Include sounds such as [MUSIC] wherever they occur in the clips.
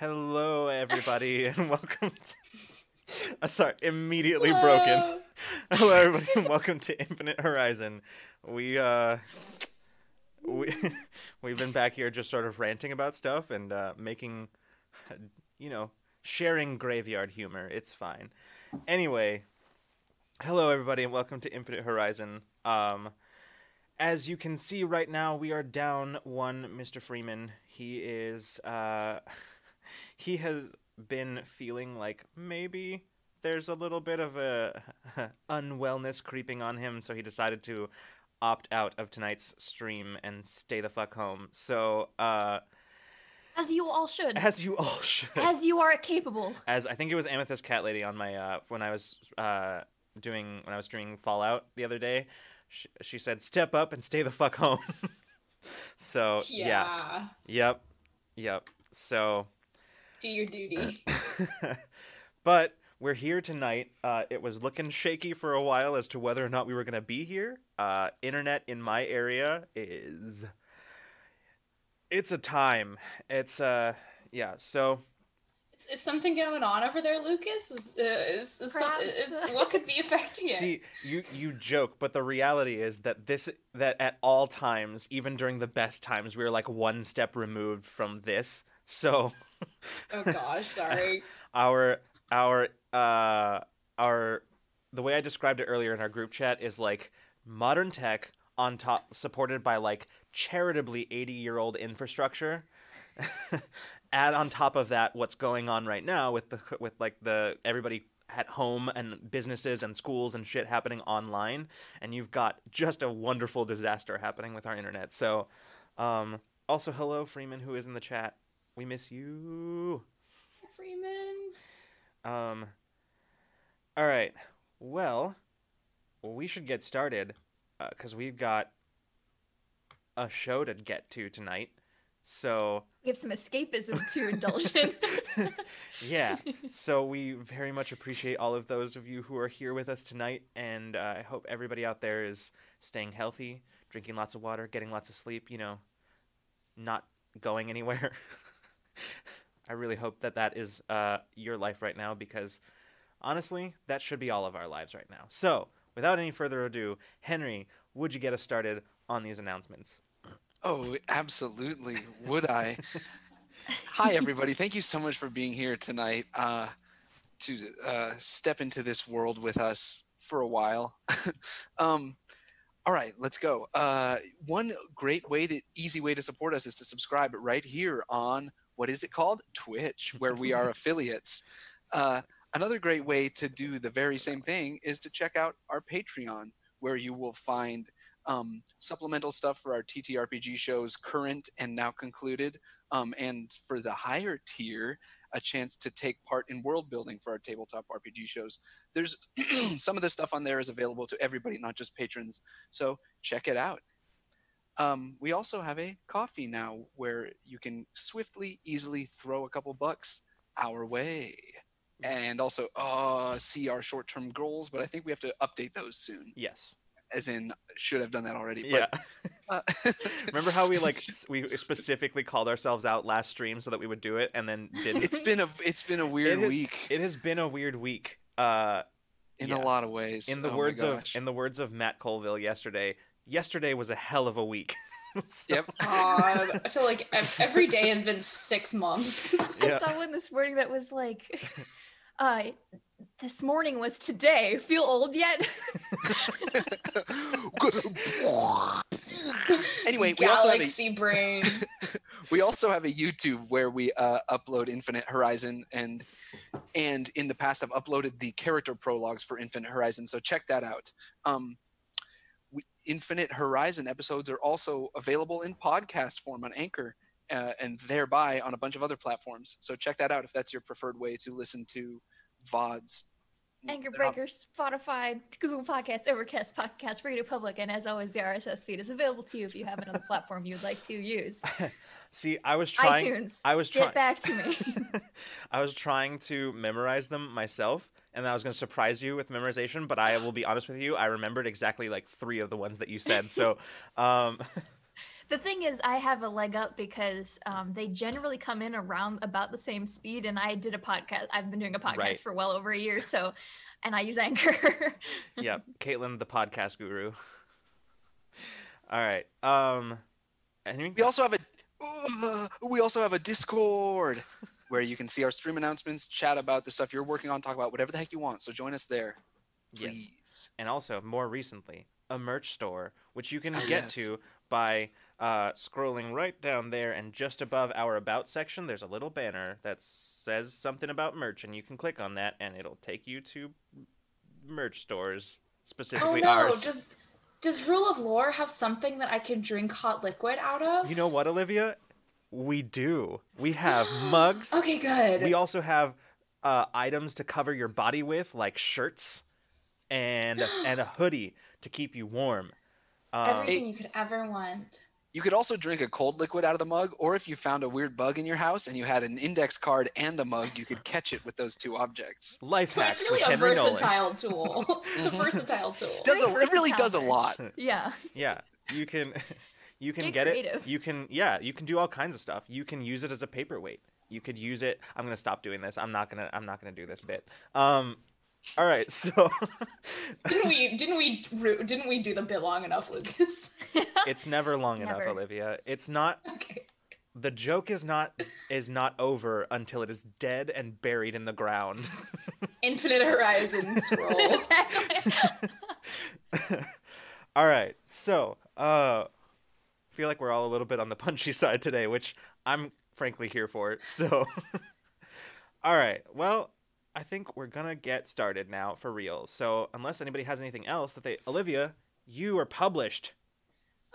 Hello, everybody, [LAUGHS] and welcome to. [LAUGHS] Uh, sorry, immediately broken. [LAUGHS] Hello, everybody, and welcome to Infinite Horizon. We uh, we we've been back here just sort of ranting about stuff and uh, making, you know, sharing graveyard humor. It's fine. Anyway, hello, everybody, and welcome to Infinite Horizon. Um, as you can see right now, we are down one Mr. Freeman. He is uh he has been feeling like maybe there's a little bit of a [LAUGHS] unwellness creeping on him, so he decided to opt out of tonight's stream and stay the fuck home. So, uh As you all should. [LAUGHS] as you all should. As you are capable. as I think it was Amethyst Cat Lady on my uh when I was uh doing when I was streaming Fallout the other day. She, she said, "Step up and stay the fuck home." [LAUGHS] so yeah, yep, yep. So, Do your duty. [LAUGHS] but we're here tonight. Uh, it was looking shaky for a while as to whether or not we were gonna be here. Uh, internet in my area is it's a time. It's uh yeah. So Is, is something going on over there, Lucas? Is, uh, is, is some, it's, what could be affecting it? See, you you joke, but the reality is that this that at all times, even during the best times, we are like one step removed from this. So oh gosh, [LAUGHS] sorry. our our uh our the way I described it earlier in our group chat is like modern tech on top supported by like charitably 80 year old infrastructure [LAUGHS] add on top of that what's going on right now with the with like the everybody at home and businesses and schools and shit happening online and you've got just a wonderful disaster happening with our internet so um also hello freeman who is in the chat we miss you Freeman. um. All right. Well, we should get started because we've got a show to get to tonight. So We have some escapism to indulge in. [LAUGHS] yeah. So we very much appreciate all of those of you who are here with us tonight, and uh, I hope everybody out there is staying healthy, drinking lots of water, getting lots of sleep. You know, not going anywhere. [LAUGHS] I really hope that that is uh, your life right now because honestly, that should be all of our lives right now. So, without any further ado, Henry, would you get us started on these announcements? Oh, absolutely. Would I? Hi, everybody. Thank you so much for being here tonight uh, to uh, step into this world with us for a while. [LAUGHS] um, all right, let's go. Uh, one great way, the easy way to support us is to subscribe right here on what is it called? Twitch, where we are [LAUGHS] affiliates. Uh, another great way to do the very same thing is to check out our Patreon, where you will find um, supplemental stuff for our TTRPG shows, current and now concluded, um, and for the higher tier, a chance to take part in world building for our tabletop RPG shows. There's [CLEARS THROAT] some of the stuff on there is available to everybody, not just patrons. So check it out. Um, we also have a Ko-fi now where you can swiftly, easily throw a couple bucks our way. And also uh, see our short term goals, but I think we have to update those soon Yes. as in should have done that already. Yeah. Uh, [LAUGHS] Remember how we like [LAUGHS] we specifically called ourselves out last stream so that we would do it and then didn't? it's been a it's been a weird has- week It has been a weird week. Uh, in yeah. a lot of ways. in the Oh words of in the words of Matt Colville yesterday, yesterday was a hell of a week. [LAUGHS] So- Yep. [LAUGHS] God, I feel like every day has been six months. [LAUGHS] I saw one this morning that was like, uh, this morning was today. Feel old yet? anyway, we also have a, Galaxy brain. we also have a YouTube where we uh, upload Infinite Horizon and and in the past I've uploaded the character prologues for Infinite Horizon, so check that out. Um, we, Infinite Horizon episodes are also available in podcast form on Anchor. Uh, and thereby on a bunch of other platforms. So check that out if that's your preferred way to listen to VODs. Anchor They're Breaker, Spotify, Google Podcasts, Overcast Podcast, Radio Public, and as always, the RSS feed is available to you if you have another [LAUGHS] platform you would like to use. [LAUGHS] See, I was trying. iTunes. I was Get back to me. [LAUGHS] I was trying to memorize them myself, and I was going to surprise you with memorization. But I will be honest with you, I remembered exactly like three of the ones that you said. So, [LAUGHS] um, The thing is, I have a leg up because um, they generally come in around about the same speed, and I did a podcast. I've been doing a podcast Right. for well over a year, so, and I use Anchor. [LAUGHS] yeah, Kaitlin, the podcast guru. All right. Um, any- We also have a uh, we also have a Discord where you can see our stream announcements, chat about the stuff you're working on, talk about whatever the heck you want. So join us there, Yes. please. and also more recently, a merch store, which you can Oh, get yes. to by uh, scrolling right down there, and just above our about section, there's a little banner that says something about merch, and you can click on that, and it'll take you to merch stores, specifically Oh specifically no! ours. Does does Rule of Lore have something that I can drink hot liquid out of? You know what, Olivia? We do. We have mugs. [GASPS] Okay, good. We also have uh, items to cover your body with, like shirts and a, [GASPS] and a hoodie to keep you warm. Um, Everything you could ever want. You could also drink a cold liquid out of the mug, or if you found a weird bug in your house and you had an index card and the mug, you could catch it with those two objects. life So hacks it's really a Henry Nolan. versatile [LAUGHS] tool. [LAUGHS] it's a versatile tool. It does a, Very it really does a lot. yeah. Yeah, you can [LAUGHS] you can Get get, it. You can yeah, you can do all kinds of stuff. You can use it as a paperweight. You could use it. I'm gonna stop doing this. I'm not gonna. I'm not gonna do this bit. Um, all right. [LAUGHS] So didn't we? Didn't we? Didn't we do the bit long enough, Lucas? [LAUGHS] it's never long enough, Olivia. It's not. okay. The joke is not is not over until it is dead and buried in the ground. [LAUGHS] Infinite Horizon scroll. all right. So, uh feel like we're all a little bit on the punchy [LAUGHS] side today, which I'm frankly here for. So, [LAUGHS] all right. Well, I think we're to get started now for real. So, unless anybody has anything else that they Olivia, you are published.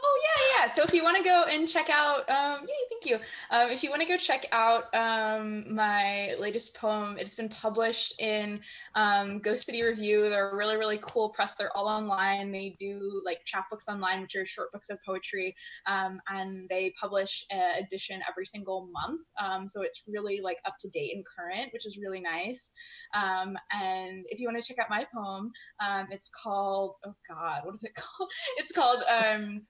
Oh yeah, yeah. So if you want to go and check out, um, yay, thank you. Um, if you want to go check out um, my latest poem, it's been published in um, Ghost City Review. They're a really, really cool press. They're all online. They do like chapbooks online, which are short books of poetry, um, and they publish an edition every single month. Um, so it's really like up to date and current, which is really nice. Um, and if you want to check out my poem, um, it's called oh god, what is it [LAUGHS] called? It's called um,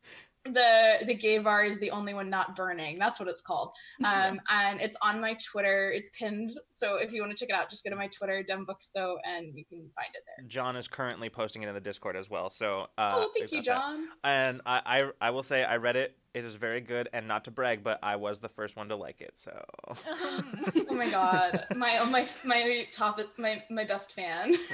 the the gay bar is the only one not burning. That's what it's called. Um, and it's on my Twitter. It's pinned. So if you want to check it out, just go to my Twitter, Dumb Books though, and you can find it there. John is currently posting it in the Discord as well. So, uh oh, thank you, got that. John. And I, I I will say I read it. It is very good and not to brag, but I was the first one to like it. So, [LAUGHS] Oh my god, my oh, my my top my my best fan. [LAUGHS]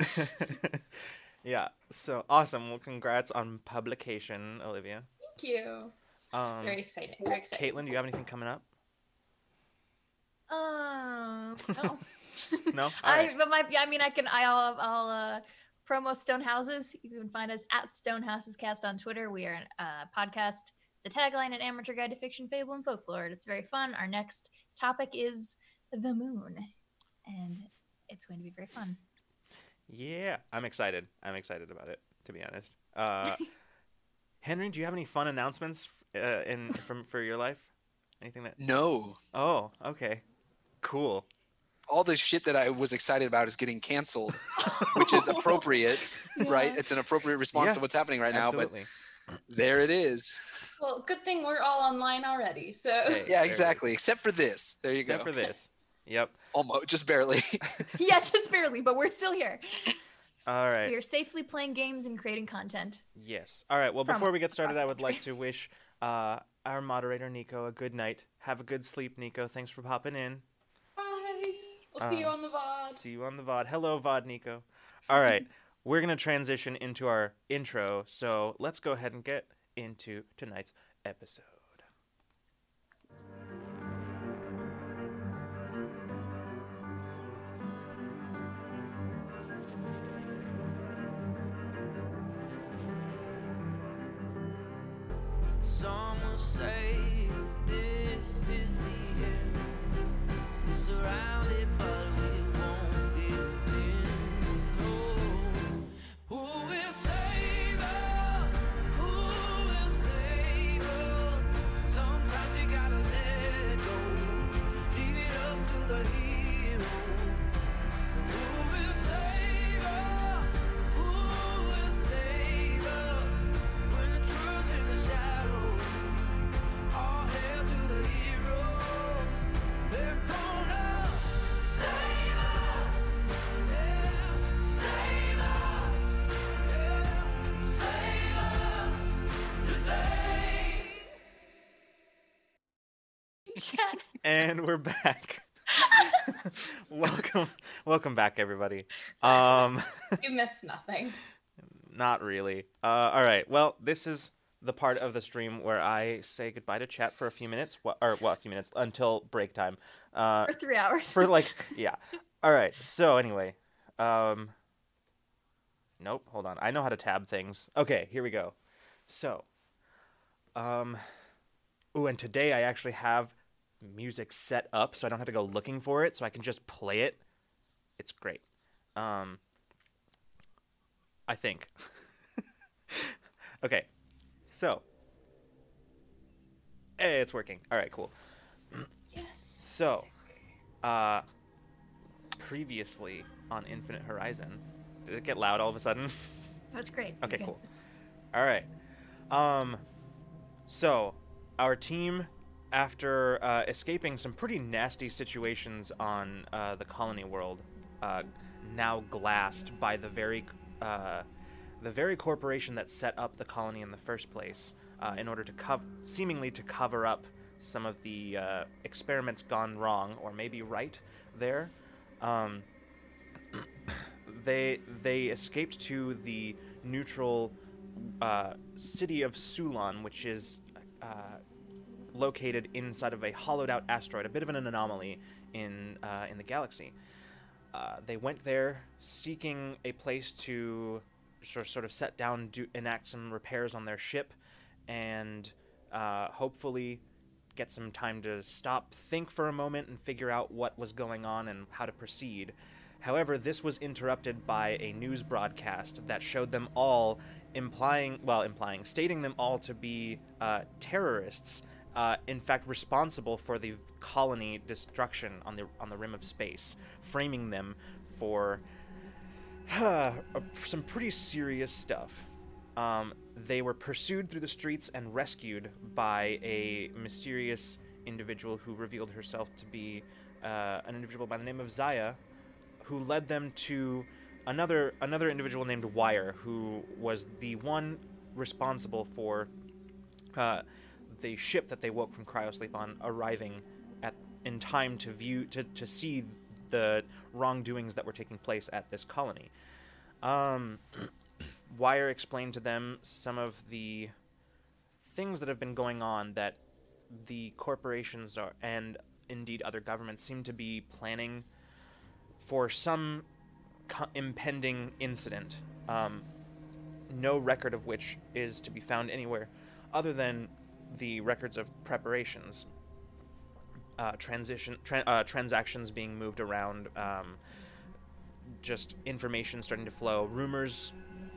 [LAUGHS] yeah. So awesome. Well, congrats on publication, Olivia. thank you. Um, Very exciting. Very exciting. Kaitlin, do you have anything coming up? Um, no. [LAUGHS] No. [LAUGHS] All I but my yeah, I mean I can I'll I'll uh promo Stone Houses. You can find us at Stone Houses Cast on Twitter. We are a uh, podcast. The tagline: An amateur guide to fiction, fable, and folklore. It's very fun. Our next topic is the moon, and it's going to be very fun. Yeah, I'm excited. I'm excited about it. To be honest. Uh, [LAUGHS] Henry, do you have any fun announcements uh, in from for your life? Anything that? No. Oh, okay. Cool. All the shit that I was excited about is getting canceled, which is appropriate, [LAUGHS] right? It's an appropriate response Yeah, to what's happening right now, but there it is. Well, good thing we're all online already. So Hey, Yeah, exactly. Except for this. There you Except go. Except for this. Yep. Almost, just barely. [LAUGHS] [LAUGHS] yeah, just barely, but we're still here. All right. We are safely playing games and creating content. Yes. All right. Well, From before we get started, I would like to [LAUGHS] wish uh, our moderator Nico a good night. Have a good sleep, Nico. Thanks for popping in. Bye. We'll see you Um, on the VOD. See you on the VOD. Hello, VOD Nico. All right. We're going to transition into our intro. So let's go ahead and get into tonight's episode. Say and we're back. [LAUGHS] welcome, welcome back, everybody. Um, You missed nothing. not really. Uh, all right. Well, this is the part of the stream where I say goodbye to chat for a few minutes, or well, a few minutes until break time. Uh, For three hours. for like, [LAUGHS] yeah. All right. So anyway, um, nope. Hold on. I know how to tab things. Okay, here we go. So, um, ooh, and today I actually have music set up, so I don't have to go looking for it, so I can just play it. It's great. Um, I think. [LAUGHS] okay, so. Hey, it's working. All right, cool. Yes. So, uh, previously on Infinite Horizon, did it get loud all of a sudden? [LAUGHS] That's great. Okay, cool. all right. Um, so our team, after uh, escaping some pretty nasty situations on uh, the colony world, uh, now glassed by the very, uh, the very corporation that set up the colony in the first place, uh, in order to cov- seemingly to cover up some of the uh, experiments gone wrong or maybe right there. Um, [COUGHS] they they escaped to the neutral city of Sulon, which is located inside of a hollowed out asteroid, a bit of an anomaly in uh, in the galaxy. Uh, they went there seeking a place to sort of set down, do, enact some repairs on their ship, and uh, hopefully get some time to stop, think for a moment, and figure out what was going on and how to proceed. However, this was interrupted by a news broadcast that showed them all implying, well, implying, stating them all to be uh, terrorists. Uh, in fact, responsible for the colony destruction on the on the rim of space, framing them for [SIGHS] some pretty serious stuff. Um, they were pursued through the streets and rescued by a mysterious individual who revealed herself to be uh, an individual by the name of Zaya, who led them to another another individual named Wire, who was the one responsible for uh, the ship that they woke from cryosleep on arriving at in time to view to, to see the wrongdoings that were taking place at this colony. Um, [COUGHS] Wire explained to them some of the things that have been going on that the corporations are, and indeed other governments seem to be planning for some co- impending incident. Um, no record of which is to be found anywhere other than the records of preparations, uh, transition, tra- uh, transactions being moved around, um, just information starting to flow, rumors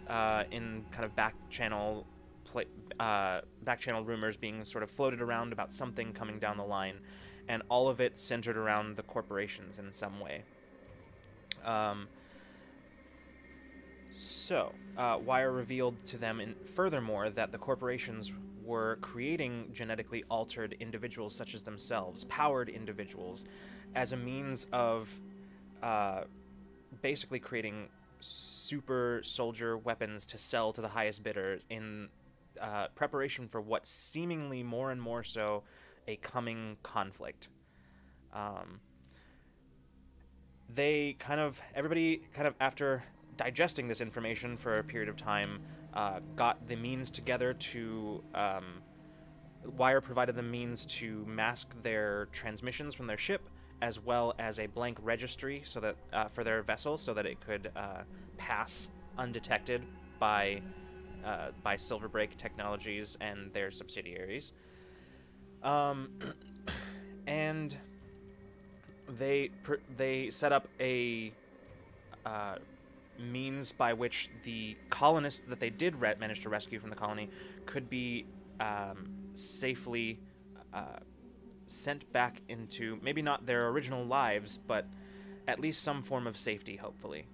uh, in kind of back channel, uh, back channel rumors being sort of floated around about something coming down the line, and all of it centered around the corporations in some way. Um, so, uh, Wire revealed to them, in, furthermore, that the corporations were creating genetically altered individuals such as themselves, powered individuals, as a means of uh, basically creating super soldier weapons to sell to the highest bidder in uh, preparation for what seemingly more and more so a coming conflict. Um, they kind of everybody kind of after digesting this information for a period of time uh, got the means together to um, wire provided the means to mask their transmissions from their ship as well as a blank registry so that uh, for their vessel so that it could uh, pass undetected by uh, by Silverbreak Technologies and their subsidiaries. Um, [COUGHS] and they pr- they set up a uh, means by which the colonists that they did re- manage to rescue from the colony could be um, safely uh, sent back into maybe not their original lives, but at least some form of safety, hopefully.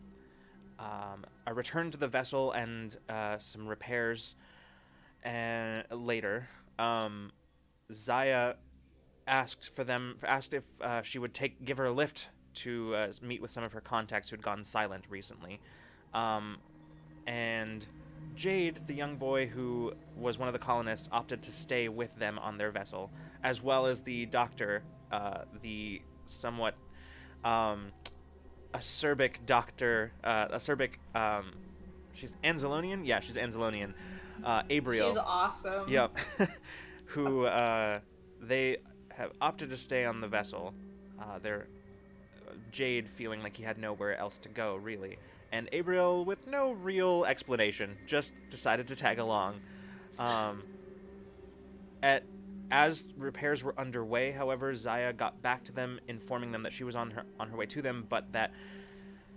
Um, a return to the vessel and uh, some repairs, and later, um, Zaya asked for them asked if uh, she would take give her a lift to uh, meet with some of her contacts who had gone silent recently, um, and Jade, the young boy who was one of the colonists, opted to stay with them on their vessel, as well as the doctor, uh, the somewhat um, acerbic doctor, uh, acerbic. Um, she's Anzalonian. Yeah, she's Anzalonian. Uh, Abriel. She's awesome. Yep. [LAUGHS] Who uh, they have opted to stay on the vessel. Uh, they're Jade feeling like he had nowhere else to go, really, and Abriel with no real explanation, just decided to tag along. Um, at as repairs were underway, however, Zaya got back to them, informing them that she was on her on her way to them, but that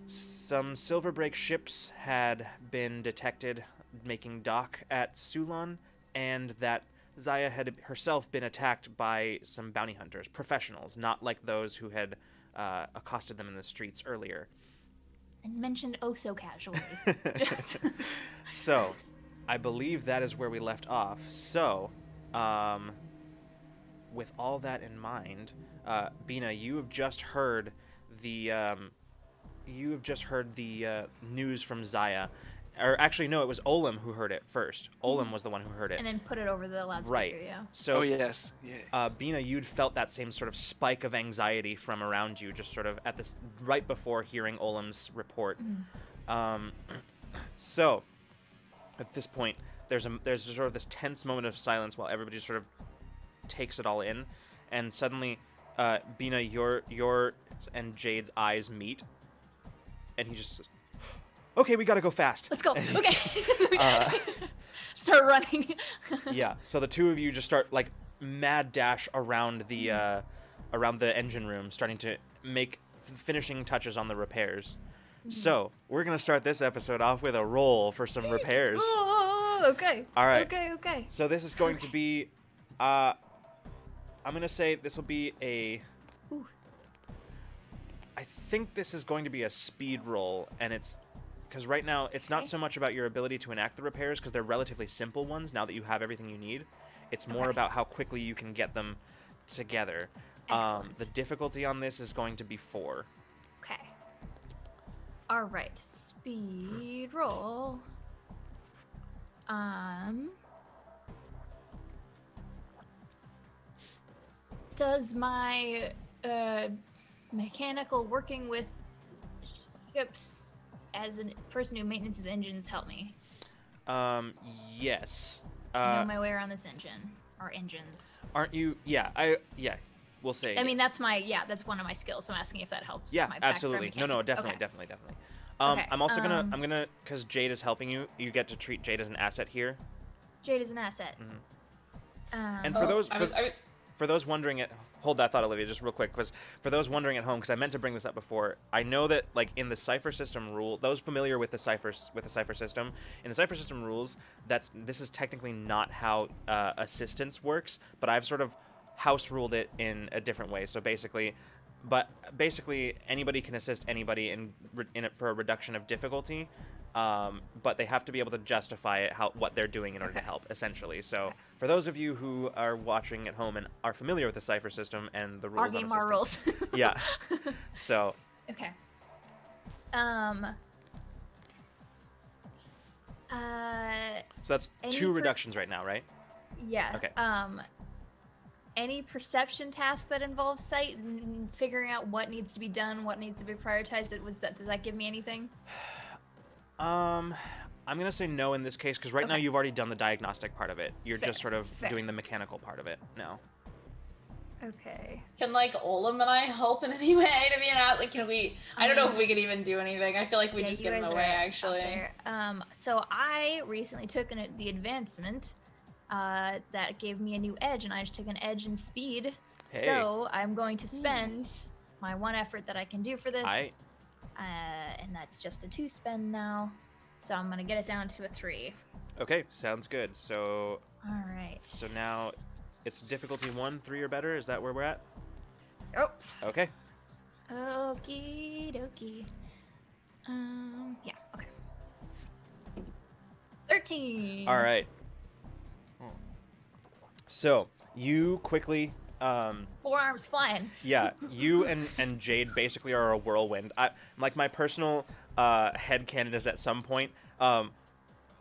some Silverbreak ships had been detected making dock at Sulon, and that Zaya had herself been attacked by some bounty hunters, professionals, not like those who had uh, accosted them in the streets earlier. And mentioned oh so casually. [LAUGHS] [LAUGHS] So, I believe that is where we left off. So, um, with all that in mind, uh, Bina, you have just heard the um, you have just heard the uh, news from Zaya, or actually, no, it was Olem who heard it first. Olem was the one who heard it. and then put it over the loudspeaker, right. yeah. So, oh yes, yeah. uh, Bina, you'd felt that same sort of spike of anxiety from around you, just sort of at this right before hearing Olem's report. Um, [CLEARS THROAT] so, at this point, there's a there's sort of this tense moment of silence while everybody sort of takes it all in, and suddenly, uh, Bina, your your and Jade's eyes meet, and he just, says, okay, we gotta go fast. Let's go. [LAUGHS] Okay. [LAUGHS] Uh, Start running. [LAUGHS] yeah. So the two of you just start like mad dash around the uh, around the engine room, starting to make finishing touches on the repairs. So we're gonna start this episode off with a roll for some repairs. oh, okay. All right. Okay, okay. So this is going to be, uh, I'm gonna say this will be a. Ooh. I think this is going to be a speed roll, and it's because right now it's not so much about your ability to enact the repairs because they're relatively simple ones. Now that you have everything you need, it's more Okay. about how quickly you can get them together. Um, the difficulty on this is going to be four. Okay. All right. Speed roll. Um. Does my uh, mechanical working with ships as a person who maintenances engines help me? Um, yes. I know Uh, my way around this engine or engines. aren't you? Yeah, I yeah. We'll say. I mean, that's my yeah, that's one of my skills. So I'm asking if that helps. Yeah, my absolutely. No, no, definitely, Okay. definitely, definitely. Um, Okay, I'm also gonna, um, I'm gonna, because Jade is helping you. You get to treat Jade as an asset here. Jade is an asset. Um, Mm-hmm. And for Oh, those, I was, I was, for those wondering at, hold that thought, Olivia, just real quick, because for those wondering at home, because I meant to bring this up before. I know that like in the Cypher System rule, those familiar with the Cypher with the Cypher System, in the Cypher System rules, that's this is technically not how uh, assistance works, but I've sort of house ruled it in a different way. So basically. But basically, anybody can assist anybody in, in it for a reduction of difficulty, um, but they have to be able to justify it, how what they're doing in order to help, essentially. So, for those of you who are watching at home and are familiar with the Cypher System and the rules our game, our rules. yeah. So, [LAUGHS] Okay. Um. Uh, so that's two per- reductions right now, right? yeah. Okay. Um. Any perception task that involves sight and figuring out what needs to be done, what needs to be prioritized, it was that does that give me anything? [SIGHS] [SIGHS] [SIGHS] Um, I'm gonna say no in this case because right now you've already done the diagnostic part of it. You're Fair, just sort of fair. doing the mechanical part of it now. Okay. can like Olem and I help in any [LAUGHS] way to be an at like can we I don't know if we could even do anything. I feel like we Yeah, just you get in the way actually. Um, so I recently took an, the advancement uh, that gave me a new edge, and I just took an edge in speed. Hey. So I'm going to spend my one effort that I can do for this, I- uh, and that's just a two spend now. So I'm gonna get it down to a three. Okay, sounds good. So, All right. so now it's difficulty one, three or better. Is that where we're at? Oops. Okay. Okie dokie. Um. Yeah. Okay. Thirteen. All right. So you quickly, um, Forearms flying. yeah, [LAUGHS] you and and Jade basically are a whirlwind. I like my personal uh, head canon is at some point, um,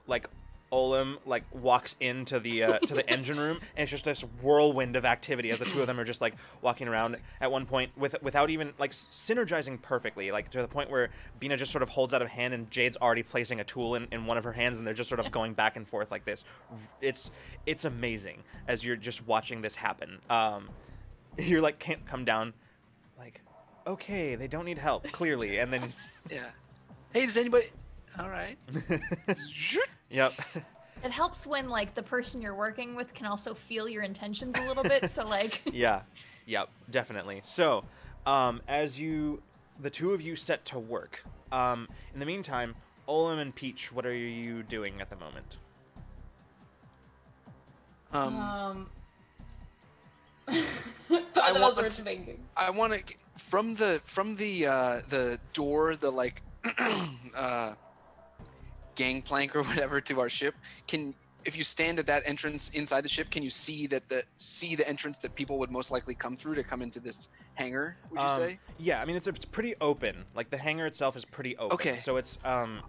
like Olem like walks into the uh, to the engine room, and it's just this whirlwind of activity as the two of them are just like walking around. At one point, with without even like synergizing perfectly, like to the point where Bina just sort of holds out a hand, and Jade's already placing a tool in, in one of her hands, and they're just sort of going back and forth like this. It's it's amazing as you're just watching this happen. Um, [LAUGHS] you're like can't come down, like okay, they don't need help clearly, and then [LAUGHS] Yeah. Hey, does anybody? All right. [LAUGHS] yep. It helps when like the person you're working with can also feel your intentions a little bit. So like [LAUGHS] yeah yep definitely so um, as you the two of you set to work um, in the meantime olem and peach what are you doing at the moment Um, Um. [LAUGHS] I I want was to- thinking. I want to from the from the uh, the door, the like [CLEARS THROAT] uh, gangplank or [LAUGHS] whatever to our ship. Can if you stand at that entrance inside the ship, can you see that the see the entrance that people would most likely come through to come into this hangar? Would you Um, say? yeah i mean it's, it's pretty open like the hangar itself is pretty open Okay. so it's um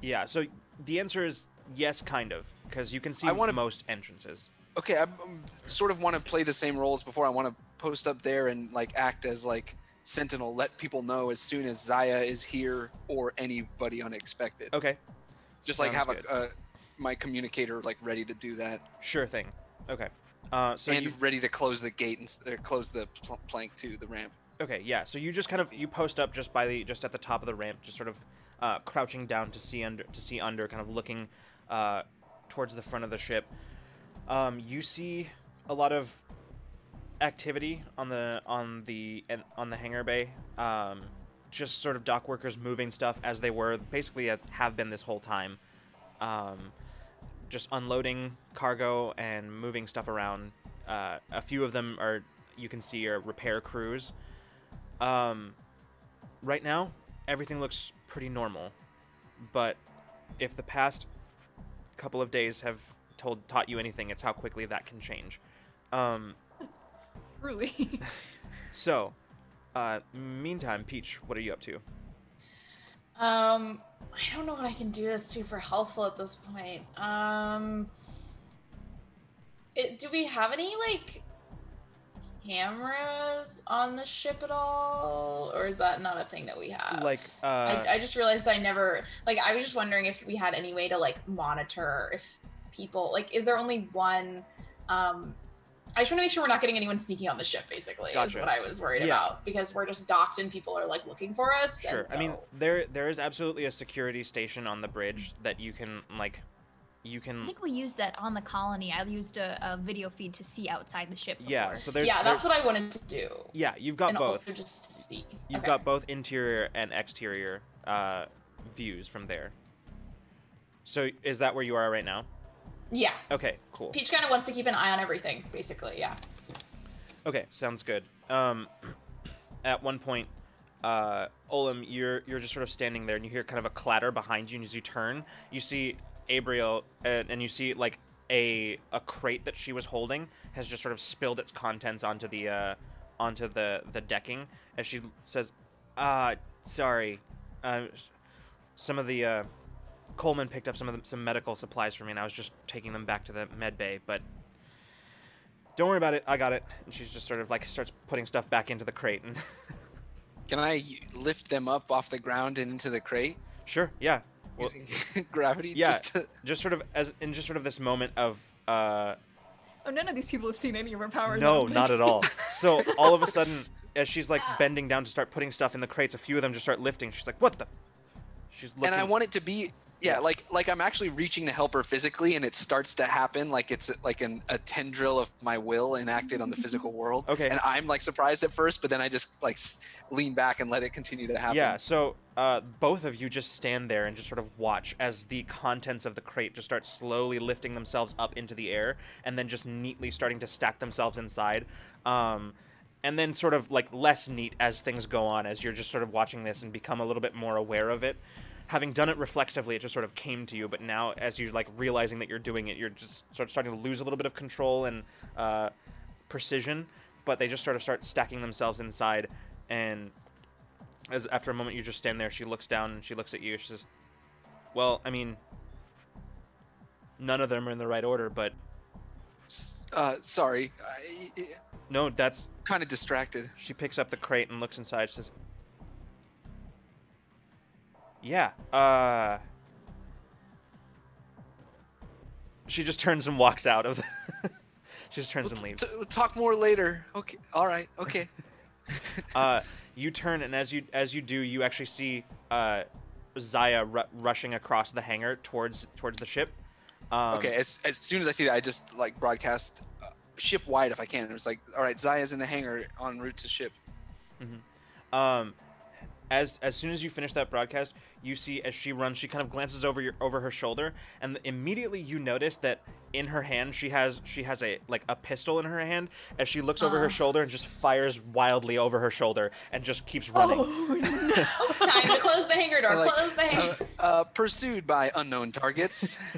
yeah so the answer is yes kind of because you can see I wanna- most entrances Okay, I um, sort of want to play the same role as before. I want to post up there and like act as like sentinel, let people know as soon as Zaya is here or anybody unexpected. okay Just like have a, a my communicator like ready to do that. sure thing okay uh, so and you ready to close the gate and uh, close the pl- plank to the ramp. Okay, yeah. So you just kind of you post up just by the just at the top of the ramp, just sort of uh, crouching down to see under to see under, kind of looking uh, towards the front of the ship. Um, you see a lot of activity on the on the on the hangar bay. Um, just sort of dock workers moving stuff as they were basically have been this whole time. Um, just unloading cargo and moving stuff around. Uh, a few of them are you can see are repair crews. Um, right now, everything looks pretty normal, but if the past couple of days have told taught you anything, it's how quickly that can change. Um, [LAUGHS] truly. [LAUGHS] so, uh, meantime, Peach, what are you up to? Um, I don't know what I can do that's super helpful at this point. Um, it, do we have any like cameras on the ship at all, or is that not a thing that we have? Like, uh, I, I just realized I never like. I was just wondering if we had any way to like monitor if people like. Is there only one? Um, I just want to make sure we're not getting anyone sneaking on the ship. Basically, is what I was worried Yeah. about because we're just docked and people are like looking for us. Sure. and I mean, there there is absolutely a security station on the bridge that you can like, you can. I think we used that on the colony. I used a, a video feed to see outside the ship. Yeah. So there's. yeah, that's there's- what I wanted to do. Yeah, you've got and both. also just to see. You've Okay. got both interior and exterior uh, views from there. So is that where you are right now? Yeah. Okay, cool. Peach kind of wants to keep an eye on everything, basically. Yeah. Okay, sounds good. Um, [CLEARS THROAT] at one point, uh, Olim, you're you're just sort of standing there, and you hear kind of a clatter behind you, and as you turn, you see Abriel, and, and you see like a a crate that she was holding has just sort of spilled its contents onto the uh, onto the the decking, as she says, "Ah, sorry, uh, some of the uh, Coleman picked up some of the, some medical supplies for me, and I was just taking them back to the med bay, but." Don't worry about it. I got it. And she's just sort of like starts putting stuff back into the crate. And [LAUGHS] Can I lift them up off the ground and into the crate sure, yeah, Well, using [LAUGHS] gravity? yeah. Just to, just sort of as in just sort of this moment of uh, Oh, none of these people have seen any of our powers. no, not at all. [LAUGHS] So all of a sudden, as she's like bending down to start putting stuff in the crates, a few of them just start lifting. She's like, "What the?" She's looking. and I want it to be yeah, like like I'm actually reaching to help her physically, and it starts to happen like it's like an, a tendril of my will enacted on the physical world. Okay. And I'm like surprised at first, but then I just like lean back and let it continue to happen. Yeah, so uh, both of you just stand there and just sort of watch as the contents of the crate just start slowly lifting themselves up into the air and then just neatly starting to stack themselves inside. Um, and then sort of like less neat as things go on as you're just sort of watching this and become a little bit more aware of it. Having done it reflexively, it just sort of came to you, but now as you're like realizing that you're doing it, you're just sort of starting to lose a little bit of control and uh, precision. But they just sort of start stacking themselves inside, and as after a moment you just stand there she looks down and she looks at you she says well i mean none of them are in the right order, but Uh, sorry, I, I, no, that's kind of distracted. She picks up the crate and looks inside. She says, "Yeah, uh." She just turns and walks out of. The [LAUGHS] she just turns and leaves. T- talk more later. Okay. All right. Okay. [LAUGHS] Uh, you turn and as you as you do, you actually see uh, Zaya ru- rushing across the hangar towards towards the ship. Um, okay. As, as soon as I see that, I just like broadcast uh, ship wide if I can. It's like, all right, Zaya's in the hangar en route to ship. Um, as as soon as you finish that broadcast, you see as she runs, she kind of glances over your over her shoulder, and immediately you notice that in her hand she has she has a like a pistol in her hand. As she looks over Uh. her shoulder and just fires wildly over her shoulder and just keeps running. Oh [LAUGHS] no! Time to close the hangar door. Like, close the hangar. Uh, uh, pursued by unknown targets. [LAUGHS]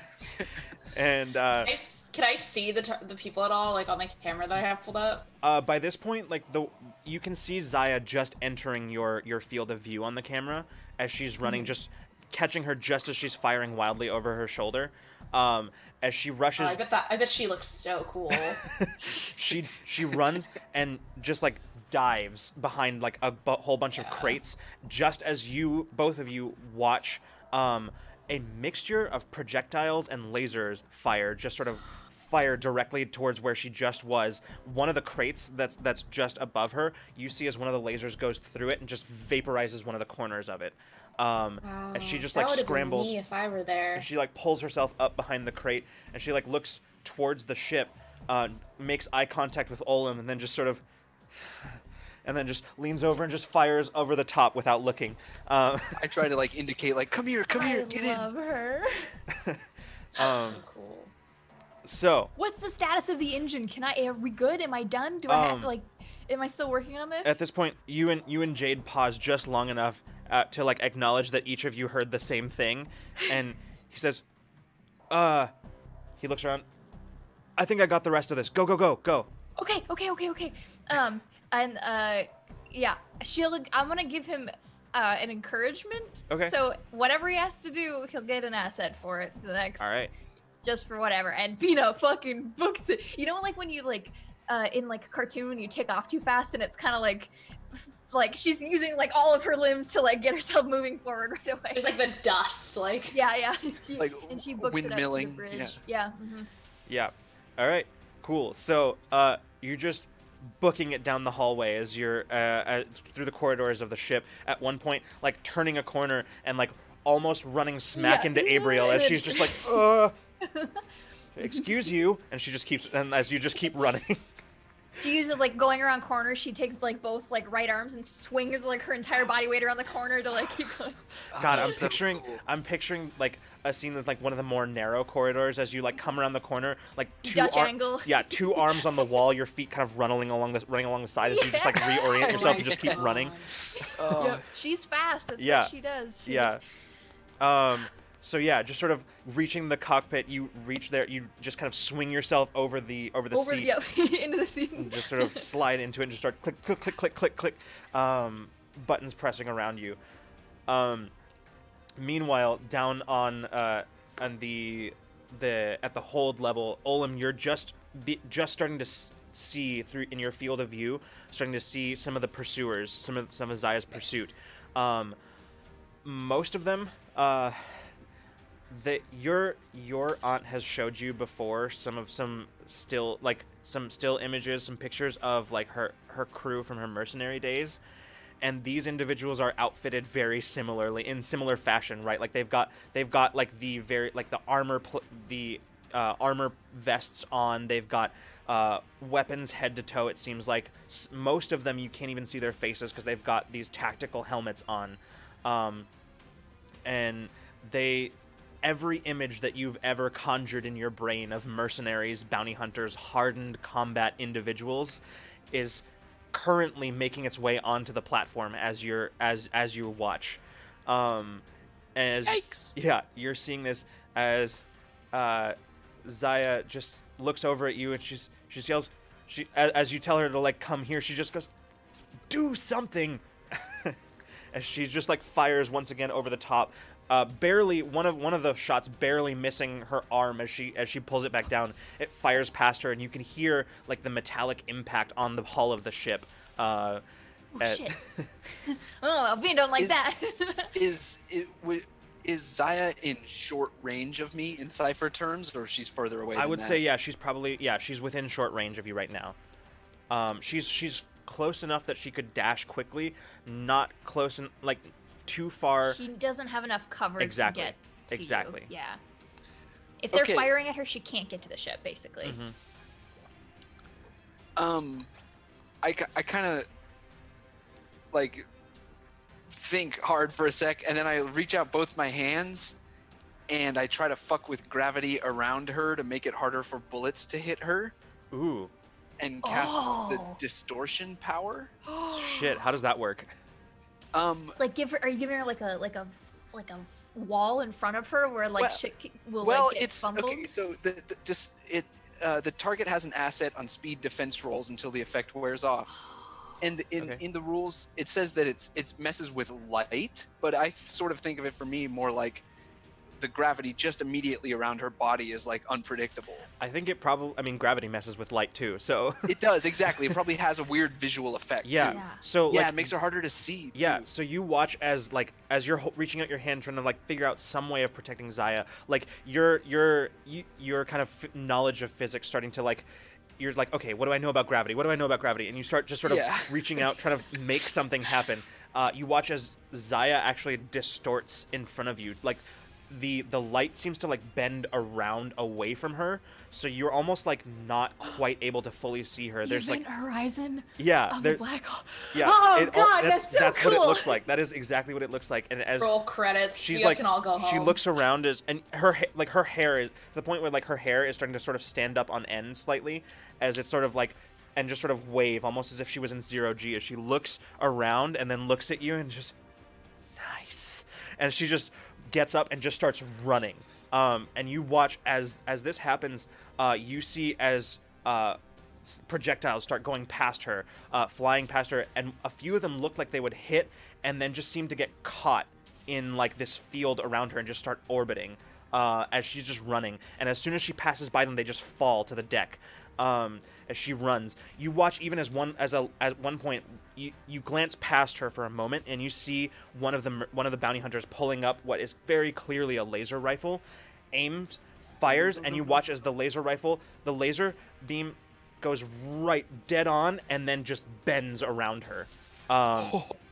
And uh, Can I Can I see the the people at all, like on the camera that I have pulled up? uh, by this point, like the you can see Zaya just entering your your field of view on the camera as she's running, just catching her just as she's firing wildly over her shoulder. Um, as she Oh, rushes I bet that. I bet she looks so cool. [LAUGHS] [LAUGHS] she she runs and just like dives behind like a whole bunch of crates just as you both of you watch um a mixture of projectiles and lasers fire just sort of fire directly towards where she just was one of the crates that's that's just above her you see as one of the lasers goes through it and just vaporizes one of the corners of it um as she just That like would've been scrambles Me if I were there. and she like pulls herself up behind the crate and she like looks towards the ship uh, makes eye contact with Olem and then just sort of and then just leans over and just fires over the top without looking uh, I try to like indicate, like, come here, come here, I get love in. her. [LAUGHS] um, so cool. so What's the status of the engine? Can I? Are we good? Am I done? Do I Um, have like? Am I still working on this? at this point you and you and Jade pause just long enough uh, to like acknowledge that each of you heard the same thing and he says uh he looks around I think I got the rest of this go go go go Okay, okay, okay, okay. Um, and uh, yeah, she'll. I'm gonna give him uh an encouragement. Okay. So whatever he has to do, he'll get an asset for it. The next. all right Just for whatever, and Bina fucking books it. You know, like when you like, uh, in like a cartoon, you take off too fast, and it's kind of like. Like she's using like all of her limbs to like get herself moving forward [LAUGHS] right away. There's like the dust, like. yeah, yeah. [LAUGHS] She, Like and she books it up to the windmilling, bridge. yeah. Yeah. mhm. Yeah. All right. Cool. So, uh, you're just booking it down the hallway as you're uh, uh, through the corridors of the ship. At one point, like turning a corner and like almost running smack Yeah. into Abriel as she's just like, [LAUGHS] uh. Excuse you, and she just keeps, and as you just keep running, [LAUGHS] She uses like going around corners. She takes like both like right arms and swings like her entire body weight around the corner to like keep going. [LAUGHS] God, I'm so picturing, cool. I'm picturing like a scene with like one of the more narrow corridors as you like come around the corner, like two Dutch ar- angle. Yeah, two [LAUGHS] arms on the wall, your feet kind of running along the running along the side as you just like reorient [LAUGHS] yourself my and just keep God. running. Oh, Yep. She's fast. That's Yeah. what she does. She- Yeah. Um. So yeah, just sort of reaching the cockpit, you reach there, you just kind of swing yourself over the over the Over, seat, yep, [LAUGHS] into the seat. and just sort of slide into it, and just start click click click click click click, um, buttons pressing around you. Um, meanwhile, down on uh on the the at the hold level, Olem, you're just be, just starting to s- see through in your field of view, starting to see some of the pursuers, some of some of Zaya's pursuit. Um, most of them uh that your your aunt has showed you before some of some still like some still images some pictures of like her her crew from her mercenary days. And these individuals are outfitted very similarly in similar fashion right? Like they've got they've got like the very like the armor pl- the uh, armor vests on. They've got uh, weapons head to toe it seems like. S- most of them you can't even see their faces because they've got these tactical helmets on. Um, and they every image that you've ever conjured in your brain of mercenaries, bounty hunters, hardened combat individuals is currently making its way onto the platform as you're as as you watch. Um as yikes! yeah, you're seeing this as uh, Zaya just looks over at you and she's she yells she as, as you tell her to like come here she just goes do something [LAUGHS] as she just like fires once again over the top uh, barely one of one of the shots barely missing her arm as she as she pulls it back down. It fires past her, and you can hear like the metallic impact on the hull of the ship. Uh, Oh, at- shit. [LAUGHS] [LAUGHS] oh, we don't like Is- that. [LAUGHS] Is it would is Zaya in short range of me in Cypher terms, or she's further away? I than would that? say yeah, she's probably yeah, she's within short range of you right now. Um, she's she's close enough that she could dash quickly, not close and like too far. she doesn't have enough coverage Exactly. to get to you. Exactly. Yeah. If they're Okay. firing at her, she can't get to the ship, basically. Mhm. Um, I, I kind of like think hard for a sec, and then I reach out both my hands, and I try to fuck with gravity around her to make it harder for bullets to hit her, Ooh, and cast the Oh. distortion power. [GASPS] shit! How does that work? Um, Like, give her. Are you giving her like a like a like a wall in front of her where like Well- shit will well, like get it's fumbled? okay. So the, the just it uh, the target has an asset on speed defense rolls until the effect wears off. And in, Okay. in the rules, it says that it's it messes with light, but I sort of think of it for me more like the gravity just immediately around her body is like unpredictable. I think it probably. I mean, gravity messes with light too. So [LAUGHS] It does exactly. It probably has a weird visual effect. yeah. Too. Yeah. So Yeah, like, it makes her harder to see. Yeah, so you watch as like as you're ho- reaching out your hand trying to like figure out some way of protecting Zaya. Like your your you, your kind of f- knowledge of physics starting to like you're like, okay, what do I know about gravity? What do I know about gravity? And you start just sort of Yeah. [LAUGHS] reaching out trying to make something happen. Uh, you watch as Zaya actually distorts in front of you. Like the the light seems to like bend around away from her, so you're almost like not quite able to fully see her. There's like horizon yeah, of there, black hole. yeah. Oh it all- god, that's that's, so cool. what it looks like. That is exactly what it looks like. And as Roll credits. she's you like, can all go home. she looks around as and her ha- like her hair is the point where like her hair is starting to sort of stand up on end slightly as it's sort of like and just sort of wave almost as if she was in zero g as she looks around and then looks at you and just nice and she just gets up and just starts running um, and you watch as as this happens uh, you see as uh, projectiles start going past her uh, flying past her and a few of them look like they would hit and then just seem to get caught in like this field around her and just start orbiting uh, as she's just running and as soon as she passes by them they just fall to the deck um, as she runs. You watch even as one as a at one point you, you glance past her for a moment and you see one of the one of the bounty hunters pulling up what is very clearly a laser rifle, aimed, fires, and you watch as the laser rifle the laser beam goes right dead on and then just bends around her. Um, [LAUGHS]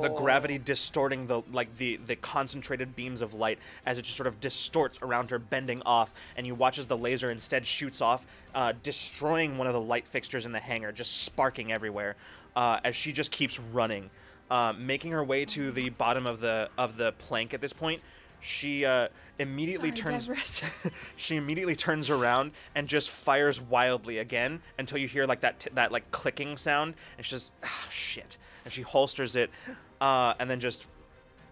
the gravity distorting the like the the concentrated beams of light as it just sort of distorts around her bending off and you watch as the laser instead shoots off uh, destroying one of the light fixtures in the hangar just sparking everywhere uh, as she just keeps running. Uh, making her way to the bottom of the of the plank at this point she uh, immediately Sorry, turns [LAUGHS] she immediately turns around and just fires wildly again until you hear like that t- that like clicking sound and she just ah shit. And she holsters it uh, and then just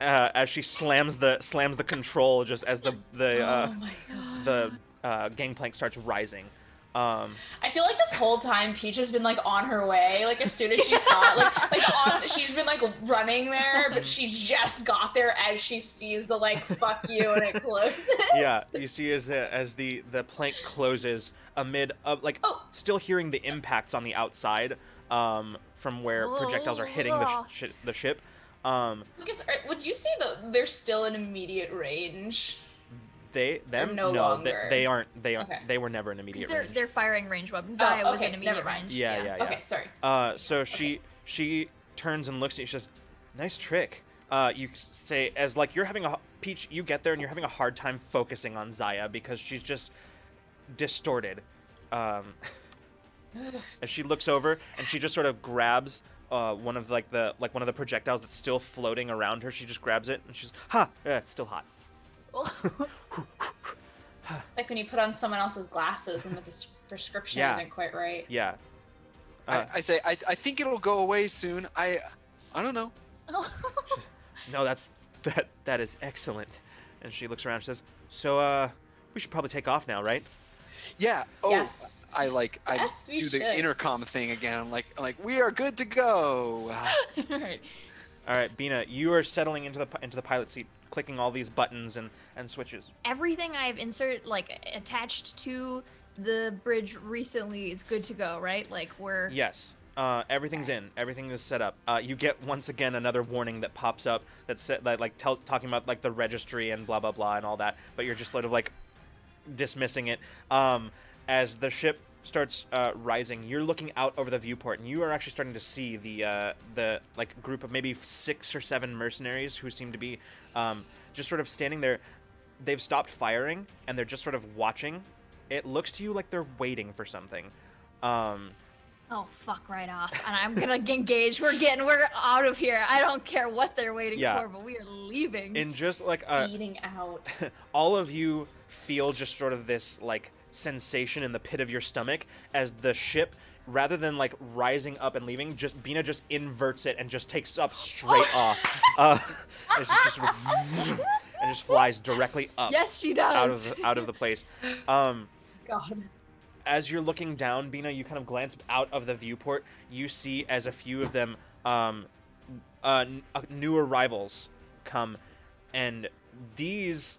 uh, as she slams the slams the control just as the the uh, oh the uh, gangplank starts rising um, I feel like this whole time Peach has been like on her way. Like as soon as she saw it, like like on, she's been like running there, but she just got there as she sees the like "fuck you" and it closes. yeah you see as uh, as the the plank closes amid uh, like Oh. still hearing the impacts on the outside um, from where projectiles are hitting the, sh- sh- the ship um, Lucas, are- would you say that they're still in immediate range? They them no they, longer. they aren't they aren't Okay. they were never in 'Cause immediate they're range. they're firing range weapons. Oh, Zaya was okay, in immediate never range. Yeah, yeah, yeah. Okay, sorry. Uh, so she she turns and looks at you. She says, "Nice trick." Uh, you say as like you're having a peach. You get there and you're having a hard time focusing on Zaya because she's just distorted. Um, [SIGHS] as she looks over and she just sort of grabs uh, one of like the like one of the projectiles that's still floating around her. She just grabs it and she's ha, yeah, it's still hot. [LAUGHS] Like when you put on someone else's glasses and the pres- prescription Yeah. isn't quite right. Yeah. Uh, I, I say I, I think it'll go away soon. I I don't know. [LAUGHS] No, that's that that is excellent. And she looks around and says, "So uh we should probably take off now, right?" Yeah. Oh, Yes. I like I Yes, do the should. intercom thing again. I'm like I'm like we are good to go. Alright. [LAUGHS] All right, Bina, you are settling into the into the pilot seat. Clicking all these buttons and and switches. Everything I've insert like attached to the bridge recently is good to go, right? Like we're Yes. Uh, everything's in. Everything is set up. Uh, you get once again another warning that pops up that's set, that like tell, talking about like the registry and blah blah blah and all that. But you're just sort of like dismissing it. Um, as the ship starts uh, rising, you're looking out over the viewport, and you are actually starting to see the uh, the like group of maybe six or seven mercenaries who seem to be um, just sort of standing there. They've stopped firing, and they're just sort of watching. It looks to you like they're waiting for something. Um, oh fuck right off, and I'm gonna [LAUGHS] engage. We're getting we're out of here. I don't care what they're waiting Yeah. for, but we are leaving. in just like a, Eating out. [LAUGHS] all of you feel just sort of this like sensation in the pit of your stomach as the ship rather than like rising up and leaving just bina just inverts it and just takes up straight [LAUGHS] off uh it's just [LAUGHS] and just flies directly up yes, she does. out of the, out of the place um God. as you're looking down, Bina, you kind of glance out of the viewport. You see as a few of them, um, uh, n- uh, new arrivals come, and these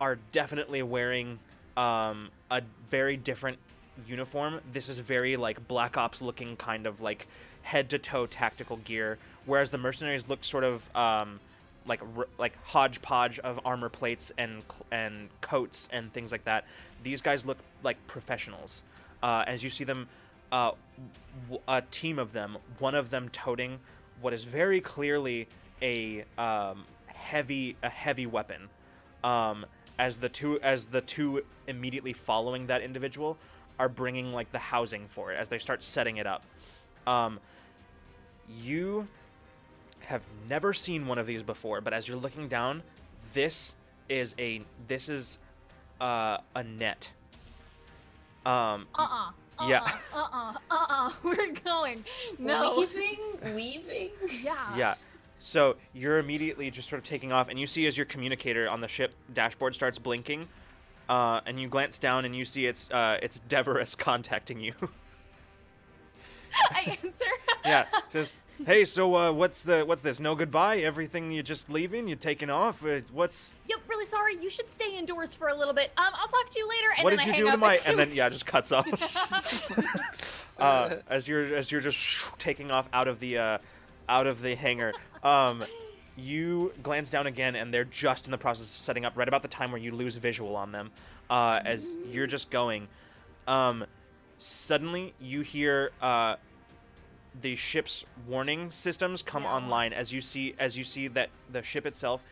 are definitely wearing um, a very different uniform. This is very like Black Ops looking kind of like head to toe tactical gear, whereas the mercenaries look sort of um, like like hodgepodge of armor plates and and coats and things like that. These guys look like professionals. Uh, as you see them, uh, a team of them, one of them toting what is very clearly a um, heavy a heavy weapon. Um, as the two as the two immediately following that individual are bringing like the housing for it as they start setting it up. Um, you have never seen one of these before, but as you're looking down, this is a this is uh, a net. Um, Uh-uh. Uh-uh. Yeah. Uh-uh. Uh-uh. [LAUGHS] We're going. No. Weaving, weaving. [LAUGHS] Yeah. yeah. So you're immediately just sort of taking off, and you see as your communicator on the ship dashboard starts blinking, uh, and you glance down and you see it's uh, it's Deverus [LAUGHS] contacting you. I answer. [LAUGHS] yeah, says, "Hey, so uh, what's the what's this? No goodbye? Everything you're just leaving? You're taking off? Uh, what's Yep, really sorry. You should stay indoors for a little bit. Um, I'll talk to you later. And what then did I you do to my?" [LAUGHS] And then yeah, just cuts off. uh, as you're as you're just taking off out of the uh, out of the hangar. Um, you glance down again, and they're just in the process of setting up. Right about the time where you lose visual on them, uh, as you're just going. Um, suddenly, you hear uh, the ship's warning systems come Yeah. online as you see as you see that the ship itself,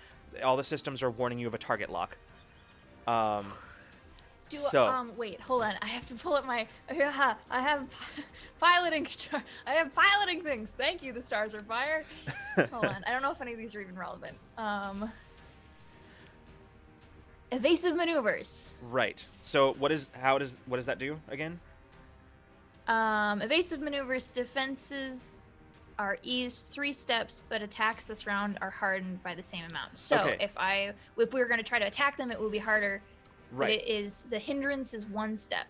all the systems are warning you of a target lock. Um, Do So- um wait, hold on. I have to pull up my I have [LAUGHS] piloting I have piloting things. Thank you, the stars are fire. [LAUGHS] hold on. I don't know if any of these are even relevant. Um Evasive maneuvers. right. So what is how does what does that do again? Um evasive maneuvers defenses are eased three steps, but attacks this round are hardened by the same amount. So Okay. if I if we were gonna try to attack them, it will be harder. But Right. it is the hindrance is one step.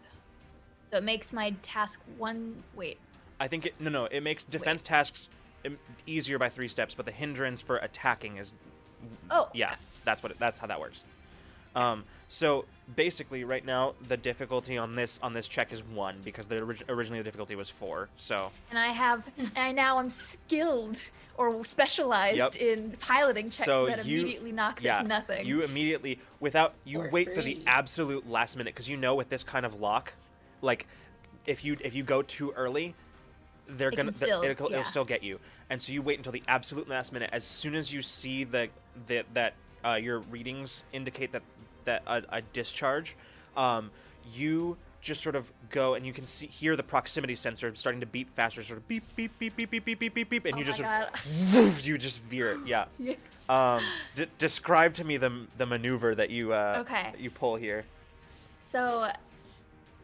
So it makes my task one wait. I think it no no it makes defense tasks easier by three steps, but the hindrance for attacking is Oh yeah okay. that's what it, that's how that works. Um, so basically, right now the difficulty on this on this check is one because the orig- originally the difficulty was four. So And I have and I now am skilled or specialized Yep. in piloting checks So that you- immediately knocks yeah, it to nothing. you immediately without you For wait for the absolute last minute because you know with this kind of lock, like if you if you go too early, they're It gonna can th- it'll, yeah. it'll still get you. And so you wait until the absolute last minute. As soon as you see the that that uh, your readings indicate that that a, a discharge, um, you just sort of go and you can see hear the proximity sensor starting to beep faster, sort of beep beep beep beep beep beep beep beep beep, and oh you just god. you just veer it. Yeah. [LAUGHS] Yeah. Um, d- describe to me the the maneuver that you uh Okay. you pull here. So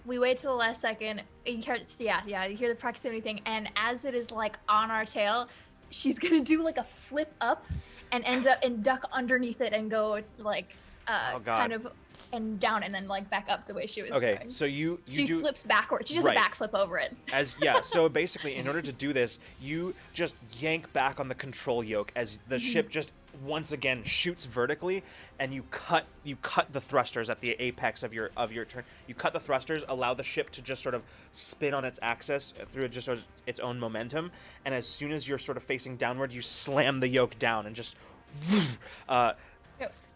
we wait till the last second. You hear, yeah, yeah, you hear the proximity thing, and as it is like on our tail, she's gonna do like a flip up and end up and duck underneath it and go like uh, Oh, kind of and down and then like back up the way she was Okay, going. so you you she do flips backwards. She does Right. a backflip over it. [LAUGHS] as yeah so [LAUGHS] basically in order to do this you just yank back on the control yoke as the Mm-hmm. ship just once again shoots vertically and you cut you cut the thrusters at the apex of your of your turn you cut the thrusters allow the ship to just sort of spin on its axis through just sort of its own momentum and as soon as you're sort of facing downward you slam the yoke down and just [LAUGHS] uh.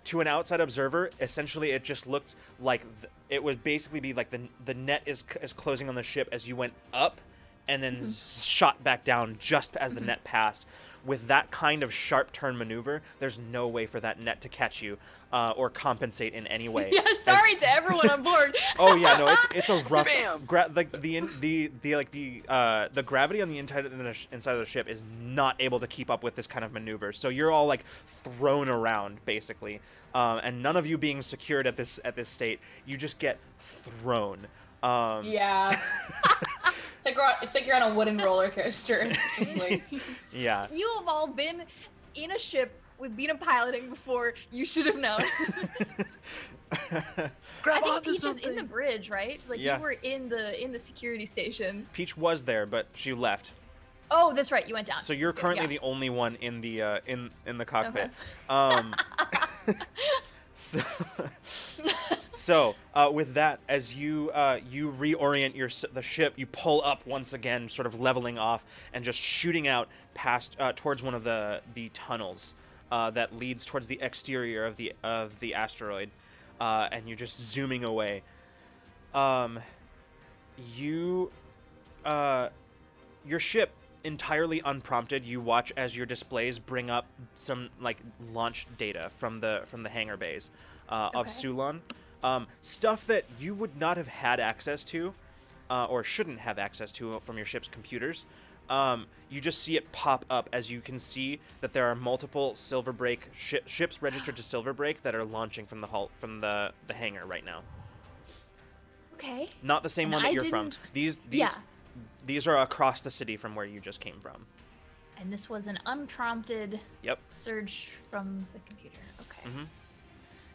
To an outside observer, essentially it just looked like th- it would basically be like the the net is c- is closing on the ship as you went up, and then Mm-hmm. shot back down just as the net passed. With that kind of sharp turn maneuver, there's no way for that net to catch you uh, or compensate in any way. [LAUGHS] Yeah, As- sorry to everyone on board. [LAUGHS] Oh yeah, no, it's it's a [LAUGHS] rough. Bam! Gra- like the in, the the like the uh the gravity on the inside of the inside of the ship is not able to keep up with this kind of maneuver. So you're all like thrown around basically, um, and none of you being secured at this at this state, you just get thrown. Um, Yeah. It's, like on- it's like you're on a wooden roller coaster. [LAUGHS] It's just like, yeah. you have all been in a ship with Bina piloting before. You should have known. [LAUGHS] Grab I think onto Peach is in the bridge, right? Like Yeah. you were in the in the security station. Peach was there, but she left. Oh, that's right. You went down. So you're That's good, currently yeah. the only one in the uh, in in the cockpit. Um, [LAUGHS] so [LAUGHS] so uh, with that, as you uh, you reorient your the ship, you pull up once again, sort of leveling off and just shooting out past uh, towards one of the the tunnels uh, that leads towards the exterior of the of the asteroid, uh, and you're just zooming away. Um, you uh, your ship entirely unprompted you watch as your displays bring up some like launch data from the from the hangar bays uh, of Sulon um, stuff that you would not have had access to uh, or shouldn't have access to from your ship's computers. Um, you just see it pop up as you can see that there are multiple Silverbreak shi- ships registered to [GASPS] Silverbreak that are launching from the hull from the the hangar right now. Okay. not the same And one that I you're from. didn't- these these Yeah. These are across the city from where you just came from And this was an unprompted yep surge from the computer. Okay. Mhm.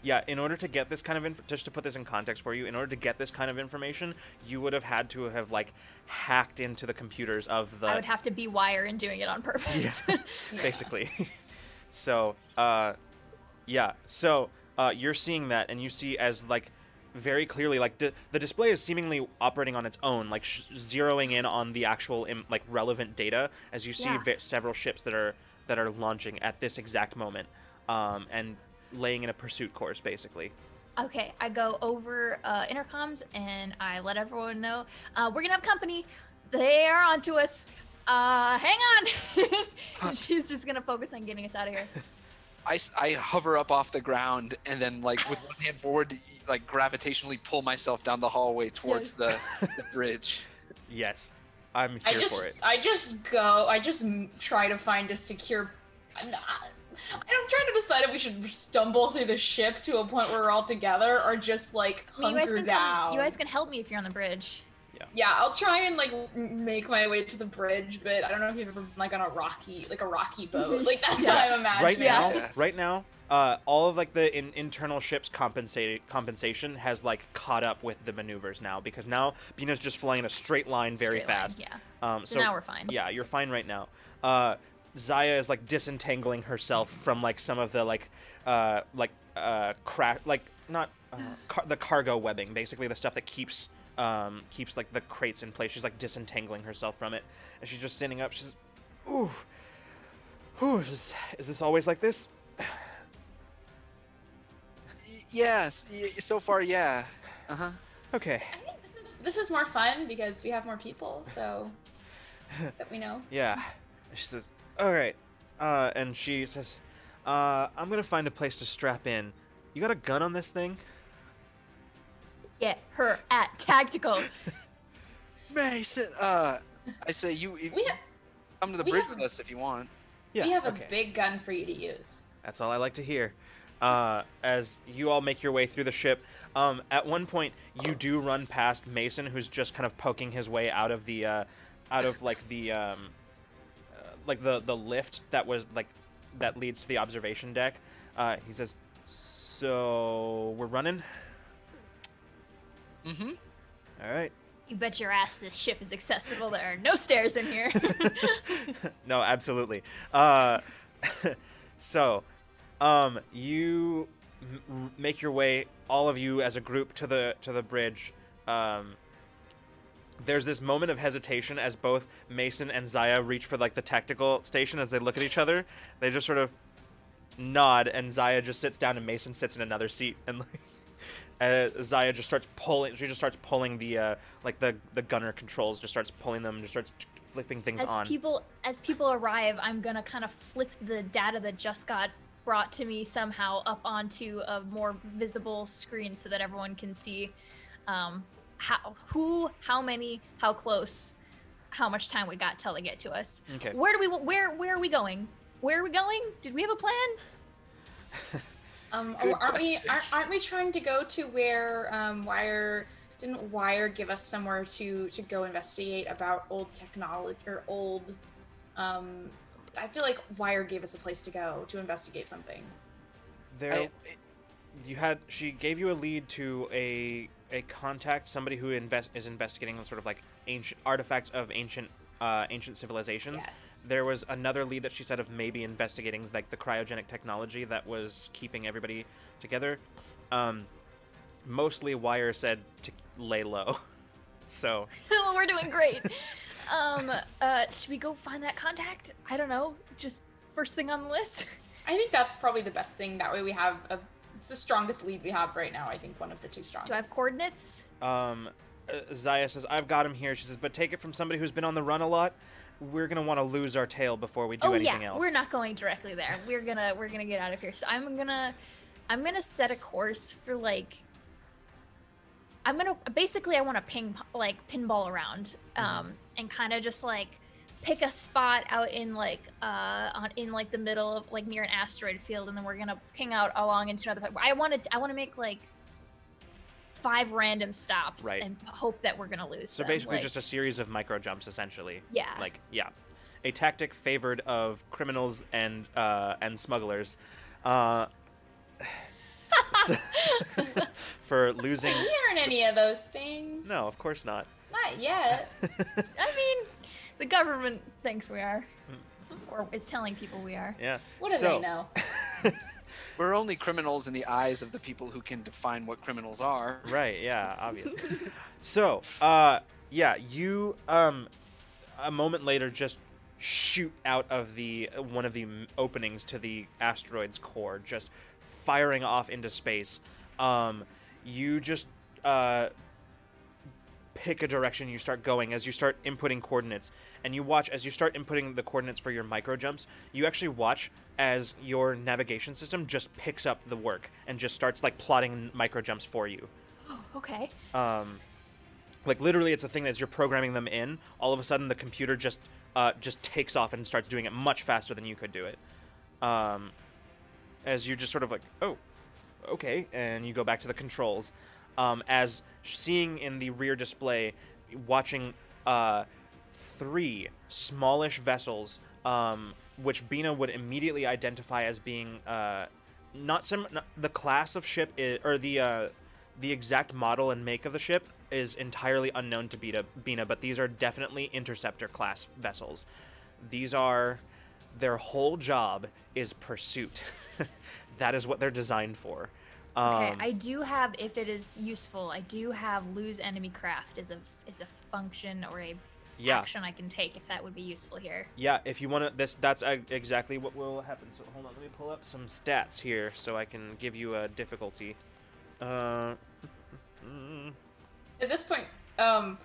Yeah, in order to get this kind of inf- just to put this in context for you, in order to get this kind of information, you would have had to have like hacked into the computers of the I would have to be wire and doing it on purpose. [LAUGHS] [LAUGHS] basically. [LAUGHS] so, uh yeah. So, uh you're seeing that and you see as like very clearly like di- the display is seemingly operating on its own like sh- zeroing in on the actual Im- like relevant data as you see Yeah. ve- several ships that are that are launching at this exact moment um and laying in a pursuit course basically Okay, I go over uh, intercoms and I let everyone know uh, we're gonna have company. They are onto us. Uh, hang on. [LAUGHS] She's just gonna focus on getting us out of here. [LAUGHS] I, s- I hover up off the ground and then like with one hand forward like gravitationally pull myself down the hallway towards the, [LAUGHS] the bridge yes i'm here I just, for it I just go. I just try to find a secure. I'm not- I'm trying to decide if we should stumble through the ship to a point where we're all together, or just like I mean, you guys hunker can down. come, you guys can help me if you're on the bridge. Yeah, yeah. I'll try and like make my way to the bridge, but I don't know if you've ever been like on a rocky, like a rocky boat. [LAUGHS] Like that's Yeah. what I'm imagining. right now Yeah. right now uh, all of like the in- internal ships compensate compensation has like caught up with the maneuvers now because now Bina's just flying in a straight line very Straight line, fast yeah. um, So, now we're fine. yeah you're fine right now uh, Zaya is like disentangling herself from like some of the like uh, like uh, crack like not uh, [GASPS] car- the cargo webbing basically the stuff that keeps um, keeps like the crates in place she's like disentangling herself from it and she's just standing up she's ooh Whew, is, this, is this always like this? Y- yes so far yeah uh-huh Okay. I think this is this is more fun because we have more people, so that we know. [LAUGHS] Yeah. She says, "All right," uh, and she says, uh, "I'm gonna find a place to strap in. You got a gun on this thing?" Get her at tactical. [LAUGHS] Mason uh I say you, you We have come to the bridge have with us if you want Yeah. we have okay. a big gun for you to use. That's all I like to hear. Uh, as you all make your way through the ship, um, at one point you do run past Mason, who's just kind of poking his way out of the, uh, out of like the, um, uh, like the the lift that was like that leads to the observation deck. Uh, he says, "So we're running. Mm-hmm. All right. You bet your ass this ship is accessible. There are no stairs in here. [LAUGHS] no, absolutely. Uh, [LAUGHS] so, um, you m- make your way, all of you as a group, to the to the bridge. Um, there's this moment of hesitation as both Mason and Zaya reach for like the tactical station as they look at each other. They just sort of nod, and Zaya just sits down, and Mason sits in another seat, and like, [LAUGHS] uh, Zaya just starts pulling. She just starts pulling the uh, like the the gunner controls, just starts pulling them, just starts flipping things as on. people as people arrive, I'm gonna kind of flip the data that just got brought to me somehow up onto a more visible screen so that everyone can see um, how who, how many, how close, how much time we got till they get to us. Okay. Where do we where where are we going? Where are we going? Did we have a plan? [LAUGHS] Um, oh, aren't we question. aren't, aren't we trying to go to where um, Wire didn't Wire give us somewhere to to go investigate about old technology or old? Um, I feel like Wire gave us a place to go to investigate something. there I- you had she gave you a lead to a a contact somebody who invest is investigating sort of like ancient artifacts of ancient uh, ancient civilizations Yes. there was another lead that she said of maybe investigating like the cryogenic technology that was keeping everybody together um, mostly wire said to lay low [LAUGHS] so [LAUGHS] We're doing great. [LAUGHS] um, uh, should we go find that contact? I don't know. Just first thing on the list. I think that's probably the best thing. That way we have a. It's the strongest lead we have right now. I think one of the two strongest. Do I have coordinates? um, uh, Zaya says I've got him here she says but take it from somebody who's been on the run a lot we're gonna want to lose our tail before we do oh anything yeah, else we're not going directly there. We're gonna we're gonna get out of here. So I'm gonna I'm gonna set a course for like I'm gonna basically I want to ping like pinball around um and kind of just like pick a spot out in like uh on in like the middle of like near an asteroid field and then we're gonna ping out along into another I want to I want to make like five random stops Right. and hope that we're gonna lose So them, basically, like- just a series of micro jumps, essentially. Yeah. Like yeah, a tactic favored of criminals and uh, and smugglers, uh, so- [LAUGHS] for losing. We aren't any of those things. No, of course not. not yet. [LAUGHS] I mean, the government thinks we are, or is telling people we are. yeah. What do so, they know? [LAUGHS] We're only criminals in the eyes of the people who can define what criminals are. Right. Yeah. Obviously. so, uh, yeah, you um, a moment later just shoot out of the one of the openings to the asteroid's core, just firing off into space. Um, you just uh, pick a direction you start going as you start inputting coordinates and you watch as you start inputting the coordinates for your micro jumps you actually watch as your navigation system just picks up the work and just starts like plotting micro jumps for you Oh, [GASPS] Okay. um, like literally it's a thing that as you're programming them in all of a sudden the computer just uh, just takes off and starts doing it much faster than you could do it um, as you're just sort of like oh okay and you go back to the controls um, as seeing in the rear display watching uh, three smallish vessels um, which Bina would immediately identify as being uh, not some not, the class of ship i or the uh, the exact model and make of the ship is entirely unknown to Bina, Bina, but these are definitely interceptor class vessels. These are their whole job is pursuit. [LAUGHS] [LAUGHS] that is what they're designed for. Okay. Um, I do have, if it is useful, I do have lose enemy craft as a as a function or a yeah, action I can take if that would be useful here. yeah. If you want to, this that's uh, exactly what will happen. So hold on, let me pull up some stats here so I can give you a difficulty. Uh, mm, [LAUGHS] At this point, um,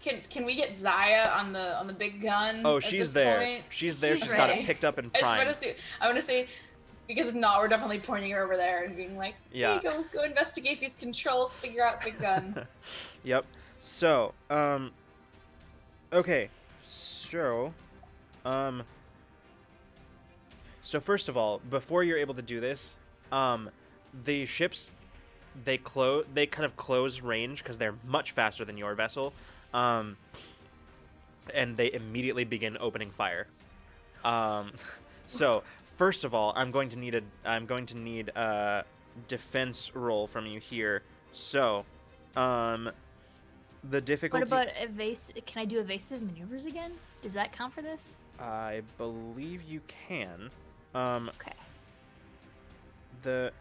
can can we get Zaya on the on the big gun? oh, she's there. point? She's there. She's she's got it picked up and I just want primed. to say, I want to say, because if not, we're definitely pointing her over there and being like, Yeah. Go go investigate these controls, figure out big gun." [LAUGHS] Yep. So, um okay. So, um So first of all, before you're able to do this, um the ships they close they kind of close range cuz they're much faster than your vessel. Um and they immediately begin opening fire. Um [LAUGHS] so, first of all, I'm going to need a I'm going to need a defense roll from you here. So, Um, the difficulty. What about evasive? Can I do evasive maneuvers again? Does that count for this? I believe you can. Um, Okay. the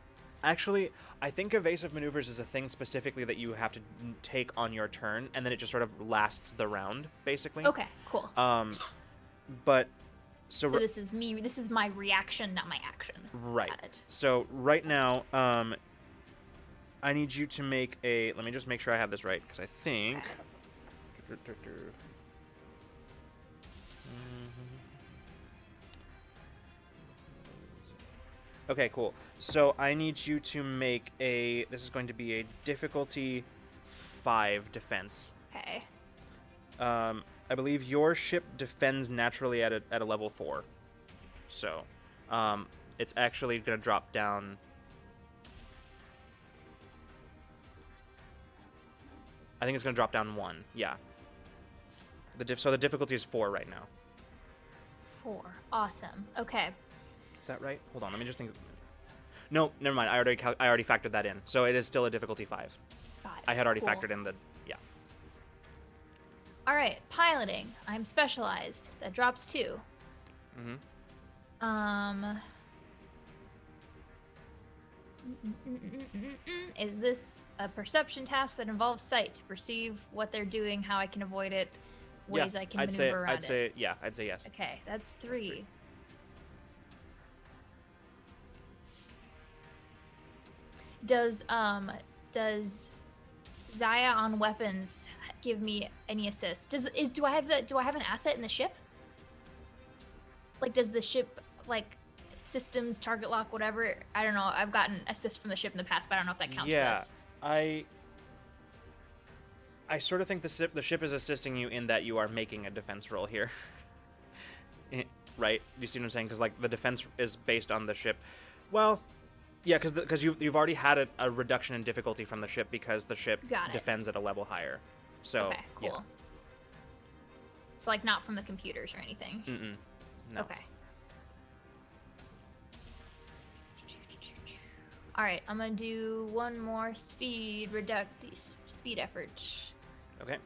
actually, I think evasive maneuvers is a thing specifically that you have to take on your turn, and then it just sort of lasts the round, basically. Okay. Cool. Um, but so, So this is me. This is my reaction, not my action. right. It. So right now, um, I need you to make a. Let me just make sure I have this right because I think. Okay, cool. So I need you to make a. This is going to be a difficulty five defense. Okay. Um, I believe your ship defends naturally at a, at a level four. So, um, it's actually going to drop down. I think it's going to drop down one. Yeah. The diff- so the difficulty is four right now. Four. Awesome. Okay. Is that right? Hold on. Let me just think. No, never mind. I already cal- I already factored that in. So it is still a difficulty five. Five. I had already Cool. factored in the. All right. Piloting. I'm specialized. That drops two. Mm-hmm. Um. Is this a perception task that involves sight to perceive what they're doing, how I can avoid it, ways yeah, I can I'd say maneuver around I'd it? say yeah. I'd say yes. Okay, that's three. three. Does um does Zaya on weapons give me any assist? Does is do I have the do I have an asset in the ship? Like does the ship like systems target lock whatever? I don't know. I've gotten assist from the ship in the past, but I don't know if that counts Yeah. I I sort of think the ship the ship is assisting you in that you are making a defense roll here. [LAUGHS] Eh, right? You see what I'm saying? Because like the defense is based on the ship. Well, yeah, because because you've you've already had a, a reduction in difficulty from the ship because the ship defends at a level higher. So okay, cool. So like not from the computers or anything. Mm-mm. No. Okay. All right, I'm gonna do one more speed reduct speed effort. Okay.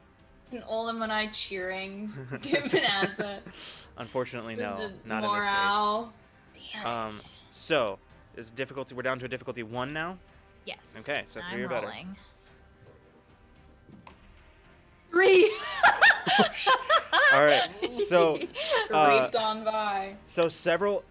And Olem and I cheering. [LAUGHS] Give an asset. Unfortunately, no, This is not morale. In this case. it. Um, so is difficulty? We're down to a difficulty one now. Yes. Okay, so three I'm or better. rolling. Three. [LAUGHS] [LAUGHS] All right. So [LAUGHS] uh, on by. So several,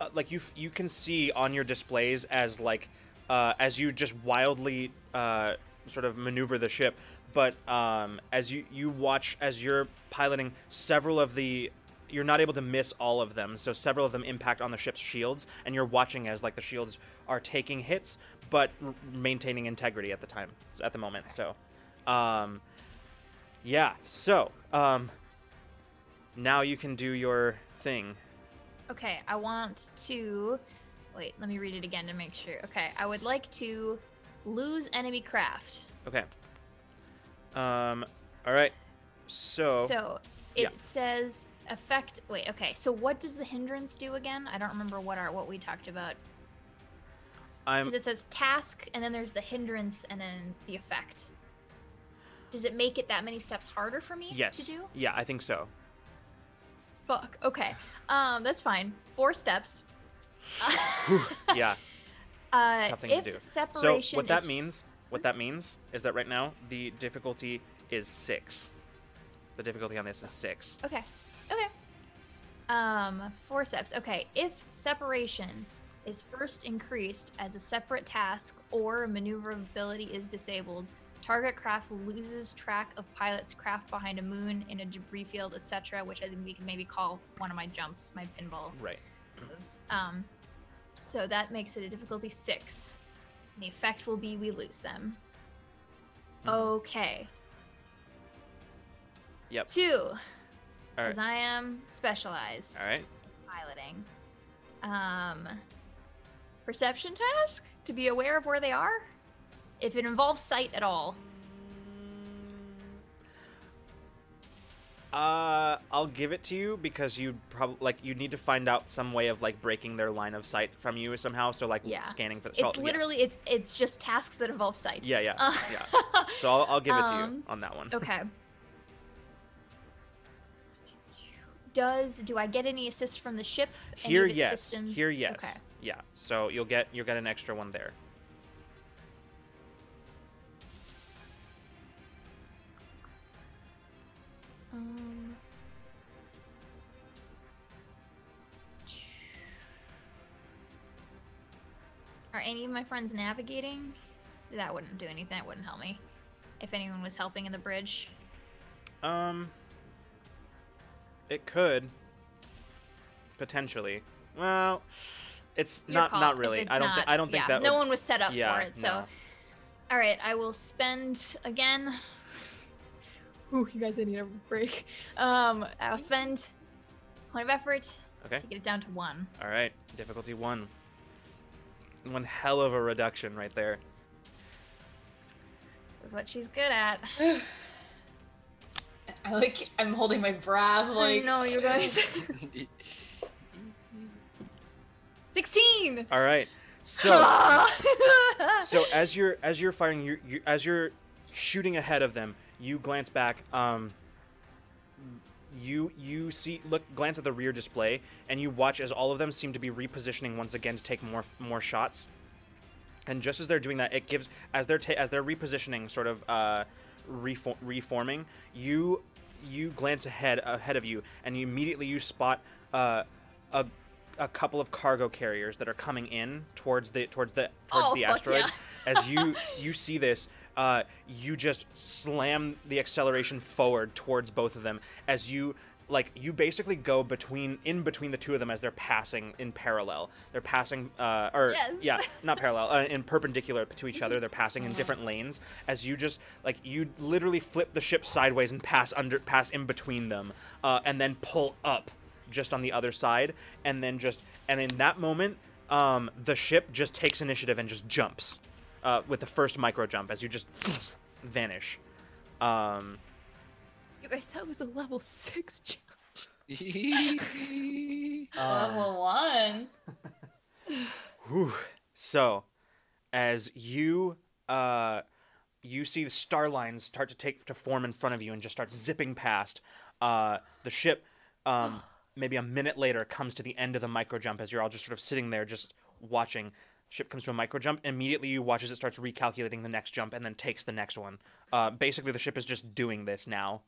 uh, like you, you can see on your displays as like, uh, as you just wildly uh, sort of maneuver the ship, but um, as you you watch as you're piloting several of the, you're not able to miss all of them. So several of them impact on the ship's shields, and you're watching as like the shields are taking hits, but r- maintaining integrity at the time, at the moment. So, um, yeah. So, um, now you can do your thing. okay, I want to. Wait, let me read it again to make sure. Okay, I would like to lose enemy craft. Okay. Um. All right. So. So it yeah. says effect. Wait, okay. So what does the hindrance do again? I don't remember what our what we talked about. Because it says task, and then there's the hindrance, and then the effect. Does it make it that many steps harder for me Yes. to do? Yeah, I think so. Fuck. Okay. Um, that's fine. Four steps. Yeah. [LAUGHS] uh, a tough thing to if do. So separation what that means, what that means, is that right now the difficulty is six. The difficulty on this is six. Okay. Okay. Um, four steps. Okay. If separation is first increased as a separate task or maneuverability is disabled, target craft loses track of pilot's craft behind a moon in a debris field, etc., which I think we can maybe call one of my jumps, my pinball Right. moves. Um, so that makes it a difficulty six. And the effect will be we lose them. Mhm. Okay. Yep. Two. All right. Because I am specialized All right. piloting. Um, perception task to be aware of where they are. If it involves sight at all, Uh, I'll give it to you because you probably like you need to find out some way of like breaking their line of sight from you somehow. So like Yeah. scanning for the. It's so, yes. literally it's it's just tasks that involve sight. Yeah, yeah, Uh, yeah. So I'll, I'll give it to you [LAUGHS] Um, on that one. Okay. [LAUGHS] Does do I get any assist from the ship? Here, yes. Systems? Here, yes. Okay. Yeah. So you'll get you'll get an extra one there. Um, are any of my friends navigating? That wouldn't do anything. That wouldn't help me. If anyone was helping in the bridge. Um. It could. Potentially. Well, it's Your not call, not really. it's I don't not- think I don't think yeah, that no would, one was set up yeah, for it. So, no. all right, I will spend again. Ooh, you guys, I need a break. Um, I'll spend point of effort Okay. to get it down to one. All right. Difficulty 1. One hell of a reduction right there. This is what she's good at. [SIGHS] [SIGHS] [SIGHS] I like I'm holding my breath like I know you guys. [LAUGHS] Sixteen. All right. So [LAUGHS] so as you're as you're firing you, you as you're shooting ahead of them you glance back um you you see look glance at the rear display and you watch as all of them seem to be repositioning once again to take more more shots and just as they're doing that it gives as they're ta- as they're repositioning sort of uh reform- reforming you you glance ahead ahead of you and you immediately you spot uh a a couple of cargo carriers that are coming in towards the towards the towards Oh, the asteroid yeah. [LAUGHS] as you you see this uh, you just slam the acceleration forward towards both of them as you like you basically go between in between the two of them as they're passing in parallel. They're passing uh, or Yes. yeah [LAUGHS] not parallel uh, in perpendicular to each other. They're passing in different lanes. As you just like you literally flip the ship sideways and pass under pass in between them uh, and then pull up just on the other side. And then just and in that moment um, the ship just takes initiative and just jumps uh, with the first micro jump as you just [SNIFFS] vanish. Um, You guys, that was a level six [LAUGHS] jump. [LAUGHS] level one. [SIGHS] Whew. So, as you uh, you see the star lines start to take to form in front of you and just start zipping past, uh, the ship, um, [GASPS] maybe a minute later, comes to the end of the micro jump as you're all just sort of sitting there just watching. Ship comes to a micro jump. Immediately, you watch as it starts recalculating the next jump and then takes the next one. Uh, basically, the ship is just doing this now,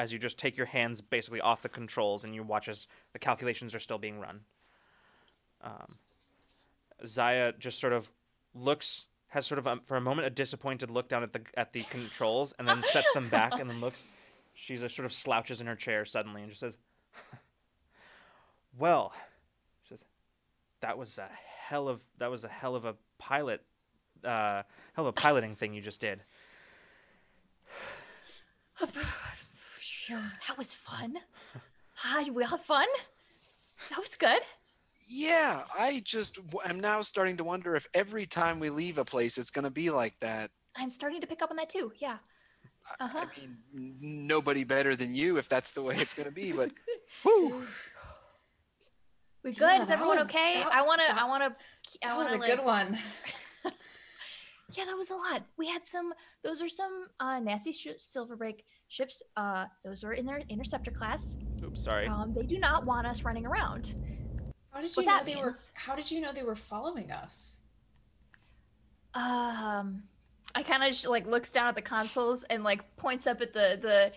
as you just take your hands basically off the controls and you watch as the calculations are still being run. Zaya just sort of looks has sort of for a moment a disappointed look down at the at the controls and then sets them back and then looks she's just sort of slouches in her chair suddenly and just says well she says that was a hell of that was a hell of a pilot uh hell of a piloting thing you just did [SIGHS] That was fun. Hi, we all have fun. That was good. yeah, I just w- am now starting to wonder if every time we leave a place, it's going to be like that. I'm starting to pick up on that too. Yeah. Uh huh. I mean, nobody better than you if that's the way it's going to be. But [LAUGHS] whew, We good? Yeah, Is everyone was- okay? that- I wanna. I wanna. I That wanna was a like, good one. [LAUGHS] [LAUGHS] Yeah, that was a lot. We had some. Those are some uh, nasty sh- Silverbreak ships. Uh, those are in their interceptor class. oops sorry Um, they do not want us running around. How did What you know that they were? How did you know they were following us? Um, I kind of like looks down at the consoles and like points up at the the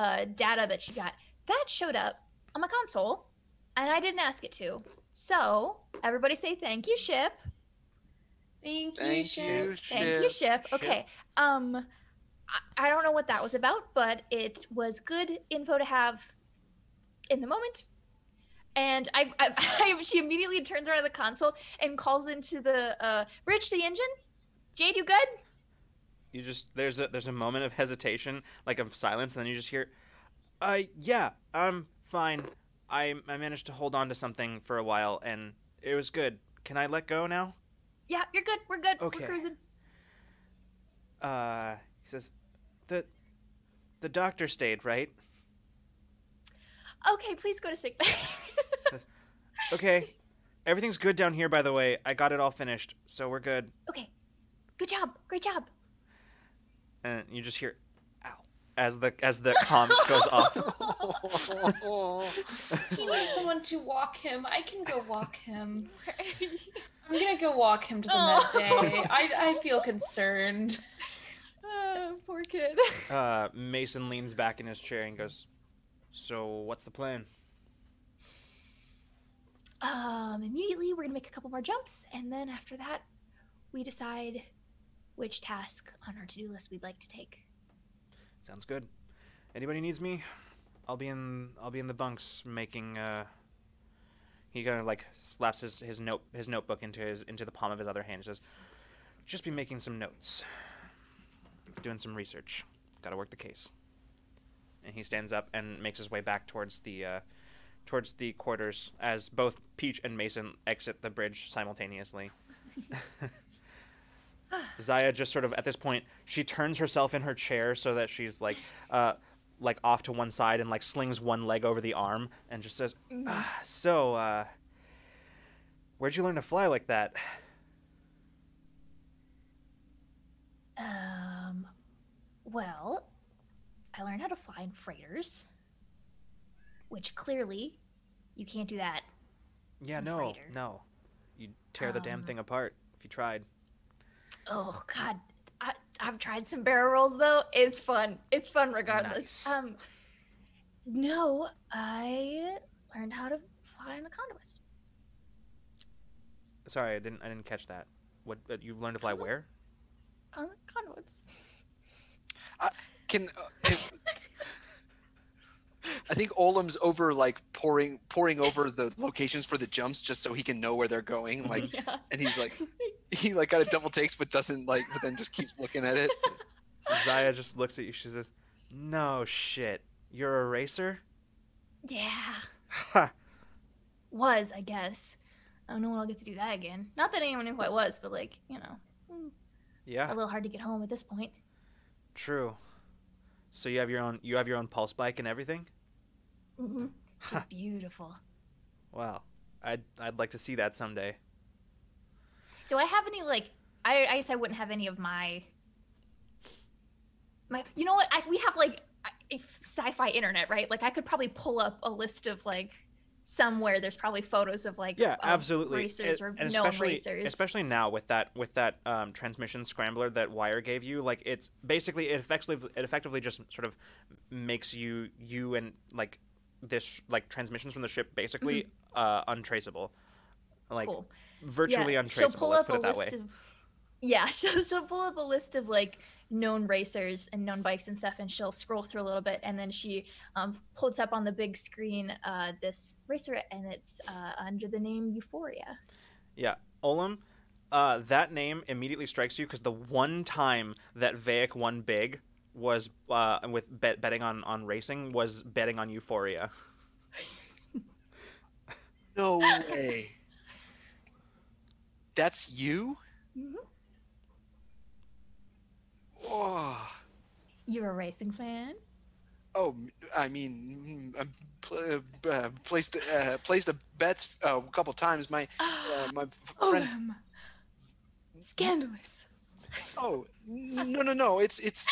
uh, data that she got. That showed up on my console, and I didn't ask it to. So everybody say thank you, ship. Thank you, thank Ship. you, Thank you, ship. Ship. Okay. Um, I, I don't know what that was about, but it was good info to have in the moment. And I, I, [LAUGHS] I she immediately turns around to the console and calls into the uh, the engine. Jade, you good? you just there's a there's a moment of hesitation like of silence and then you just hear uh yeah i'm fine i i managed to hold on to something for a while and it was good can i let go now Yeah, you're good. We're good. Okay. We're cruising. uh he says the the doctor stayed right Okay, please go to sick bay. [LAUGHS] Okay, everything's good down here. By the way, I got it all finished, so we're good. okay. Good job. Great job. And you just hear, "Ow," as the as the comm [LAUGHS] goes off. [LAUGHS] He needs someone to walk him. I can go walk him. I'm gonna go walk him to the Oh. med bay. Oh. I, I feel concerned. Ah, poor kid. [LAUGHS] Uh, Mason leans back in his chair and goes, "So what's the plan?" Um, immediately we're gonna make a couple more jumps, and then after that, we decide which task on our to-do list we'd like to take. Sounds good. Anybody needs me? I'll be in. I'll be in the bunks making. Uh, he kind of like slaps his, his note his notebook into his into the palm of his other hand. and Says, "Just be making some notes, doing some research. Got to work the case." And he stands up and makes his way back towards the uh, towards the quarters as both Peach and Mason exit the bridge simultaneously. [LAUGHS] Zaya just sort of at this point she turns herself in her chair so that she's like uh like off to one side and like slings one leg over the arm and just says ah, so uh where'd you learn to fly like that Um, well, I learned how to fly in freighters, which clearly you can't do that. yeah no freighter. no you'd tear the damn Um, thing apart if you tried Oh God, I, I've tried some barrel rolls though. It's fun. It's fun regardless. Nice. Um, no, I learned how to fly in a conduit. sorry i didn't i didn't catch that what uh, you learned to fly where On conduits. Can uh, I think Olem's over like pouring pouring over the locations for the jumps just so he can know where they're going. Like, [LAUGHS] yeah. and he's like, he like got a double takes, but doesn't like, but then just keeps looking at it. [LAUGHS] zaya just looks at you she says no shit you're a racer Yeah. [LAUGHS] Was I guess. I don't know when I'll get to do that again. Not that anyone knew who I was, but like you know, mm, yeah a little hard to get home at this point. true so you have your own you have your own pulse bike and everything [LAUGHS] hmm She's beautiful. Wow. I'd I'd like to see that someday. Do I have any like? I, I guess I wouldn't have any of my. My, you know what? I, we have like sci-fi internet, right? Like I could probably pull up a list of like somewhere. There's probably photos of like Yeah, of absolutely. racers or and known racers. especially now with that with that um, transmission scrambler that Wire gave you, like it's basically it effectively it effectively just sort of makes you you and like this like transmissions from the ship basically uh, untraceable, like Mm-hmm. cool. virtually yeah, untraceable. Let's up put a it that way. list of. Yeah, [LAUGHS] she'll, she'll pull up a list of like known racers and known bikes and stuff, and she'll scroll through a little bit, and then she um, pulls up on the big screen uh, this racer, and it's uh, under the name Euphoria. Yeah, Olem, uh, that name immediately strikes you because the one time that Vaic won big was uh, with bet- betting on, on racing was betting on Euphoria. [LAUGHS] No way. That's you? Mhm. Oh, You're a racing fan? oh, I mean, mm, I pl- uh, placed uh, placed a bets uh, a couple times. My uh, [GASPS] my f- friend. Olem. Scandalous. Oh no no no! It's it's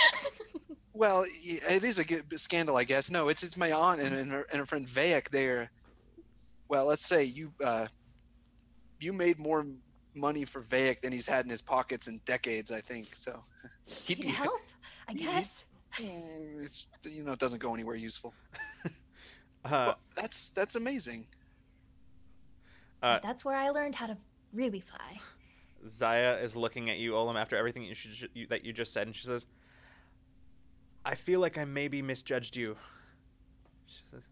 [LAUGHS] well, it is a good scandal, I guess. No, it's it's my aunt and, and her and her friend Vaic. They're well, let's say you uh, you made more money for Vaic than he's had in his pockets in decades. I think so. He'd Can be help, I guess. Mm, it's you know it doesn't go anywhere useful. [LAUGHS] Uh, Well, that's that's amazing. Uh, That's where I learned how to really fly. Zaya is looking at you, Olem, after everything you should, you, that you just said, and she says, "I feel like I maybe misjudged you." She says,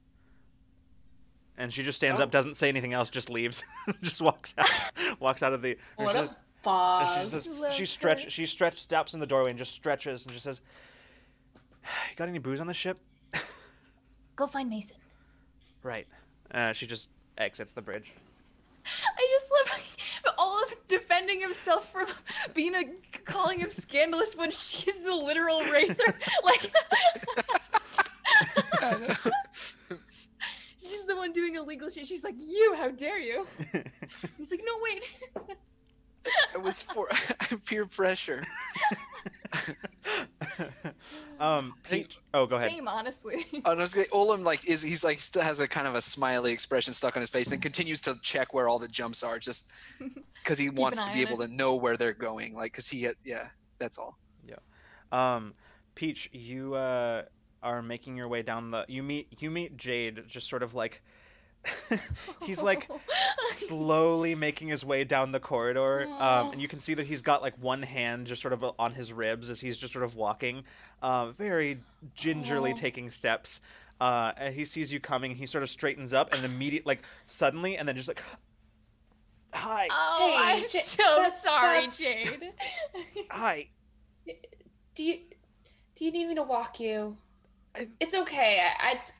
and she just stands Oh. up, doesn't say anything else, just leaves, [LAUGHS] just walks out, [LAUGHS] walks out of the. and What she a says- and boss. she says, she her. stretch, she stretch, stops in the doorway and just stretches, and she says, "You got any booze on the ship?" [LAUGHS] Go find Mason. right. Uh, she just exits the bridge. I just love [LAUGHS] all of defending himself from being a calling him scandalous when she's the literal racer. [LAUGHS] like she's the one doing illegal shit. She's like, you, how dare you? He's like, no, wait. It was for [LAUGHS] peer pressure. [LAUGHS] um, Peach. Oh, go ahead. Same, honestly. I was gonna, Olem like is he's like still has a kind of a smiley expression stuck on his face and continues to check where all the jumps are just [LAUGHS] because he wants to be able it. to know where they're going like because he yeah that's all Yeah. Um, Peach, you uh, are making your way down the. You meet you meet Jade, just sort of like. [LAUGHS] he's like slowly making his way down the corridor, um, and you can see that he's got like one hand just sort of on his ribs as he's just sort of walking, uh, very gingerly Aw. taking steps. Uh, and he sees you coming. He sort of straightens up and immediate, like suddenly, and then just like, [GASPS] "Hi, Oh, Hey, I'm Ja- so that's- sorry, that's- Jade. hi." [LAUGHS] Do you do you need me to walk you? It's okay. I, I it's,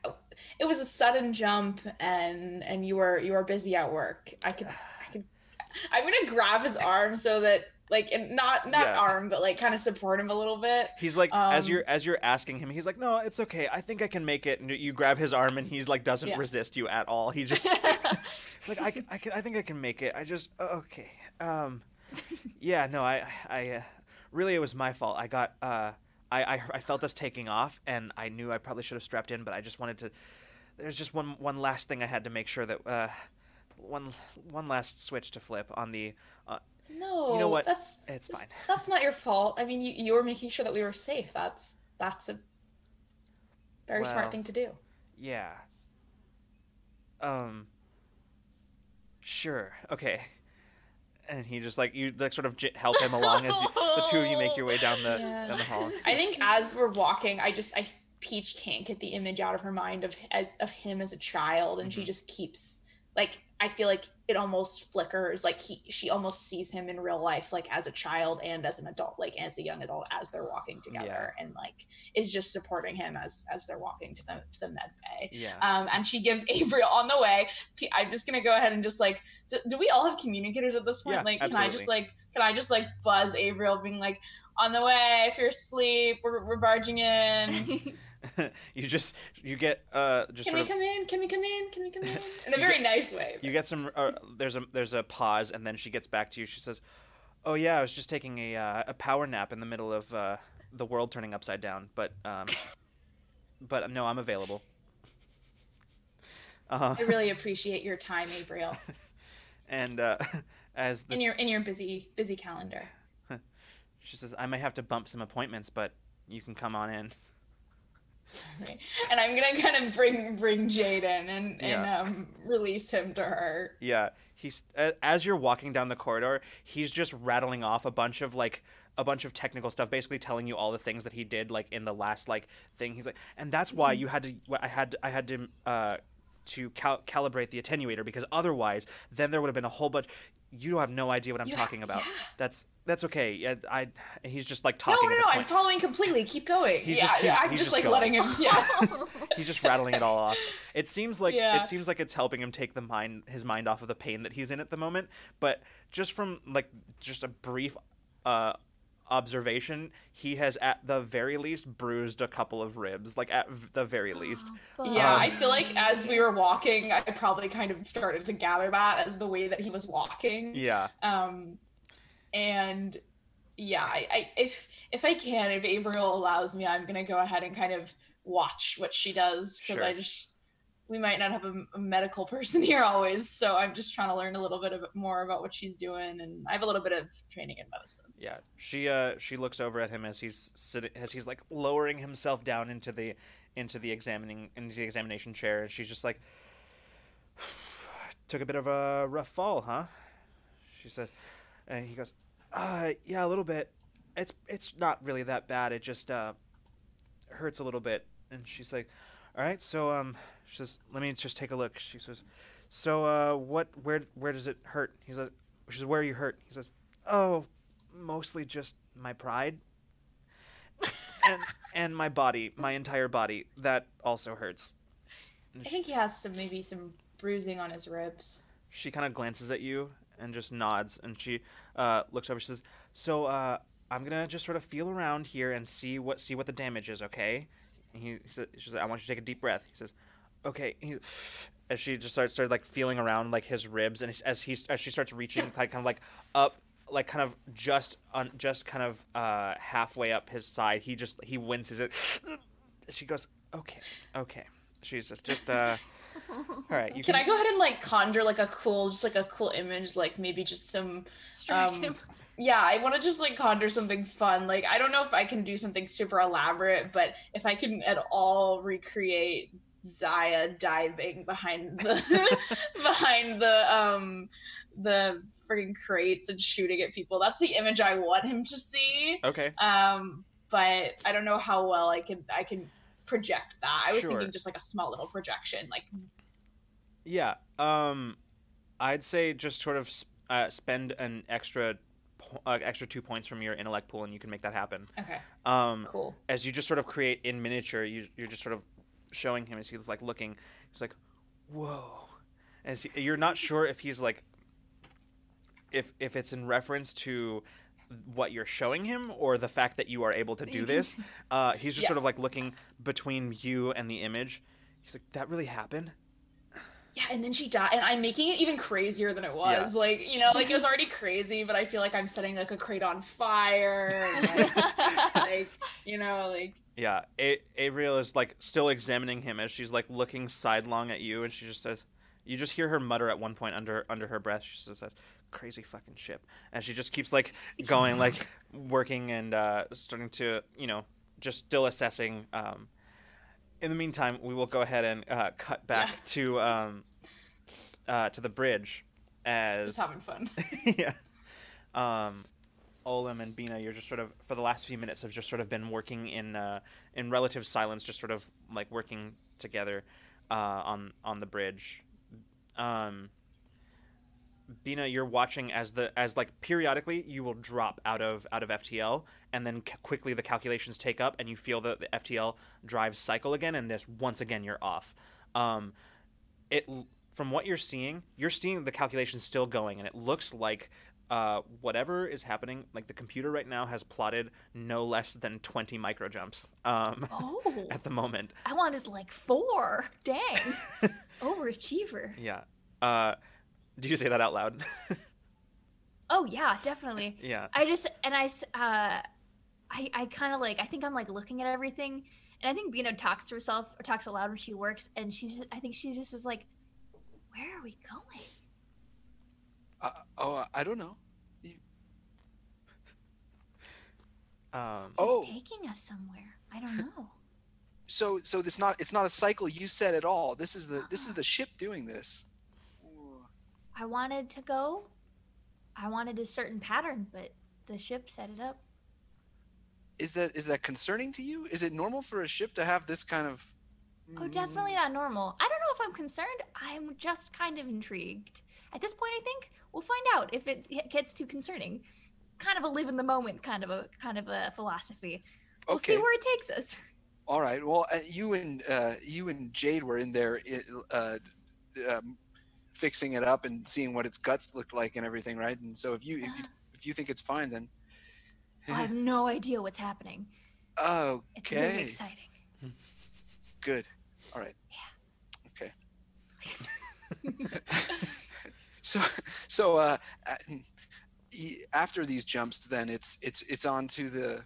it was a sudden jump, and and you were you were busy at work. I could I could. I'm gonna grab his arm so that like and not not Yeah. arm, but like kind of support him a little bit. He's like as Um, you're as you're asking him, he's like, "No, it's okay. I think I can make it." And you grab his arm, and he like doesn't Yeah. resist you at all. He [LAUGHS] just [LAUGHS] like, "I can, I can, I think I can make it. I just okay." Um, [LAUGHS] yeah, no, I, I, uh, really, it was my fault. I got, uh, I, I, I felt us taking off, and I knew I probably should have strapped in, but I just wanted to. There's just one, one last thing I had to make sure that, uh, one, one last switch to flip on the. Uh, No, you know what? That's it's fine. [LAUGHS] That's not your fault. I mean, you you were making sure that we were safe. That's that's a very Well, smart thing to do. Yeah. Um. Sure. Okay. And he just like you like sort of j- help him along as you, the two of you make your way down the Yeah. down the hall. I think as we're walking, I just I Peach can't get the image out of her mind of as of him as a child, and Mhm. she just keeps like I feel like it almost flickers. Like he she almost sees him in real life, like as a child and as an adult, like as a young adult, as they're walking together, and like is just supporting him as as they're walking to the to the med bay. Yeah. Um, and she gives [LAUGHS] April on the way. I'm just gonna go ahead and just like, do, do we all have communicators at this point? Yeah, like, can I just absolutely. like, can I just like buzz April, being like, on the way, if you're asleep, we're, we're barging in. [LAUGHS] [LAUGHS] you just you get uh just Can we of come in? Can we come in? Can we come in? [LAUGHS] In a very get- nice way. you get some uh, there's a there's a pause and then she gets back to you. She says, "Oh yeah, I was just taking a uh, a power nap in the middle of uh, the world turning upside down, but um [LAUGHS] but no, I'm available." Uh, I really appreciate your time, April, and uh, as the in your in your busy busy calendar. She says, I may have to bump some appointments, but you can come on in. And I'm gonna kind of bring bring Jade in and and Yeah. um, release him to her. Yeah, he's as you're walking down the corridor, he's just rattling off a bunch of like a bunch of technical stuff, basically telling you all the things that he did like in the last like thing. He's like, and that's why you had to. I had I had to uh, to cal- calibrate the attenuator because otherwise, then there would have been a whole bunch. You don't have no idea what I'm You- talking about. yeah. That's that's okay. Yeah, I. He's just like talking. no, no, no! this I'm following completely. Keep going. He yeah, just keeps- I'm he's just, just like going. letting him. Yeah. [LAUGHS] he's just rattling it all off. It seems like Yeah. it seems like it's helping him take the mind his mind off of the pain that he's in at the moment. But just from like just a brief uh, observation, he has at the very least bruised a couple of ribs, like at the very [GASPS] least. Yeah, Um, I feel like as we were walking, I probably kind of started to gather that as the way that he was walking. Yeah, Um, and yeah, I, I if if I can, if April allows me, I'm gonna go ahead and kind of watch what she does because I just we might not have a, a medical [LAUGHS] person here always, so I'm just trying to learn a little bit of more about what she's doing, and I have a little bit of training in medicine. so- yeah. She uh she looks over at him as he's sitting as he's like lowering himself down into the into the examining into the examination chair, and she's just like. [SIGHS] Took a bit of a rough fall, huh? She says, and he goes, "Uh, yeah, a little bit. It's it's not really that bad. It just uh hurts a little bit." And she's like, "All right, so um," she says, "Let me just take a look." She says, "So uh, what? Where where does it hurt?" He says, "She says, where are you hurt?" He says, "Oh, mostly just my pride." [LAUGHS] and and my body, my entire body, that also hurts. I think he has some maybe some bruising on his ribs. she kind of glances at you and just nods and she uh, looks over she says so uh, i'm gonna just sort of feel around here and see what see what the damage is okay and he, he said i want you to take a deep breath he says okay he, as she just starts started like feeling around like his ribs, and as he as she starts reaching like kind of like up, like kind of just on just kind of uh halfway up his side, he just he winces it. [SNIFFS] She goes, okay, okay. She's just just uh. [LAUGHS] All right, you Can I go ahead and like conjure like a cool, just like a cool image, like maybe just some Distract Um, him. yeah, I want to just like conjure something fun. Like I don't know if I can do something super elaborate, but if I can at all recreate Zaya diving behind the [LAUGHS] behind the um the freaking crates and shooting at people. That's the image I want him to see. Okay. Um, but I don't know how well I can I can project that. I was Sure. thinking just like a small little projection, like Yeah. Um, I'd say just sort of uh, spend an extra, uh, extra two points from your intellect pool, and you can make that happen. okay, Um, cool. as you just sort of create in miniature, you you're just sort of showing him as he's like looking. He's like, "Whoa," as he, you're not sure if he's like, if if it's in reference to what you're showing him or the fact that you are able to do this. Uh, he's just Yeah. sort of like looking between you and the image. He's like, "That really happened." Yeah, and then she died, and I'm making it even crazier than it was. Like, you know, like it was already crazy, but I feel like I'm setting like a crate on fire, and, like, [LAUGHS] like, you know, like Yeah, a- Avriel is like still examining him as she's like looking sidelong at you, and she just says, "You just hear her mutter at one point under under her breath." She just says, "Crazy fucking ship," and she just keeps like going, like working and uh, starting to, you know, just still assessing. Um, in the meantime, we will go ahead and uh, cut back Yeah. to um, uh, to the bridge as just having fun. [LAUGHS] yeah. Um, Olem and Bina, you're just sort of for the last few minutes have just sort of been working in uh, in relative silence, just sort of like working together uh, on on the bridge. Um, Bina, you're watching as the as like periodically you will drop out of out of FTL, and then c- quickly the calculations take up, and you feel the, the FTL drive cycle again, and this once again you're off. Um, it from what you're seeing, you're seeing the calculations still going, and it looks like uh, whatever is happening, like the computer right now has plotted no less than 20 micro jumps um, [LAUGHS] Oh, at the moment. I wanted like four. Dang. [LAUGHS] Overachiever. Yeah. Uh, do you say that out loud? [LAUGHS] Oh yeah, definitely. yeah. I just and I uh I I kind of like I think I'm like looking at everything and I think Bina talks to herself or talks aloud when she works and she's I think she just is like where are we going? Uh, oh, I don't know. Um, She's Oh. taking us somewhere. I don't know. [LAUGHS] [LAUGHS] So so it's not it's not a cycle you said at all. This is the this is the ship doing this. I wanted to go. I wanted a certain pattern, but the ship set it up. Is that is that concerning to you? Is it normal for a ship to have this kind of? Oh, definitely not normal. I don't know if I'm concerned. I'm just kind of intrigued. At this point, I think we'll find out if it gets too concerning. Kind of a live in the moment kind of a kind of a philosophy. We'll see where it takes us. All right. Well, uh, you and uh, you and Jade were in there, uh, um, fixing it up and seeing what its guts looked like and everything, right? And so if you if you, [SIGHS] if you think it's fine, then I have no idea what's happening. It's okay, exciting. good. All right. Yeah. Okay. [LAUGHS] [LAUGHS] so so uh, uh, after these jumps, then it's it's it's on to the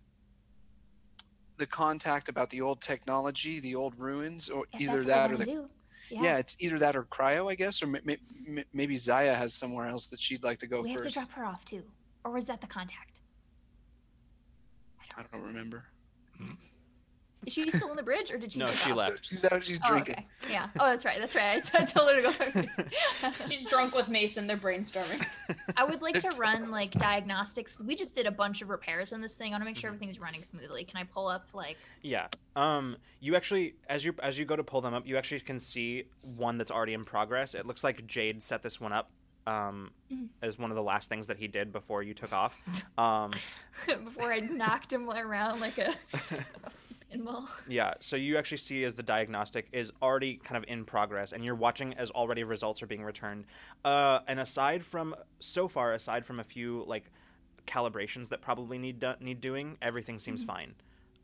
the contact about the old technology, the old ruins, or If either that or the do. Yeah. Yeah. it's either that or cryo, I guess, or m- m- m- maybe Zaya has somewhere else that she'd like to go we have to drop her off too. Or was that the contact? I don't remember. Hmm. Is she still on the bridge or did she no, take she off? left. She's out. She's Oh, drinking. okay. Yeah. Oh, that's right. That's right. I told her to go [LAUGHS] first. She's drunk with Mason. They're brainstorming. I would like to run like diagnostics. We just did a bunch of repairs on this thing. I want to make Mm-hmm. sure everything's running smoothly. Can I pull up like? Yeah. Um, you actually, as you as you go to pull them up, you actually can see one that's already in progress. It looks like Jade set this one up um, Mhm. as one of the last things that he did before you took off. Um, [LAUGHS] before I knocked him around like a, a [LAUGHS] pinball. [LAUGHS] yeah. So you actually see as the diagnostic is already kind of in progress, and you're watching as already results are being returned. Uh, and aside from so far, aside from a few like calibrations that probably need do- need doing, everything seems fine.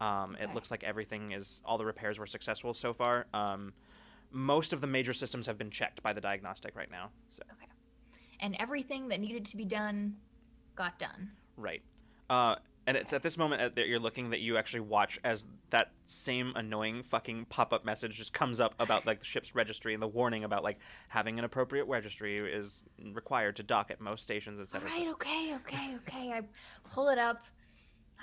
Um, It Okay. looks like everything is all the repairs were successful so far. Um, most of the major systems have been checked by the diagnostic right now. So Okay. And everything that needed to be done got done. right, uh, and it's at this moment that you're looking that you actually watch as that same annoying fucking pop-up message just comes up about like the ship's registry and the warning about like having an appropriate registry is required to dock at most stations, etc. right, okay, okay, okay. I pull it up.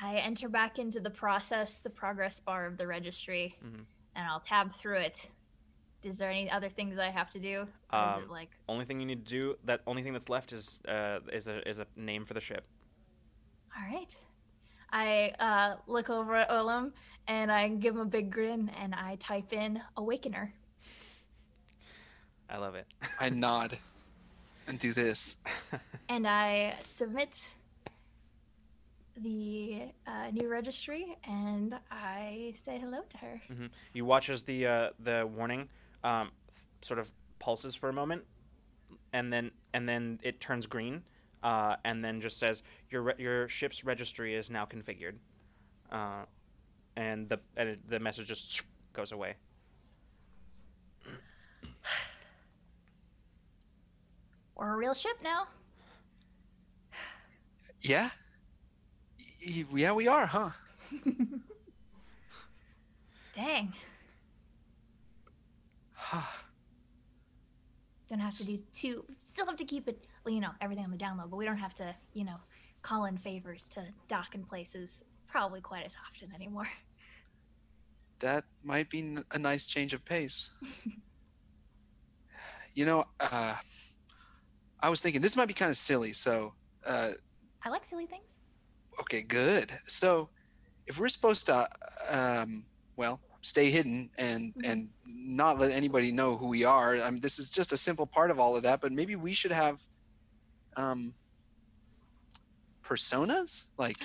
I enter back into the process, the progress bar of the registry, Mhm. and I'll tab through it. Is there any other things I have to do? Is Um, it like Only thing you need to do that only thing that's left is uh, is a is a name for the ship. All right. I uh, look over at Olem and I give him a big grin and I type in Awakener. I love it. I [LAUGHS] nod and do this. And I submit the uh, new registry and I say hello to her. hmm You watch as the uh, the warning um, sort of pulses for a moment, and then and then it turns green, uh, and then just says your re- your ship's registry is now configured, uh, and the and it, the message just goes away. [SIGHS] We're a real ship now. Yeah? Y- y- Yeah, we are, huh? [LAUGHS] Dang. [SIGHS] Don't have to do too. Still have to keep it, well, you know, everything on the download, but we don't have to, you know, call in favors to dock in places probably quite as often anymore. that might be a nice change of pace. [LAUGHS] you know, uh, I was thinking this might be kind of silly. So, uh, I like silly things. okay, good. So, if we're supposed to, um, well, stay hidden and Mhm. and not let anybody know who we are, I mean, this is just a simple part of all of that. But maybe we should have, um, personas like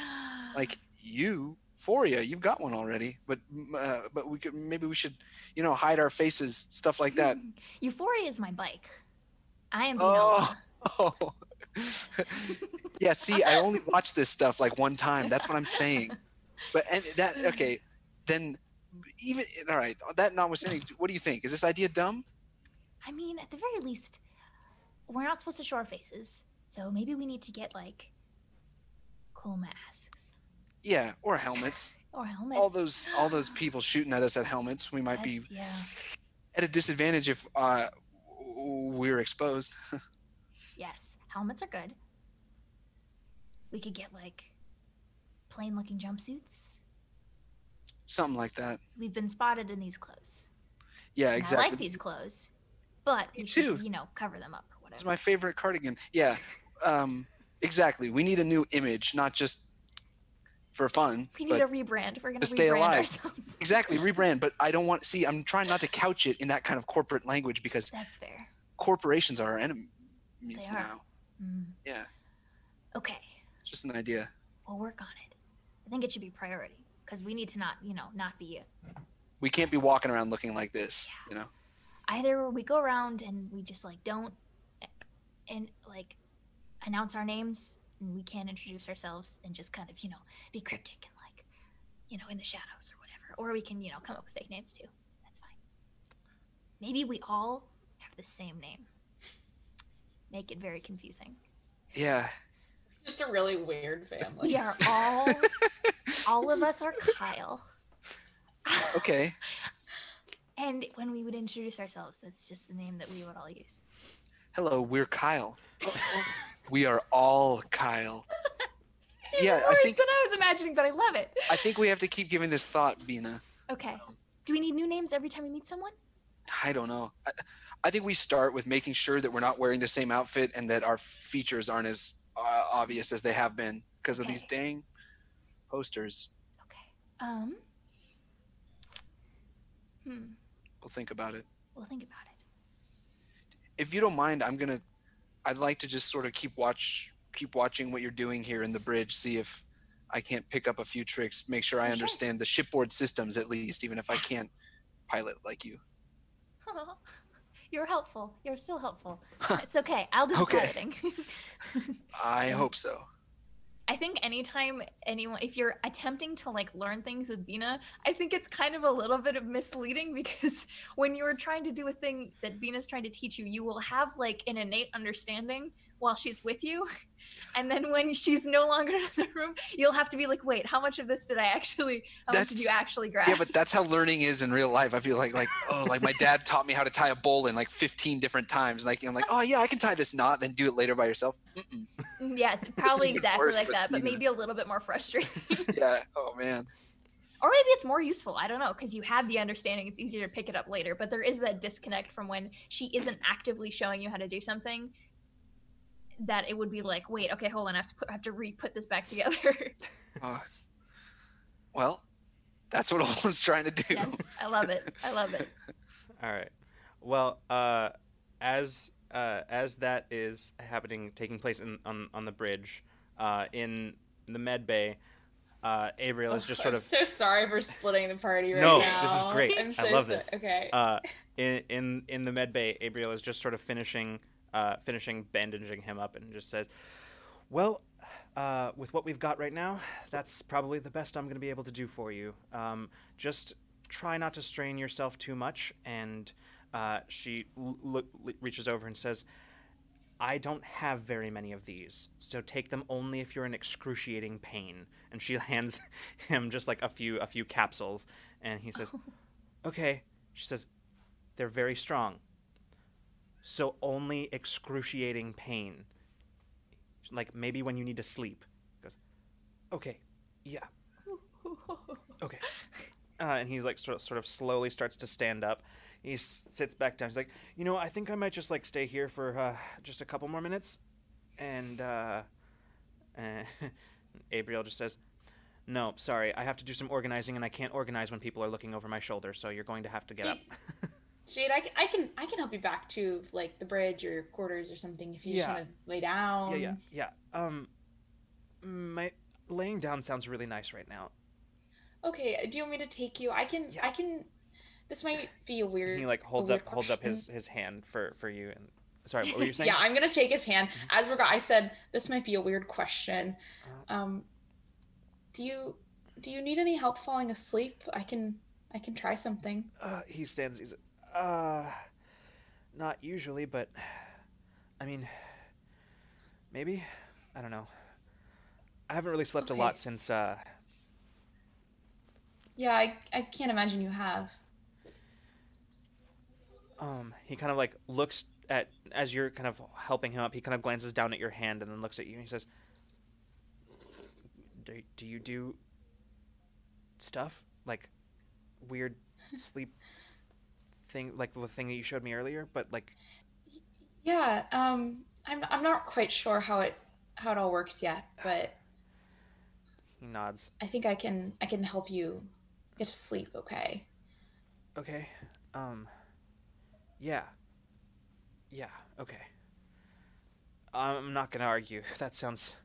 like [GASPS] you Foria, you've got one already, but uh, but we could maybe we should, you know, hide our faces, stuff like that. [LAUGHS] Euphoria is my bike. I am Oh. Oh, [LAUGHS] [LAUGHS] yeah. See, I only watch this stuff like one time. That's what I'm saying. But and that okay, then even all right. That notwithstanding, what do you think? Is this idea dumb? I mean, at the very least, we're not supposed to show our faces, so maybe we need to get like cool masks Yeah, or helmets. [LAUGHS] or helmets. All those all those people shooting at us at helmets. We might be yeah. at a disadvantage if uh, we're exposed. [LAUGHS] Yes, helmets are good. We could get like plain looking jumpsuits. Something like that. We've been spotted in these clothes. Yeah, And exactly. I like these clothes, but Me we should, you know, cover them up or whatever. It's my favorite cardigan. Yeah, [LAUGHS] um, exactly. We need a new image, not just for fun. we need a rebrand. We're gonna to stay rebrand alive. ourselves. [LAUGHS] exactly rebrand. But I don't want. See, I'm trying not to couch it in that kind of corporate language because That's fair. corporations are our enemies They are. now. Mm. Yeah, Okay, just an idea. we'll work on it. I think it should be priority because we need to not, you know, not be We can't be walking around looking like this. You know. either we go around and we just like don't and like announce our names and we can't introduce ourselves and just kind of you know be cryptic and like you know in the shadows or whatever or we can you know come up with fake names too that's fine maybe we all have the same name make it very confusing Yeah. Just a really weird family. we are all [LAUGHS] all of us are kyle Okay. [LAUGHS] and when we would introduce ourselves that's just the name that we would all use Hello, we're Kyle. [LAUGHS] we are all Kyle. [LAUGHS] Yeah, I worse think than I was imagining, but I love it. I think we have to keep giving this thought, Bina. Okay. Do we need new names every time we meet someone? I don't know. I, I think we start with making sure that we're not wearing the same outfit and that our features aren't as uh, obvious as they have been because of these dang posters. Okay. Um. Hmm. We'll think about it. We'll think about it. If you don't mind, I'm gonna. I'd like to just sort of keep watch, keep watching what you're doing here in the bridge. See if I can't pick up a few tricks. Make sure I For sure. understand the shipboard systems at least, even if I can't pilot like you. [LAUGHS] You're helpful. You're still helpful. [LAUGHS] it's okay. I'll do the Okay. piloting. [LAUGHS] I um, hope so. I think anytime anyone, if you're attempting to like learn things with Bina, I think it's kind of a little bit of misleading [LAUGHS] because when you're trying to do a thing that Bina's trying to teach you, you will have like an innate understanding while she's with you. [LAUGHS] And then when she's no longer in the room, you'll have to be like, wait, how much of this did I actually, how much did you actually grasp? Yeah, but that's how learning is in real life. I feel like like oh, like my dad taught me how to tie a bowl in like 15 different times. Like I'm like, oh yeah, I can tie this knot, then do it later by yourself. Mm-mm. Mm, yeah, it's [LAUGHS] probably exactly worse like with that, but maybe a little bit more frustrating. [LAUGHS] Yeah. Oh man. or maybe it's more useful. I don't know, because you have the understanding, it's easier to pick it up later. But there is that disconnect from when she isn't actively showing you how to do something. That it would be like, wait, okay, hold on, I have to put, I have to re-put this back together. [LAUGHS] Uh, well, that's what [LAUGHS] I was trying to do. yes, I love it. I love it. [LAUGHS] All right. Well, uh, as uh, as that is happening, taking place in, on on the bridge, uh, in the med bay, uh, Abriel is just sort I'm of so sorry for splitting the party right No, now. this is great. I'm I love so- this. Okay. uh, in in in the med bay, Abriel is just sort of finishing uh, finishing bandaging him up and just says, "Well, uh, with what we've got right now, that's probably the best I'm going to be able to do for you. Um, just try not to strain yourself too much." And uh, she l- look, reaches over and says. I don't have very many of these, so take them only if you're in excruciating pain. And she [LAUGHS] hands him just like a few a few capsules, and he says, [LAUGHS] "Okay." She says, "They're very strong, so only excruciating pain. Like maybe when you need to sleep." He goes, "Okay, yeah, [LAUGHS] okay." Uh, and he like sort of, sort of slowly starts to stand up. He s- sits back down. He's like, "You know, I think I might just like stay here for uh, just a couple more minutes." And uh, and [LAUGHS] Abriel just says, "No, sorry, I have to do some organizing, and I can't organize when people are looking over my shoulder. So you're going to have to get up." Jade, I can I can help you back to like the bridge or your quarters or something if you just want to lay down. yeah, yeah, yeah. Um, my laying down sounds really nice right now. Okay. Do you want me to take you? I can. Yeah. I can. This might be a weird. He like holds up holds up his his hand for for you. And sorry, what were you [LAUGHS] saying? yeah, I'm gonna take his hand. Mm-hmm. As we're go, I said this might be a weird question. Uh, Um, do you do you need any help falling asleep? I can I can try something. Uh, he stands. He's uh, not usually, but I mean, maybe. I don't know. I haven't really slept a lot since uh, Yeah, I I can't imagine you have. um. He kind of like looks at as you're kind of helping him up. He kind of glances down at your hand and then looks at you. and He says, "Do do you do stuff like weird [LAUGHS] sleep thing, like the thing that you showed me earlier, but like Yeah. Um, I'm I'm not quite sure how it how it all works yet, but he nods. I think I can I can help you get to sleep. Okay. Okay. Um. Yeah. Yeah. Okay. I'm not gonna argue. [LAUGHS] That sounds.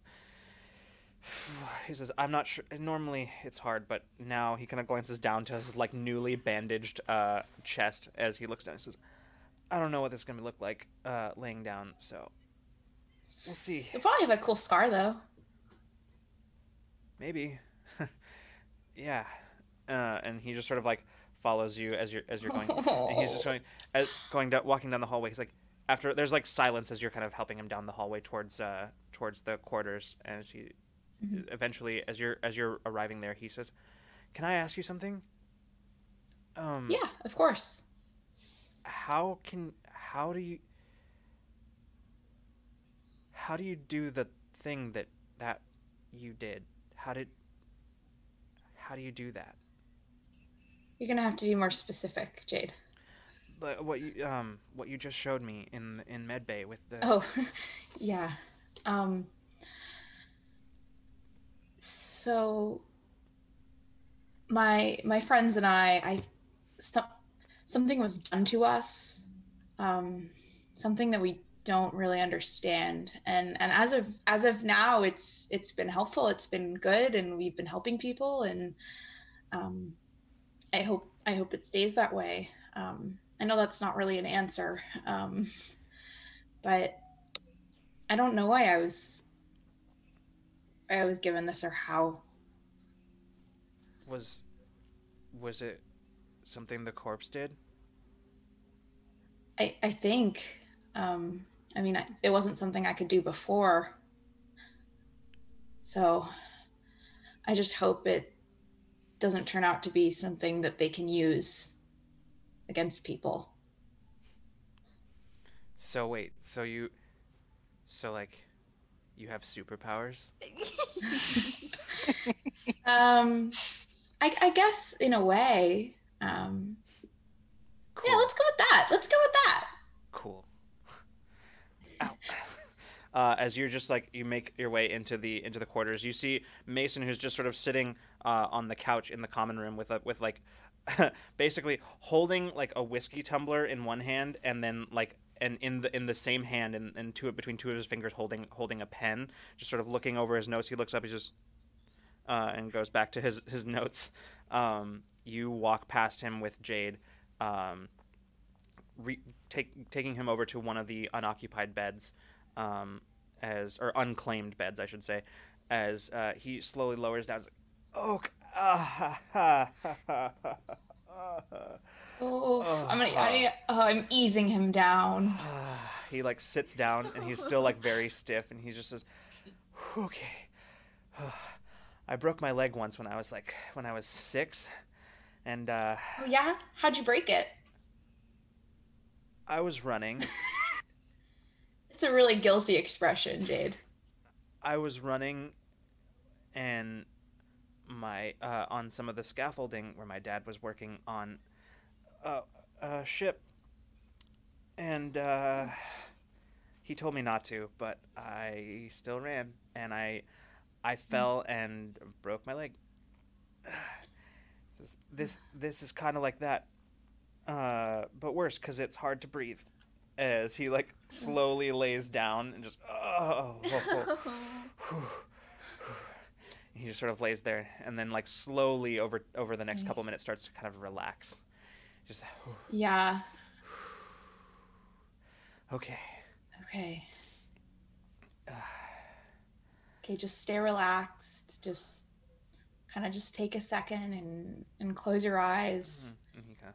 [SIGHS] He says, "I'm not sure. Normally, it's hard, but now he kind of glances down to his like newly bandaged uh, chest as he looks down. and says, "I don't know what this is gonna look like uh, laying down, so we'll see. You'll probably have a cool scar though. Maybe. [LAUGHS] yeah." Uh, and he just sort of like follows you as you're as you're going. and he's just [LAUGHS] going as, going down walking down the hallway he's like after there's like silence as you're kind of helping him down the hallway towards uh towards the quarters as he Mhm. eventually as you're as you're arriving there he says can i ask you something um Yeah, of course. how can how do you how do you do the thing that that you did how did how do you do that You're gonna have to be more specific, Jade. Like, what you um what you just showed me in in medbay with the Oh, [LAUGHS] yeah. Um. So, my my friends and I, I, some, something was done to us, um, something that we don't really understand, and and as of as of now, it's it's been helpful, it's been good, and we've been helping people, and um, I hope I hope it stays that way. Um, I know that's not really an answer, um, but I don't know why I was I was given this or how. Was was it something the corpse did? I I think. Um, I mean, I, it wasn't something I could do before. So, I just hope it doesn't turn out to be something that they can use against people. So wait, so you so like you have superpowers? [LAUGHS] Um, I, I guess in a way. Um, Cool. yeah, let's go with that. Let's go with that. Cool. [LAUGHS] Ow. [LAUGHS] Uh, as you're just like you make your way into the into the quarters, you see Mason, who's just sort of sitting uh, on the couch in the common room with a, with like basically holding like a whiskey tumbler in one hand, and then like and in the in the same hand, and, and two between two of his fingers holding holding a pen, just sort of looking over his notes. He looks up, he just uh, and goes back to his his notes. Um, you walk past him with Jade. Um, re- take, taking him over to one of the unoccupied beds, um, as or unclaimed beds, I should say, as uh, he slowly lowers down. Like, oh, ah, ha, ha, ha, Oh, I'm gonna. I, oh, I'm easing him down. he like sits down and he's still like very stiff, and he just says, "Okay, I broke my leg once when I was like when I was six, and uh, Oh yeah, how'd you break it? I was running." [LAUGHS] It's a really guilty expression, Jade. I was running and my uh, on some of the scaffolding where my dad was working on a, a ship. And uh, he told me not to but I still ran. And I I fell and broke my leg. [SIGHS] This this, [SIGHS] this is kind of like that. Uh, but worse because it's hard to breathe as he like slowly [LAUGHS] lays down and just oh, [LAUGHS] he just sort of lays there and then like slowly over over the next couple minutes starts to kind of relax just Yeah. [SIGHS] okay Okay. Uh. Okay, just stay relaxed. Just kind of just take a second and and close your eyes. He kind of-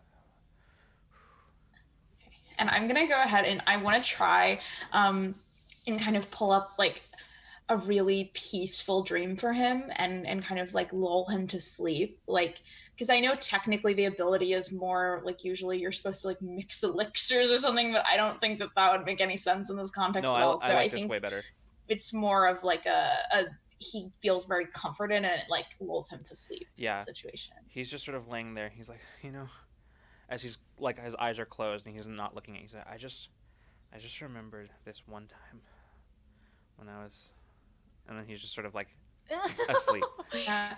And I'm gonna go ahead and I want to try um and kind of pull up like a really peaceful dream for him and and kind of like lull him to sleep like because i know technically the ability is more like usually you're supposed to like mix [LAUGHS] elixirs or something but i don't think that that would make any sense in this context no at all. I so like i think way better. it's more of like a, a he feels very comforted and it like lulls him to sleep Yeah. situation. He's just sort of laying there. He's like you know as he's like his eyes are closed and he's not looking at you he's like i just i just remembered this one time when i was and then he's just sort of like [LAUGHS] asleep. Yeah.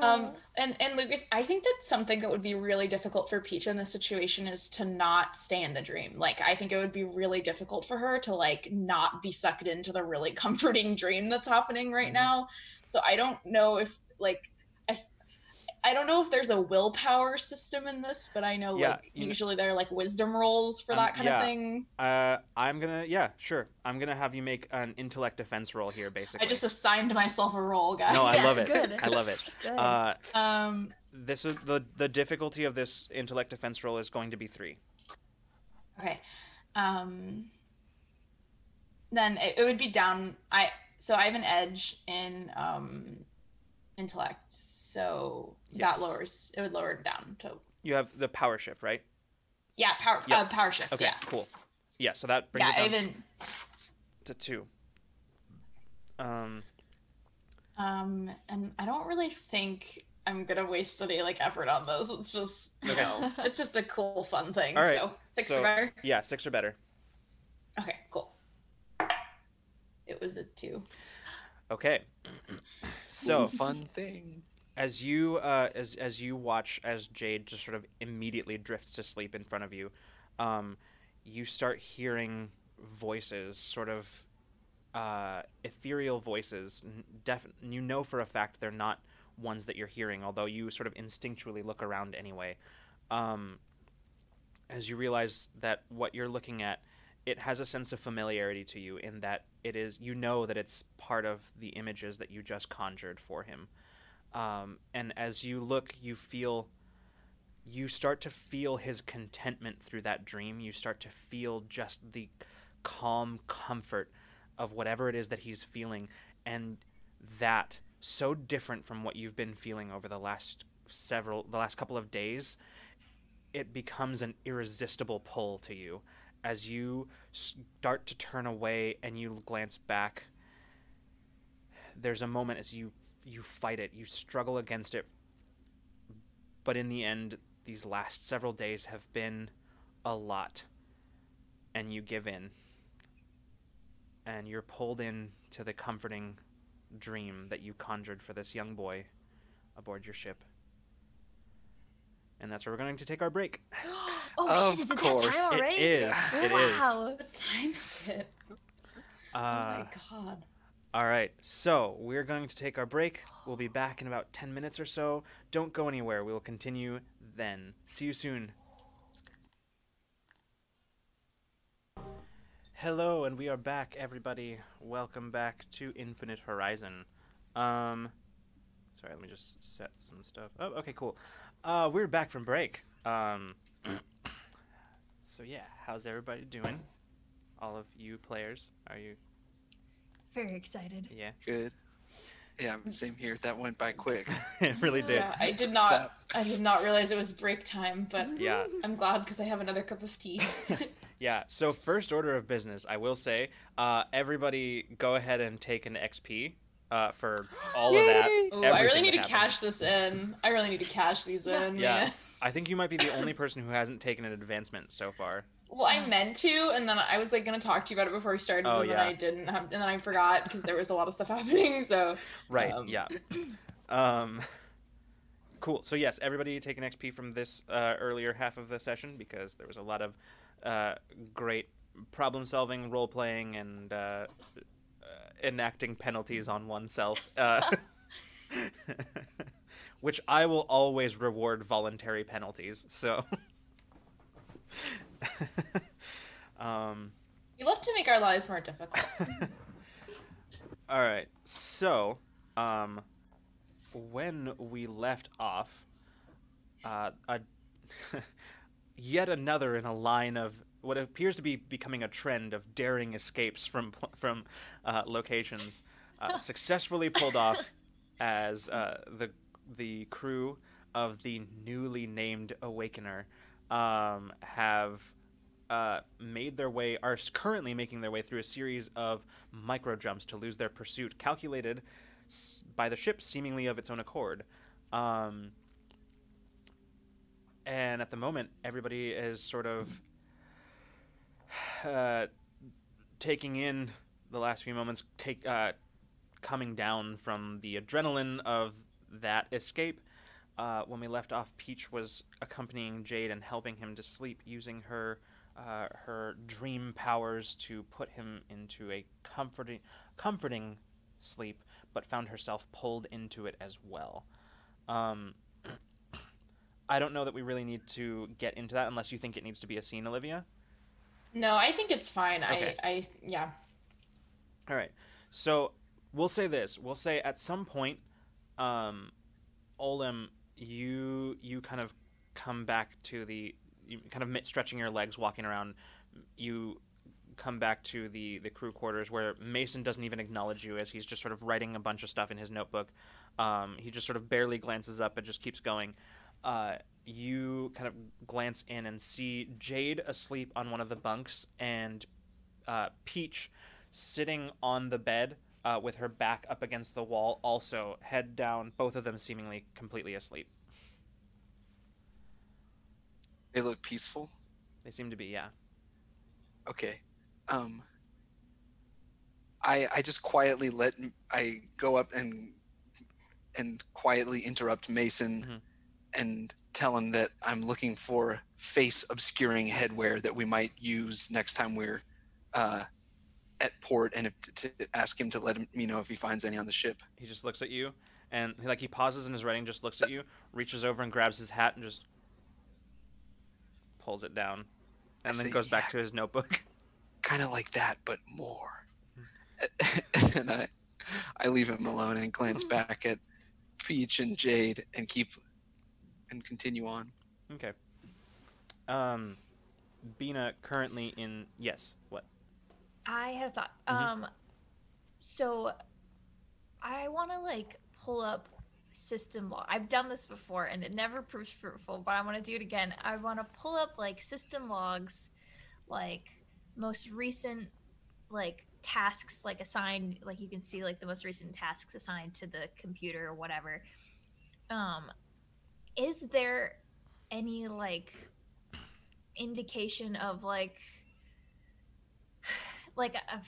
Um [LAUGHS] and and lucas i think that something that would be really difficult for peach in this situation is to not stay in the dream. Like i think it would be really difficult for her to like not be sucked into the really [LAUGHS] comforting dream that's happening right Mhm. now. So i don't know if like i I don't know if there's a willpower system in this, but I know Yeah, like you kn- usually there are like wisdom rolls for Um, that kind yeah. of thing. uh i'm gonna yeah sure i'm gonna have you make an intellect defense roll here basically I just assigned myself a roll, guys. no i Yes, love [LAUGHS] it good. i love it Good. uh um this is the the difficulty of this intellect defense roll is going to be three Okay. Um then it, it would be down I so I have an edge in um intellect. So Yes. that lowers it would lower it down to you have the power shift right yeah, power Yeah. uh, power shift. okay Yeah. cool yeah so that brings Yeah, it down even to two um um and I don't really think I'm gonna waste any like effort on this. It's just you know, it's just a cool fun thing. All right, So six so- or better. yeah six or better Okay, cool. It was a two. Okay so fun thing. as you uh, as as you watch as Jade just sort of immediately drifts to sleep in front of you, um, you start hearing voices, sort of uh, ethereal voices. Def- you know for a fact they're not ones that you're hearing, although you sort of instinctually look around anyway. Um, as you realize that what you're looking at, it has a sense of familiarity to you in that it is you know that it's part of the images that you just conjured for him. Um, and as you look, you feel you start to feel his contentment through that dream. You start to feel just the calm comfort of whatever it is that he's feeling and that so different from what you've been feeling over the last several the last couple of days it becomes an irresistible pull to you as you start to turn away and you glance back there's a moment as you you fight it you struggle against it. But in the end these last several days have been a lot and you give in. And you're pulled in to the comforting dream that you conjured for this young boy aboard your ship and that's where we're going to take our break [GASPS] oh Of shit! Is it course. that time It already? is. It is. wow. What time is it? oh uh, my god. All right, so we're going to take our break. We'll be back in about 10 minutes or so. Don't go anywhere. We will continue then. See you soon. Hello, and we are back, everybody. Welcome back to Infinite Horizon. Um, sorry, let me just set some stuff. Oh, okay, cool. Uh, we're back from break. Um, [CLEARS THROAT] so yeah, how's everybody doing? All of you players, are you? Very excited. Yeah, Good. Yeah, same here. That went by quick. [LAUGHS] it really did. Yeah, I did not. I did not realize it was break time, but Yeah. I'm glad because I have another cup of tea. [LAUGHS] Yeah. So first order of business, I will say, uh, everybody go ahead and take an XP uh, for all of that. Ooh, I really need to happened. cash this in. I really need to cash these in. Yeah. man. I think you might be the only [LAUGHS] person who hasn't taken an advancement so far. Well, I meant to, and then I was like gonna talk to you about it before we started, Oh, and then yeah. I didn't, have, and then I forgot because there was a lot of stuff [LAUGHS] happening. So Right. Um, Yeah. Um. Cool. So yes, everybody take an XP from this uh, earlier half of the session because there was a lot of uh, great problem solving, role playing, and uh, enacting penalties on oneself. [LAUGHS] Uh, [LAUGHS] which I will always reward voluntary penalties. So. [LAUGHS] um. we love to make our lives more difficult. All right. So, um, when we left off, uh, a, yet another in a line of what appears to be becoming a trend of daring escapes from from uh, locations, uh, [LAUGHS] successfully pulled off as uh, the the crew of the newly named Awakener um, have uh, made their way are currently making their way through a series of micro jumps to lose their pursuit, calculated by the ship seemingly of its own accord. Um, and at the moment, everybody is sort of uh, taking in the last few moments, take uh, coming down from the adrenaline of that escape. Uh, when we left off, Peach was accompanying Jade and helping him to sleep using her uh, her dream powers to put him into a comforting comforting sleep, but found herself pulled into it as well. Um, [CLEARS THROAT] I don't know that we really need to get into that unless you think it needs to be a scene, Olivia. No, I think it's fine. Okay. I, I, yeah. All right. So we'll say this. We'll say at some point, um, Olem, you you kind of come back to the you kind of stretching your legs, walking around. You come back to the the crew quarters where Mason doesn't even acknowledge you as he's just sort of writing a bunch of stuff in his notebook. Um, he just sort of barely glances up and just keeps going. Uh, you kind of glance in and see Jade asleep on one of the bunks and uh, Peach sitting on the bed uh, with her back up against the wall, also head down, both of them seemingly completely asleep. They look peaceful. They seem to be, yeah. Okay. Um. I I just quietly let I go up and and quietly interrupt Mason Mhm. and tell him that I'm looking for face obscuring headwear that we might use next time we're uh, at port, and if, to, to ask him to let him, me know if he finds any on the ship. He just looks at you, and like he pauses in his writing, just looks at you, reaches over and grabs his hat and just pulls it down, I and then say, goes back "Yeah." to his notebook. [LAUGHS] Kind of like that, but more. [LAUGHS] and I, I leave him alone and glance back at Peach and Jade and keep and continue on. Okay. Um, Bina currently in yes. What? I had a thought. Mhm. Um, so I want to like pull up system log. I've done this before and it never proves fruitful, but I want to do it again. I want to pull up like system logs, like most recent like tasks like assigned like you can see like the most recent tasks assigned to the computer or whatever um is there any like indication of like [SIGHS] like a,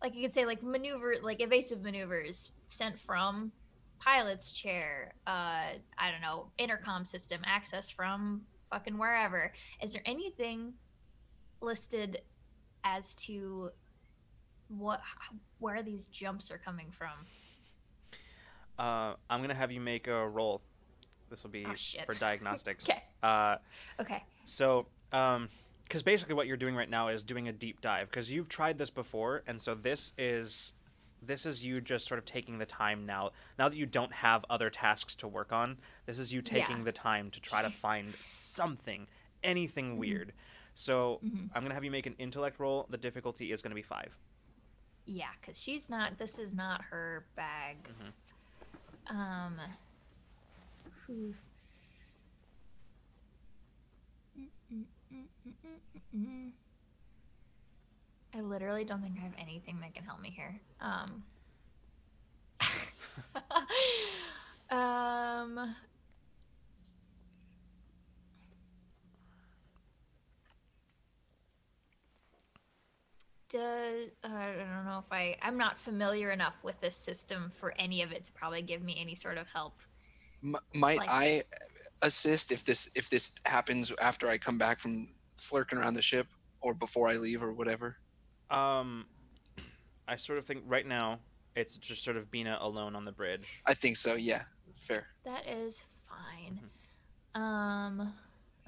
like you could say like maneuver like evasive maneuvers sent from pilot's chair uh i don't know intercom system access from fucking wherever is there anything listed as to what where these jumps are coming from Uh, I'm gonna have you make a roll. This will be Oh, for diagnostics. [LAUGHS] 'Kay. Uh, okay so, um, because basically what you're doing right now is doing a deep dive because you've tried this before, and so this is this is you just sort of taking the time now. Now that you don't have other tasks to work on, this is you taking Yeah. the time to try to [LAUGHS] find something, anything Mm-hmm. weird. So I'm gonna have you make an intellect roll. The difficulty is gonna be five. yeah because she's not this is not her bag um I literally don't think I have anything that can help me here. Um, [LAUGHS] um, does I don't know if I I'm not familiar enough with this system for any of it to probably give me any sort of help. M- might Like- I assist if this if this happens after I come back from slurking around the ship or before I leave or whatever? Um, I sort of think right now it's just sort of Bina alone on the bridge. I think so. Yeah, fair. That is fine. Um,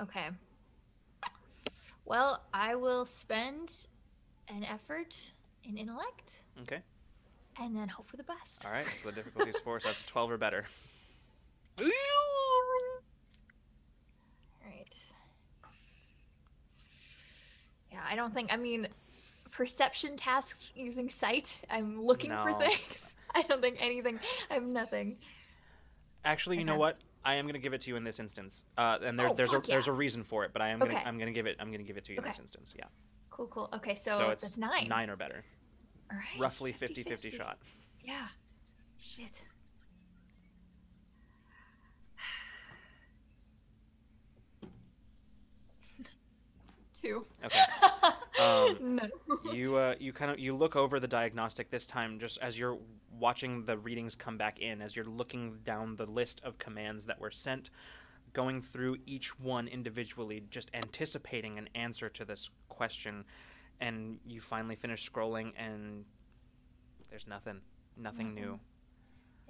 okay. Well, I will spend an effort in intellect Okay. and then hope for the best. All right. So the difficulty is four. So that's twelve or better. [LAUGHS] Right. Yeah, I don't think. I mean, perception task using sight. I'm looking for things. [LAUGHS] I don't think anything. I have nothing. Actually, you know what? I am gonna give it to you in this instance. Uh, and there's Oh, there's a fuck there's a reason for it, but I am gonna Okay. I'm gonna give it I'm gonna give it to you in this instance. Yeah. Cool, cool. Okay, so, it's that's nine. Nine or better. All right. Roughly 50-50 shot. Yeah. Shit. Two. Okay. Um, [LAUGHS] no. you uh, you kind of you look over the diagnostic this time just as you're watching the readings come back in as you're looking down the list of commands that were sent going through each one individually just anticipating an answer to this question and you finally finish scrolling and there's nothing nothing new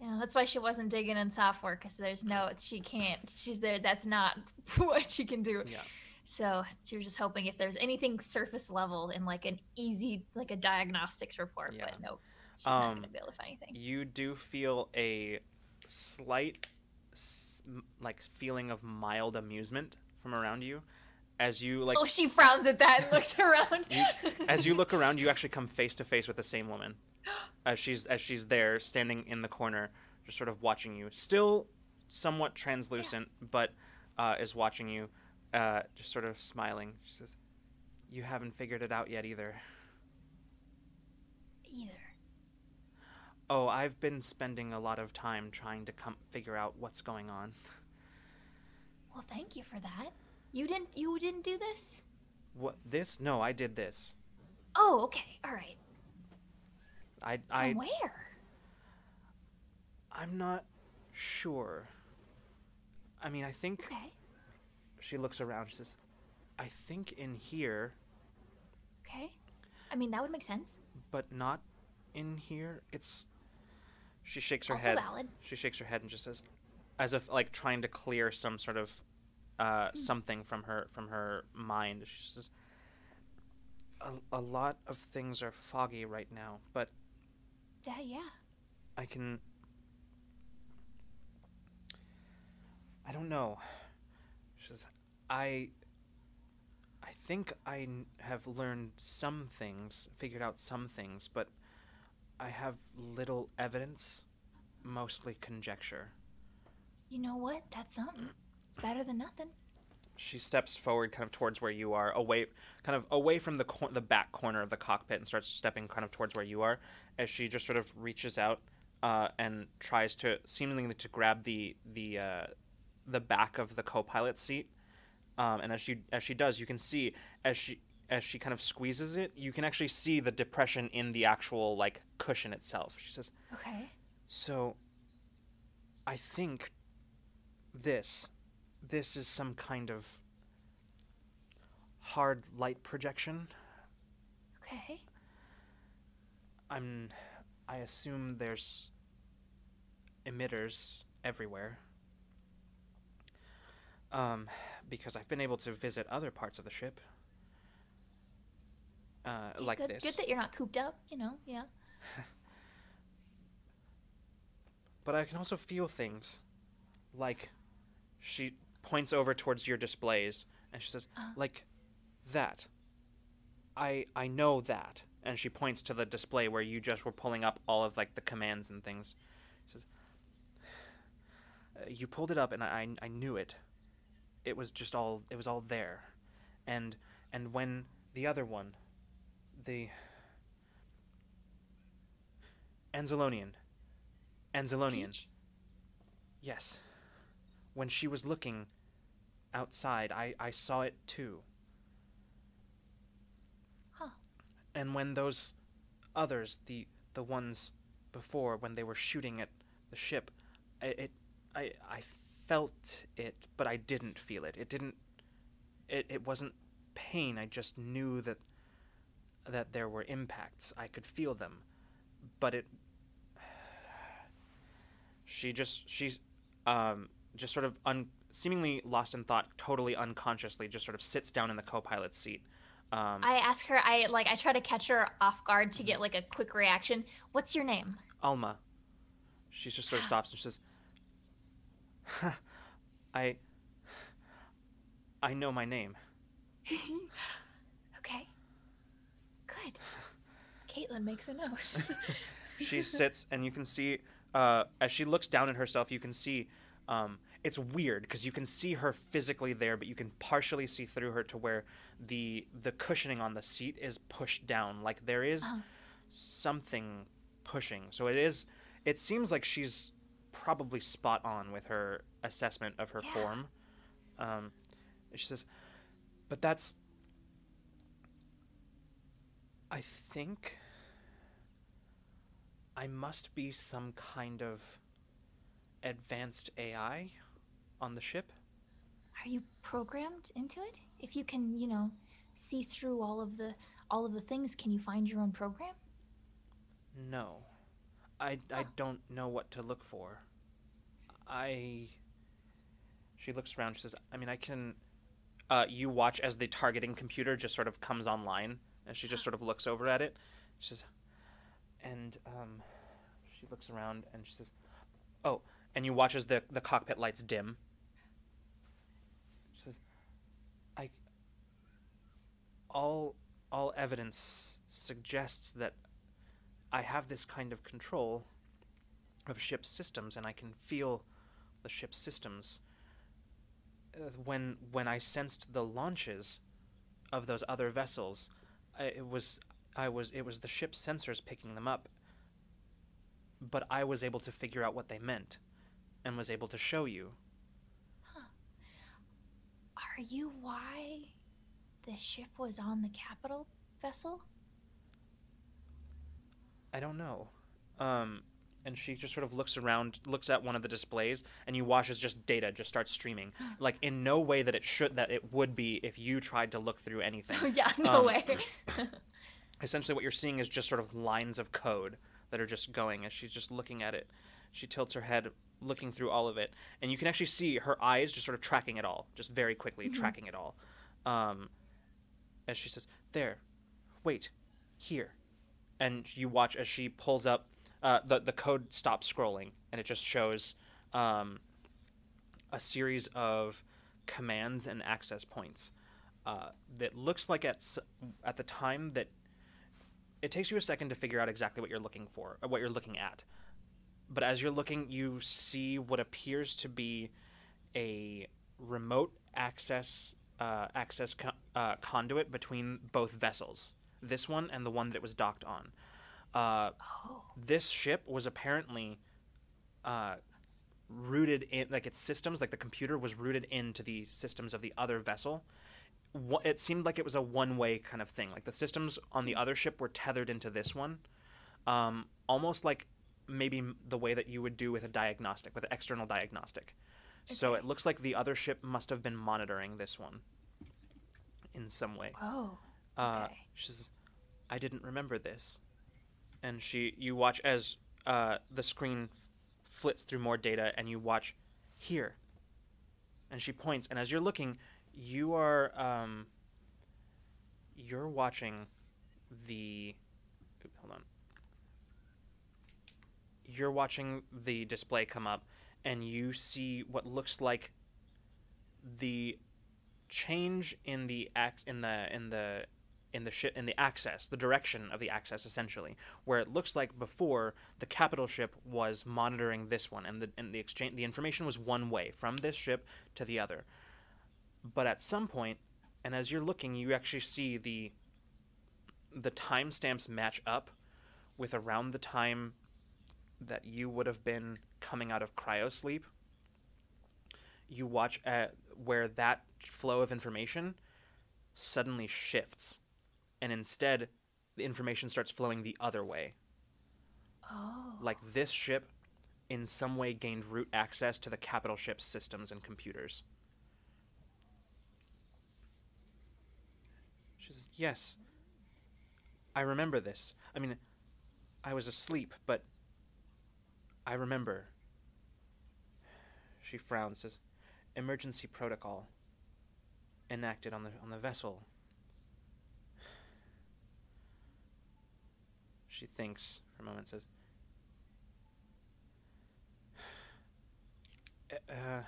Yeah, that's why she wasn't digging in software because there's no, she can't. She's there. That's not [LAUGHS] what she can do. yeah So you're just hoping if there's anything surface level in like an easy, like a diagnostics report. Yeah. But nope, she's not Um, gonna be able to find anything. you do feel a slight like feeling of mild amusement from around you as you like oh, she frowns at that and looks [LAUGHS] around. You- as you look around, you actually come face to face with the same woman, [GASPS] as she's as she's there standing in the corner, just sort of watching you, still somewhat translucent, but uh, is watching you, uh, just sort of smiling. She says, "You haven't figured it out yet either." Either. Oh, I've been spending a lot of time trying to come figure out what's going on. Well, thank you for that. You didn't. You didn't do this. What this? No, I did this. Oh, okay. All right. I From I where? I'm not sure. I mean, I think Okay. She looks around. She says, "I think in here, Okay. I mean, that would make sense. but not in here. It's." She shakes her Also head. valid. She shakes her head and just says, as if like trying to clear some sort of uh, Hmm. something from her from her mind. She says, a, "A lot of things are foggy right now, but That yeah. I can. I don't know. I. I think I have learned some things, figured out some things, but I have little evidence, mostly conjecture. You know what? That's something. It's better than nothing. She steps forward, kind of towards where you are, away, kind of away from the cor- the back corner of the cockpit, and starts stepping kind of towards where you are, as she just sort of reaches out uh, and tries to seemingly to grab the the uh, the back of the co-pilot seat. Um, and as she as she does, you can see as she as she kind of squeezes it, you can actually see the depression in the actual like cushion itself. She says, Okay. "So, I think this this is some kind of hard light projection. Okay. I'm I assume there's emitters everywhere. Um, because I've been able to visit other parts of the ship. Uh, Okay, like good, this. Good that you're not cooped up. You know. Yeah. [LAUGHS] but I can also feel things. Like she points over towards your displays and she says, Uh. like that. I I know that. And she points to the display where you just were pulling up all of like the commands and things. She says, "Uh, [SIGHS] you pulled it up and I I knew it. It was just all it was all there. And and when the other one the Anzalonian Anzalonian Peach? Yes. When she was looking outside, I, I saw it too. Huh. And when those others, the the ones before, when they were shooting at the ship, I, it I I felt it, but I didn't feel it. It didn't. It it wasn't pain. I just knew that that there were impacts. I could feel them, but it [SIGHS] she just she's um just sort of un seemingly lost in thought totally unconsciously just sort of sits down in the co-pilot's seat um I ask her. I like. I try to catch her off guard to get like a quick reaction. What's your name? alma she just sort of [GASPS] stops and she says [LAUGHS] i i know my name [LAUGHS] Okay. Good. Kaitlin makes a note. [LAUGHS] she sits and you can see uh, as she looks down at herself you can see um, it's weird because you can see her physically there but you can partially see through her to where the the cushioning on the seat is pushed down like there is Uh-huh. something pushing so it is it seems like she's probably spot on with her assessment of her Yeah. form um, she says but that's i think I must be some kind of advanced AI on the ship. Are you programmed into it? If you can, you know, see through all of the all of the things, can you find your own program? No. I, I don't know what to look for. I. She looks around. She says, I mean, I can. Uh, you watch as the targeting computer just sort of comes online, and she just sort of looks over at it. She says, and um, she looks around and she says, "Oh," and you watch as the the cockpit lights dim. She says, "I." All all evidence suggests that I have this kind of control of ship's systems, and I can feel the ship's systems. Uh, when when I sensed the launches of those other vessels, I, it was I was it was the ship's sensors picking them up. But I was able to figure out what they meant, and was able to show you. Are you why the ship was on the capital vessel? I don't know. Um, and she just sort of looks around, looks at one of the displays, and you watch as just data just starts streaming, [GASPS] like in no way that it should that it would be if you tried to look through anything. Oh [LAUGHS] yeah, no Um, way. [LAUGHS] Essentially, what you're seeing is just sort of lines of code that are just going as she's just looking at it. She tilts her head, looking through all of it, and you can actually see her eyes just sort of tracking it all, just very quickly tracking it all. Um, as she says, "There, wait, here," and you watch as she pulls up uh, the the code stops scrolling and it just shows um, a series of commands and access points uh, that looks like at at the time that it takes you a second to figure out exactly what you're looking for or what you're looking at. But as you're looking you see what appears to be a remote access uh, access co- uh, conduit between both vessels this one and the one that it was docked on uh, Oh. this ship was apparently uh, rooted in like its systems like the computer was rooted into the systems of the other vessel it seemed like it was a one-way kind of thing like the systems on the other ship were tethered into this one um, almost like maybe the way that you would do with a diagnostic with an external diagnostic so it looks like the other ship must have been monitoring this one in some way Oh. uh, Okay. she says, "I didn't remember this," and she you watch as uh, the screen flits through more data, and you watch here, and she points, and as you're looking, you are um, you're watching the hold on. You're watching the display come up, and you see what looks like the change in the ax in the in the in the ship in the access the direction of the access essentially where it looks like before the capital ship was monitoring this one and the and the exchange the information was one way from this ship to the other but at some point and as you're looking you actually see the the timestamps match up with around the time that you would have been coming out of cryosleep. you watch at where that flow of information suddenly shifts and instead the information starts flowing the other way. Oh. like this ship in some way gained root access to the capital ship's systems and computers. She says yes. I remember this. I mean i was asleep but i remember. She frowns says emergency protocol enacted on the on the vessel. She thinks for a moment, says, uh,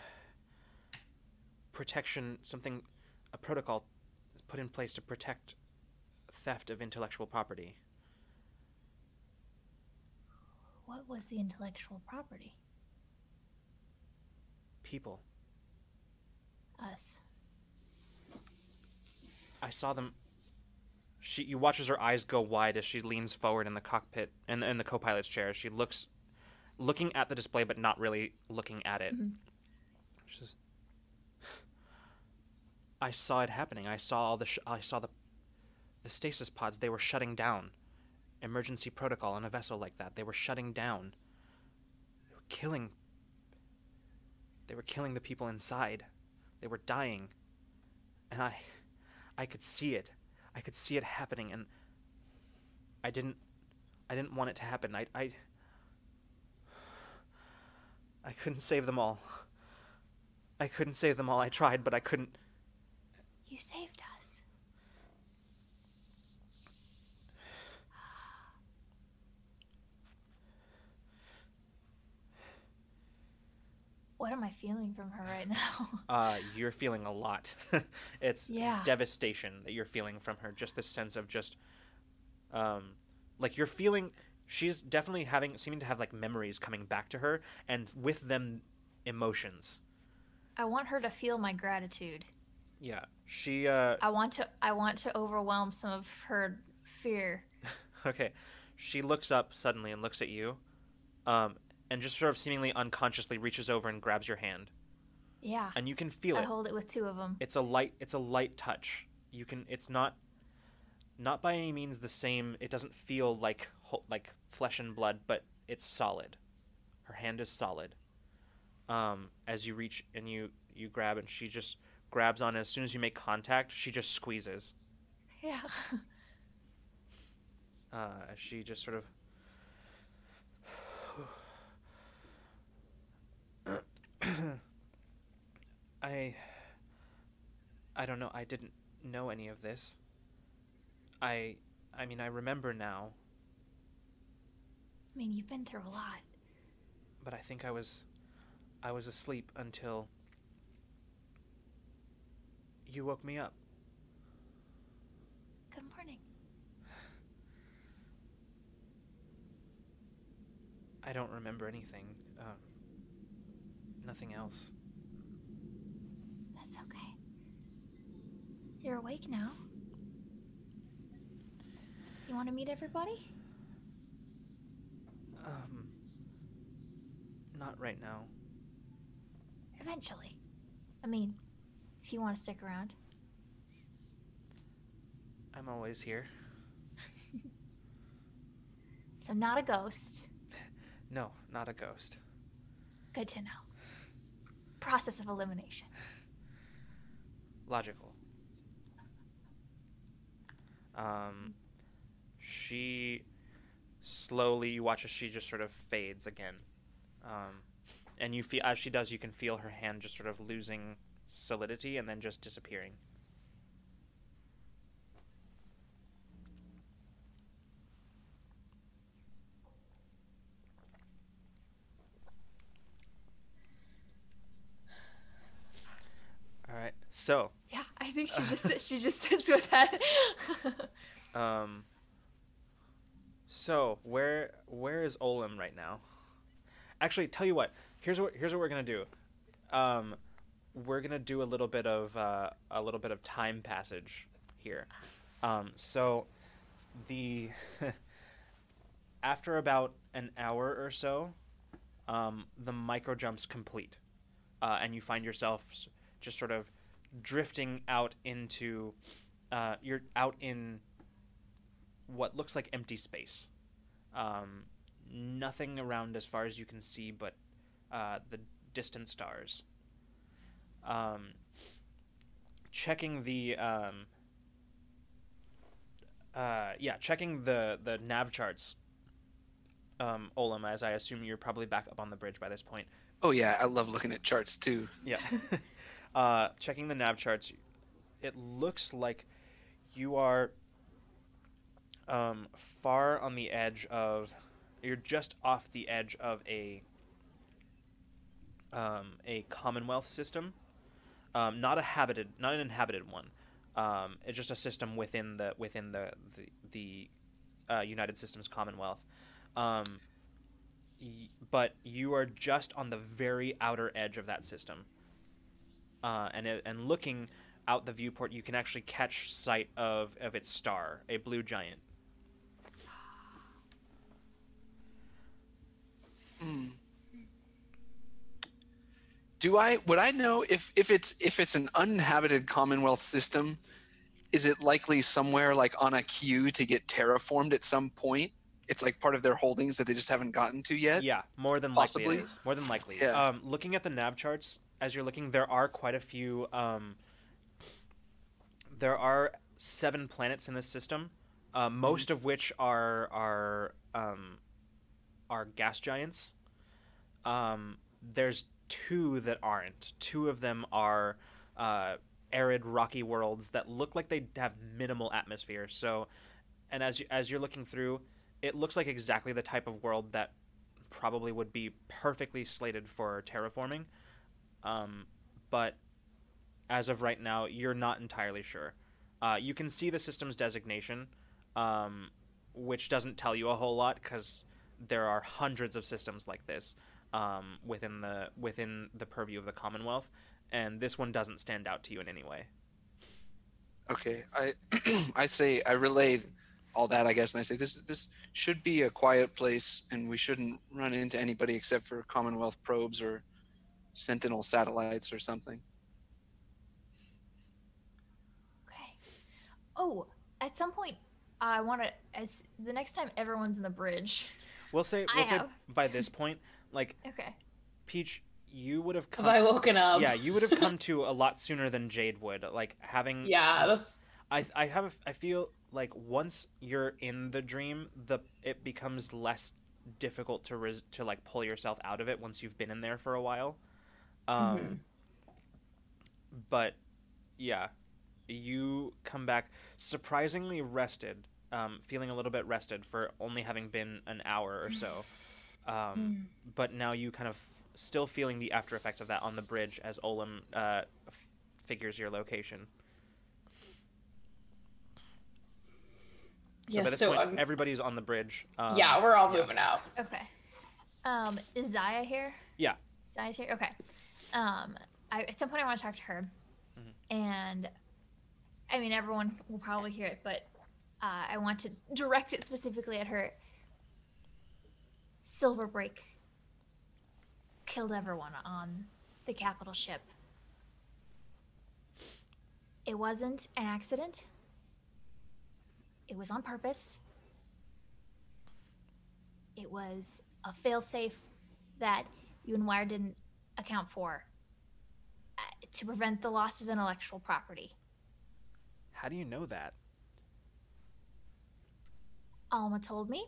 "Protection, something, a protocol is put in place to protect theft of intellectual property." What was the intellectual property? People, Us. I saw them. She, you watch as her eyes go wide as she leans forward in the cockpit in, in the co-pilot's chair. She looks, looking at the display but not really looking at it. Mhm. She says, "I saw it happening. I saw all the. Sh- I saw the, the stasis pods. They were shutting down. Emergency protocol on a vessel like that. They were shutting down. They were killing. They were killing the people inside. They were dying, and I." I could see it. I could see it happening, and I didn't. I didn't want it to happen. I. I. I couldn't save them all. I couldn't save them all. I tried, but I couldn't. You saved us. What am I feeling from her right now? [LAUGHS] Uh, you're feeling a lot. [LAUGHS] it's Yeah. devastation that you're feeling from her. Just this sense of just, um, like you're feeling. She's definitely having, seeming to have like memories coming back to her, and with them, emotions. I want her to feel my gratitude. Yeah, she. Uh, I want to I want to overwhelm some of her fear. [LAUGHS] Okay. She looks up suddenly and looks at you, um, and just sort of seemingly unconsciously reaches over and grabs your hand, Yeah. and you can feel I it. I hold it with two of them. It's a light. It's a light touch. You can. It's not. Not by any means the same. It doesn't feel like like flesh and blood, but it's solid. Her hand is solid. Um, as you reach and you you grab, and she just grabs on. As soon as you make contact, she just squeezes. Yeah. [LAUGHS] uh, as she just sort of [COUGHS] I I don't know I didn't know any of this I I mean I remember now I mean, you've been through a lot. But I think I was I was asleep until you woke me up. Good morning. I don't remember anything. Nothing else. That's okay. You're awake now. You want to meet everybody? Um, not right now. Eventually. I mean, if you want to stick around. I'm always here. [LAUGHS] So, not a ghost. No, not a ghost. Good to know. Process of elimination. Logical. Um, she slowly, you watch as she just sort of fades again. Um, and you feel, as she does, you can feel her hand just sort of losing solidity and then just disappearing. All right. So, Yeah, I think she just sits- [LAUGHS] she just sits with that. [LAUGHS] um so where where is Olem right now? Actually, tell you what. Here's what here's what we're going to do. Um we're going to do a little bit of uh, a little bit of time passage here. Um so the [LAUGHS] after about an hour or so, um, the micro jumps complete, uh, and you find yourself just sort of drifting out into uh, you're out in what looks like empty space. Um, nothing around as far as you can see, but uh, the distant stars. Um, checking the um, uh, yeah, checking the the nav charts. Um, Olem, as I assume you're probably back up on the bridge by this point. Oh yeah, I love looking at charts too. Yeah. [LAUGHS] uh, checking the nav charts, it looks like you are um, far on the edge of. You're just off the edge of a um, a Commonwealth system, um, not a habited, not an inhabited one. Um, it's just a system within the within the the, the uh, United Systems Commonwealth. Um, y- but you are just on the very outer edge of that system. Uh, and it, and looking out the viewport, you can actually catch sight of, of its star, a blue giant. Do I would I know if if it's if it's an uninhabited Commonwealth system, is it likely somewhere like on a queue to get terraformed at some point? It's like part of their holdings that they just haven't gotten to yet. Yeah, more than likely Possibly. is. More than likely. Yeah. Um, looking at the nav charts as you're looking, there are quite a few. Um, there are seven planets in this system, uh, most of which are are um, are gas giants. Um, there's two that aren't. Two of them are uh, arid, rocky worlds that look like they have minimal atmosphere. So, and as you, as you're looking through, it looks like exactly the type of world that probably would be perfectly slated for terraforming. Um, but as of right now, you're not entirely sure. Uh, you can see the system's designation, um, which doesn't tell you a whole lot because there are hundreds of systems like this um, within the within the purview of the Commonwealth, and this one doesn't stand out to you in any way. Okay, I [CLEARS THROAT] I say I relay all that I guess, and I say this this should be a quiet place, and we shouldn't run into anybody except for Commonwealth probes or Sentinel satellites or something. okay. Oh, at some point, I want to. As the next time everyone's in the bridge. We'll say I we'll say have. by this point, like [LAUGHS] Okay. Peach, you would have come. Have I woken up? yeah, you would have come [LAUGHS] to a lot sooner than Jade would. Like having Yeah, that's I I have a f I feel like once you're in the dream, the it becomes less difficult to res, to like pull yourself out of it once you've been in there for a while. Um Mhm. but yeah, you come back surprisingly rested um, feeling a little bit rested for only having been an hour or so. [SIGHS] Um, But now you kind of still feeling the after effects of that on the bridge as Olem uh, f- figures your location. So Yeah, by this so, point, um, everybody's on the bridge. Um, yeah, we're all yeah. moving out. Okay. Um, is Zaya here? Yeah. Zaya's here. Okay. Um, I, at some point I want to talk to her, Mm-hmm. and I mean everyone will probably hear it, but uh, I want to direct it specifically at her. Silverbreak killed everyone on the capital ship. It wasn't an accident. It was on purpose. It was a failsafe that you and Wire didn't account for uh, to prevent the loss of intellectual property. How do you know that? Alma told me,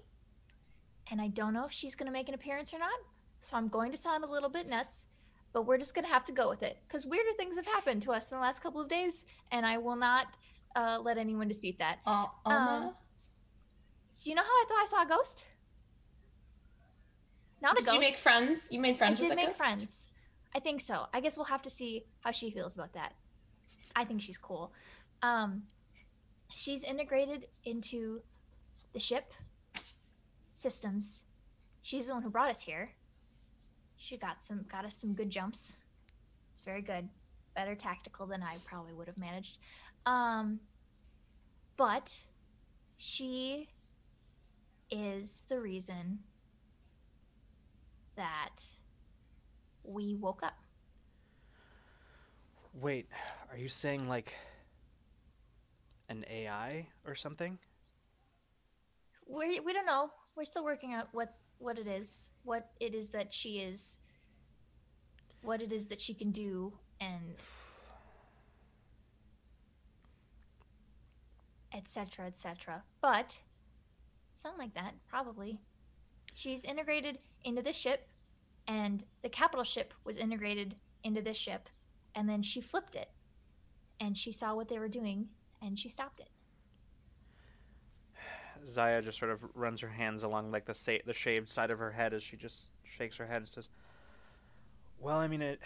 and I don't know if she's going to make an appearance or not, so I'm going to sound a little bit nuts, but we're just going to have to go with it because weirder things have happened to us in the last couple of days, and I will not uh, let anyone dispute that. Uh, Um, So, you know how I thought I saw a ghost? Not a Did ghost. you make friends? You made friends I did with the make ghost? friends. I think so. I guess we'll have to see how she feels about that. I think she's cool. Um, she's integrated into the ship systems. She's the one who brought us here. She got some got us some good jumps. It's very good. Better tactical than I probably would have managed. Um, but she is the reason that we woke up. Wait, are you saying like an AI or something? We we don't know. We're still working out what what it is, what it is that she is, what it is that she can do, and etc. etc. But something like that, probably. She's integrated into the ship, and the capital ship was integrated into this ship, and then she flipped it, and she saw what they were doing, and she stopped it. Zaya just sort of runs her hands along like the sa- the shaved side of her head as she just shakes her head and says, "Well, I mean it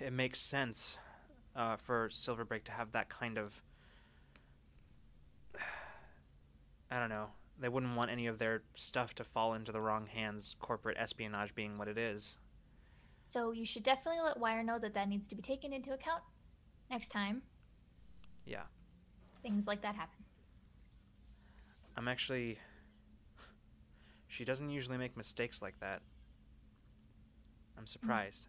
it makes sense uh, for Silverbreak to have that kind of [SIGHS] I don't know. They wouldn't want any of their stuff to fall into the wrong hands, corporate espionage being what it is. So you should definitely let Wire know that that needs to be taken into account next time Yeah. things like that happen. I'm actually she doesn't usually make mistakes like that. I'm surprised.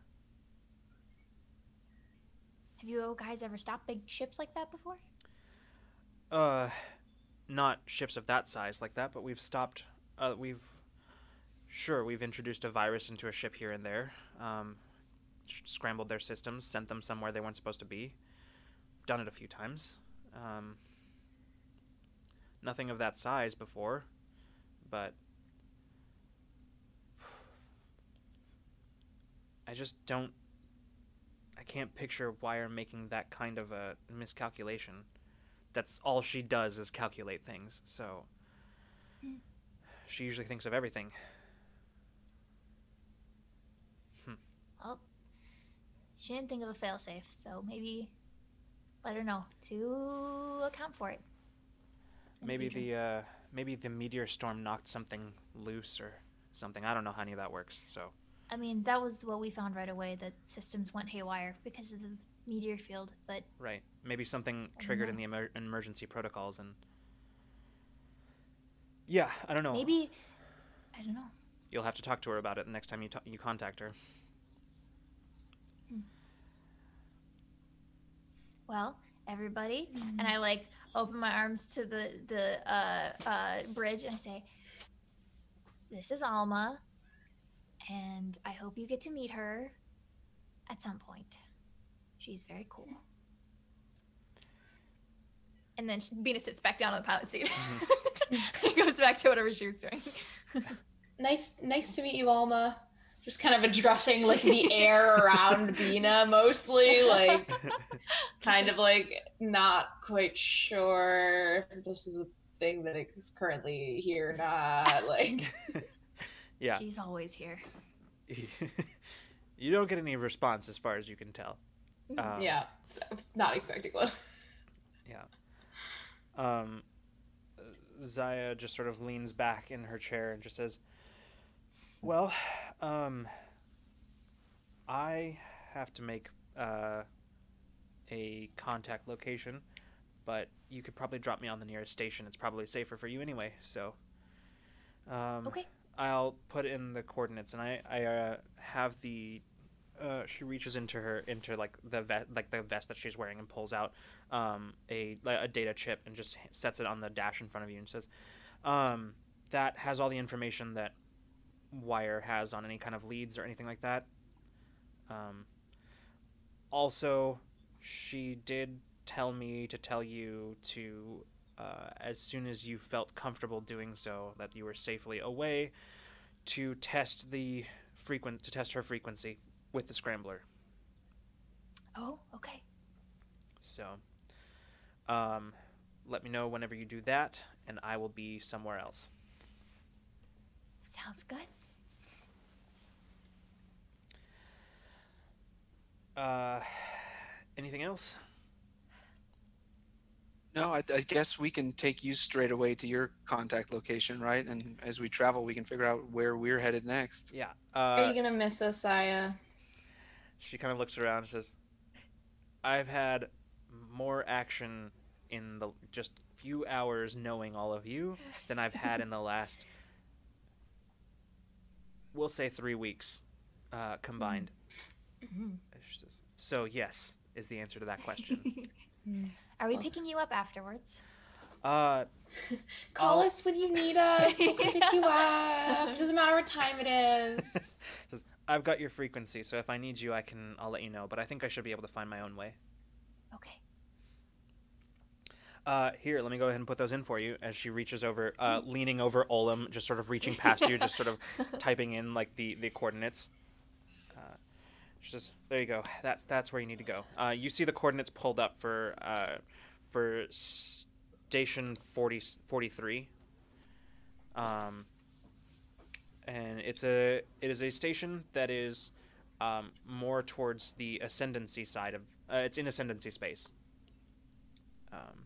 Have you guys ever stopped big ships like that before? Uh, not ships of that size like that, but we've stopped. Uh, we've sure we've introduced a virus into a ship here and there. Um, scrambled their systems, sent them somewhere they weren't supposed to be. Done it a few times. Um, nothing of that size before, but I just don't. I can't picture Wire making that kind of a miscalculation that's all she does is calculate things. So she usually thinks of everything. Well, she didn't think of a failsafe, so maybe let her know to account for it. Maybe future. the uh, maybe the meteor storm knocked something loose or something. I don't know how any of that works. So I mean, that was what we found right away. That systems went haywire because of the meteor field. But right, maybe something triggered in the emer- emergency protocols and yeah, I don't know. maybe I don't know. You'll have to talk to her about it the next time you ta- you contact her. Well, everybody, and I like open my arms to the the uh, uh, bridge and I say, "This is Alma, and I hope you get to meet her at some point. She's very cool." And then she- Bina sits back down on the pilot seat. [LAUGHS] and goes back to whatever she was doing. [LAUGHS] Nice, nice to meet you, Alma. Just kind of addressing like the [LAUGHS] air around Bina, mostly like [LAUGHS] kind of like not quite sure if this is a thing that is currently here, or not like. [LAUGHS] yeah. She's always here. you don't get any response as far as you can tell. Um, yeah, so I was not expecting one. Yeah. Um, Zaya just sort of leans back in her chair and just says, "Well, um, I have to make uh, a contact location, but you could probably drop me on the nearest station. It's probably safer for you anyway. So, um, Okay. I'll put in the coordinates, and I I uh, have the." Uh, she reaches into her into like the vest like the vest that she's wearing and pulls out um, a a data chip and just sets it on the dash in front of you and says, um, "That has all the information that Wire has on any kind of leads or anything like that." Um, also, she did tell me to tell you to, uh, as soon as you felt comfortable doing so, that you were safely away, to test the frequent to test her frequency with the scrambler. Oh, okay. So, um, let me know whenever you do that, and I will be somewhere else. Sounds good. Uh, anything else? No, I, I guess we can take you straight away to your contact location, right? And as we travel, we can figure out where we're headed next. Yeah. Are Uh, you gonna miss us, Zaya? she kind of looks around and says, "I've had more action in the just few hours knowing all of you than I've had in the last, we'll say, three weeks uh, combined." Mhm. She says, So yes, is the answer to that question. [LAUGHS] Are we picking you up afterwards? uh, [LAUGHS] Call I'll- us when you need us. We'll pick you up. [LAUGHS] Doesn't matter what time it is. I've got your frequency, so if I need you, I can. I'll let you know. But I think I should be able to find my own way. Okay. Uh, here, let me go ahead and put those in for you. As she reaches over, uh, leaning over Olem, just sort of reaching past you, just sort of typing in like the the coordinates. She says, "There you go. That's that's where you need to go." Uh, you see the coordinates pulled up for uh, for station 40, 43. Um, and it's a it is a station that is um, more towards the ascendancy side of. Uh, it's in ascendancy space. Um,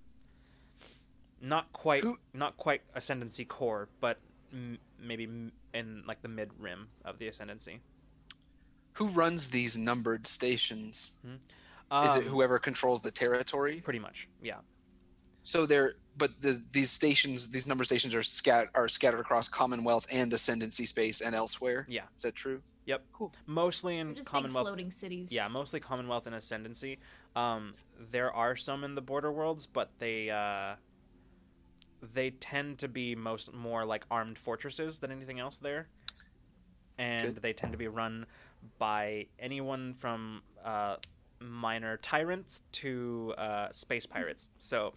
not quite not quite ascendancy core, but m- maybe m- in like the mid rim of the ascendancy. Who runs these numbered stations? Um, Is it whoever controls the territory? Pretty much, yeah. So they're but the these stations, these number stations are scat are scattered across Commonwealth and Ascendancy space and elsewhere. Yeah. Is that true? Yep. Cool. Mostly in We're just big Commonwealth. floating cities. Yeah, mostly Commonwealth and Ascendancy. Um, there are some in the border worlds, but they uh, they tend to be most more like armed fortresses than anything else there, and Good. they tend to be run by anyone from uh, minor tyrants to uh, space [LAUGHS] pirates. So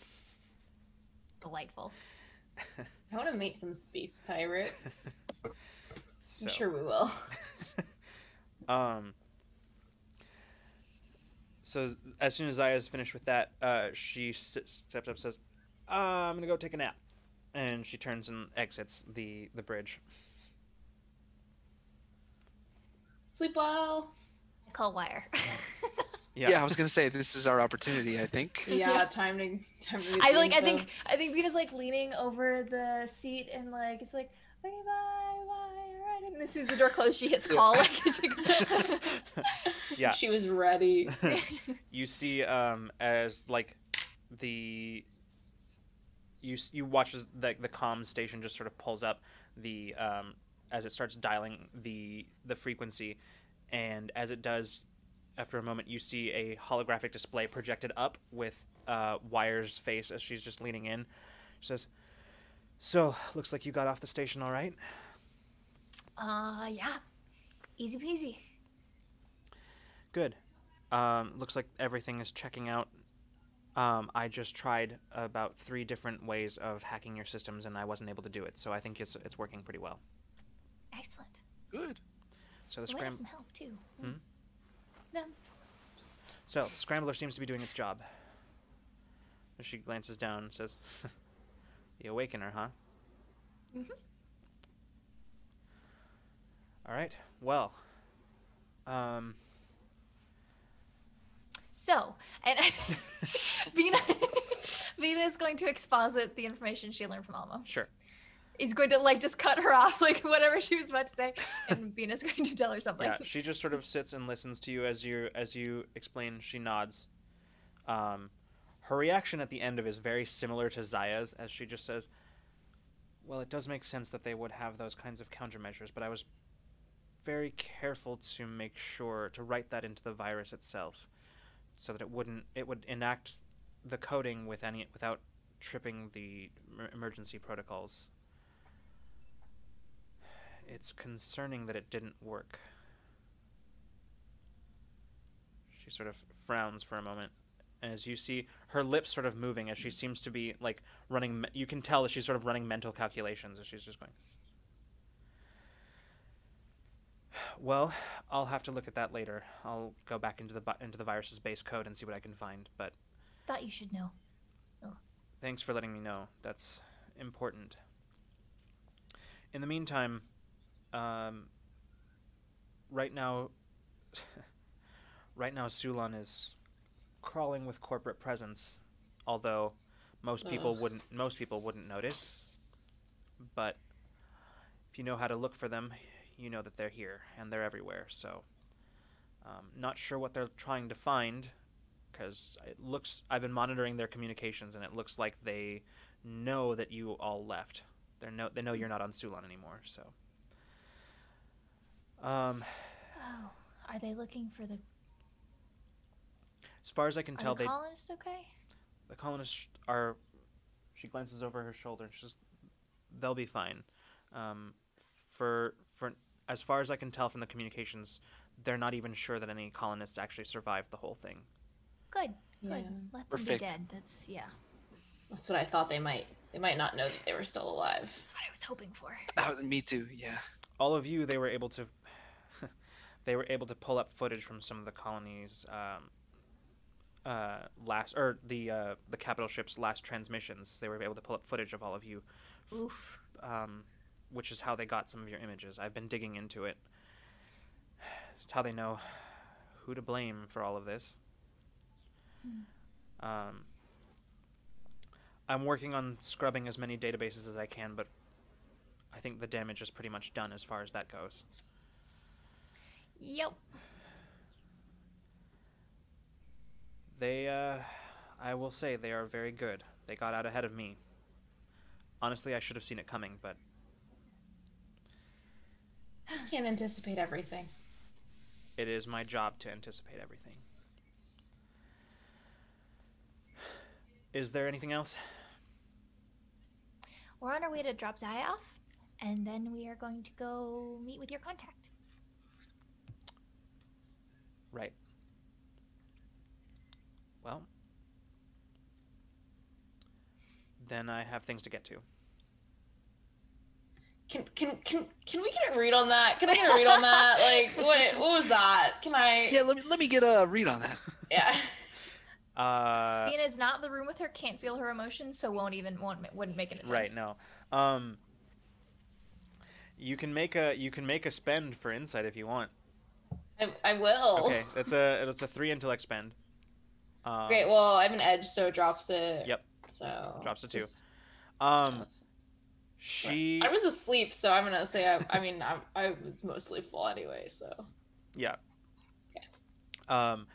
Delightful. [LAUGHS] I want to meet some space pirates. [LAUGHS] so I'm sure we will. Um. So as soon as Zaya's finished with that, uh, she steps up, and says, uh, "I'm gonna go take a nap," and she turns and exits the the bridge. Sleep well. Call wire. [LAUGHS] Yeah. Yeah. I was gonna say this is our opportunity. I think. Yeah, time to time to. I the like. I think. I think Bina's like leaning over the seat and like it's like okay bye bye all right. And as soon as the door closed, she hits Yeah. call. [LAUGHS] Like, she- [LAUGHS] Yeah. she was ready. You see, um, as like the you you watch as the the comm station just sort of pulls up the um as it starts dialing the the frequency, and as it does, after a moment, you see a holographic display projected up with uh, Wire's face as she's just leaning in. She says, "So looks like you got off the station all right." uh, yeah, easy peasy. Good. Um, looks like everything is checking out. Um, I just tried about three different ways of hacking your systems, and I wasn't able to do it. So I think it's it's working pretty well. Excellent. Good. So the We might have scram- some help too. Hmm? No. so the scrambler seems to be doing its job. As she glances down and says, [LAUGHS] The Awakener, huh? Mhm. All right. Well, um, So, and [LAUGHS] Bina, [LAUGHS] Bina is going to exposit the information she learned from Alma. sure. He's going to like just cut her [LAUGHS] off, like whatever she was about to say, and [LAUGHS] Bina's going to tell her something. Yeah, she just sort of sits and listens to you as you as you explain. She nods. Um, her reaction at the end of it is very similar to Zaya's, as she just says, "Well, it does make sense that they would have those kinds of countermeasures, but I was very careful to make sure to write that into the virus itself, so that it wouldn't it would enact the coding with any without tripping the emergency protocols." It's concerning that it didn't work. She sort of frowns for a moment as you see her lips sort of moving as she seems to be like running. You can tell that she's sort of running mental calculations as she's just going. Well, I'll have to look at that later. I'll go back into the into the virus's base code and see what I can find. But Thought you should know. Oh. thanks for letting me know. That's important. In the meantime, um, right now, [LAUGHS] right now, Sulon is crawling with corporate presence, although most people Ugh. wouldn't most people wouldn't notice. But if you know how to look for them, you know that they're here and they're everywhere. So, um, not sure what they're trying to find, because it looks I've been monitoring their communications and it looks like they know that you all left. They know they know you're not on Sulon anymore. So, um, Oh, are they looking for the? as far as I can Are tell, the they colonists okay? the colonists are. She glances over her shoulder and she says, "They'll be fine." Um, for for as far as I can tell from the communications, they're not even sure that any colonists actually survived the whole thing. Good. Yeah. Good. Let them Perfect. be dead. That's yeah. That's what I thought they might. They might not know that they were still alive. That's what I was hoping for. Uh, me too. Yeah. all of you they were able to they were able to pull up footage from some of the colonies um, uh, last or the uh, the capital ship's last transmissions. They were able to pull up footage of all of you. Oof. um, which is how they got some of your images. I've been digging into it. It's how they know who to blame for all of this. Um, i'm working on scrubbing as many databases as i can but I think the damage is pretty much done as far as that goes. Yep. They, uh, I will say, they are very good. They got out ahead of me. Honestly, I should have seen it coming, but I Can't anticipate everything. it is my job to anticipate everything. Is there anything else? We're on our way to drop Zaya off, and then we are going to go meet with your contact. Right. Well, then I have things to get to. Can can can can we get a read on that? Can I get a read on that? [LAUGHS] Like what what was that? Can I Yeah. Let me let me get a read on that. [LAUGHS] yeah. Uh, Bina's not in the room with her, can't feel her emotions, so won't even won't wouldn't make an attempt. Right. No. Um. You can make a you can make a spend for insight if you want. I, I will. Okay, [LAUGHS] that's a it's a three intellect spend. Um, Okay, well I have an edge, so it drops it. Yep. So Drops it too. just- Um. She. I was asleep, so I'm gonna say I, I mean I, I was mostly full anyway, so Yeah. Okay. Um,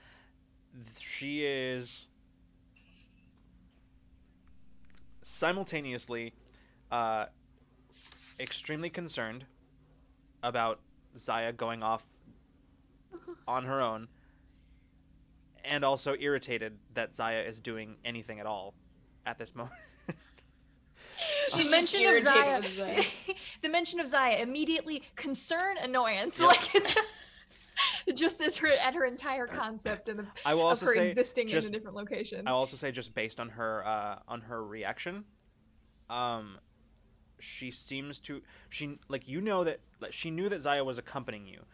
she is simultaneously uh, extremely concerned about Zaya going off on her own, and also irritated that Zaya is doing anything at all at this moment. The She's mention of Zaya, Zaya. [LAUGHS] the mention of Zaya immediately concern, annoyance, Yep. like [LAUGHS] just as her at her entire concept of, the, I will of her say existing just in a different location. I'll also say just based on her uh, on her reaction, um, she seems to she like you know that like, she knew that Zaya was accompanying you.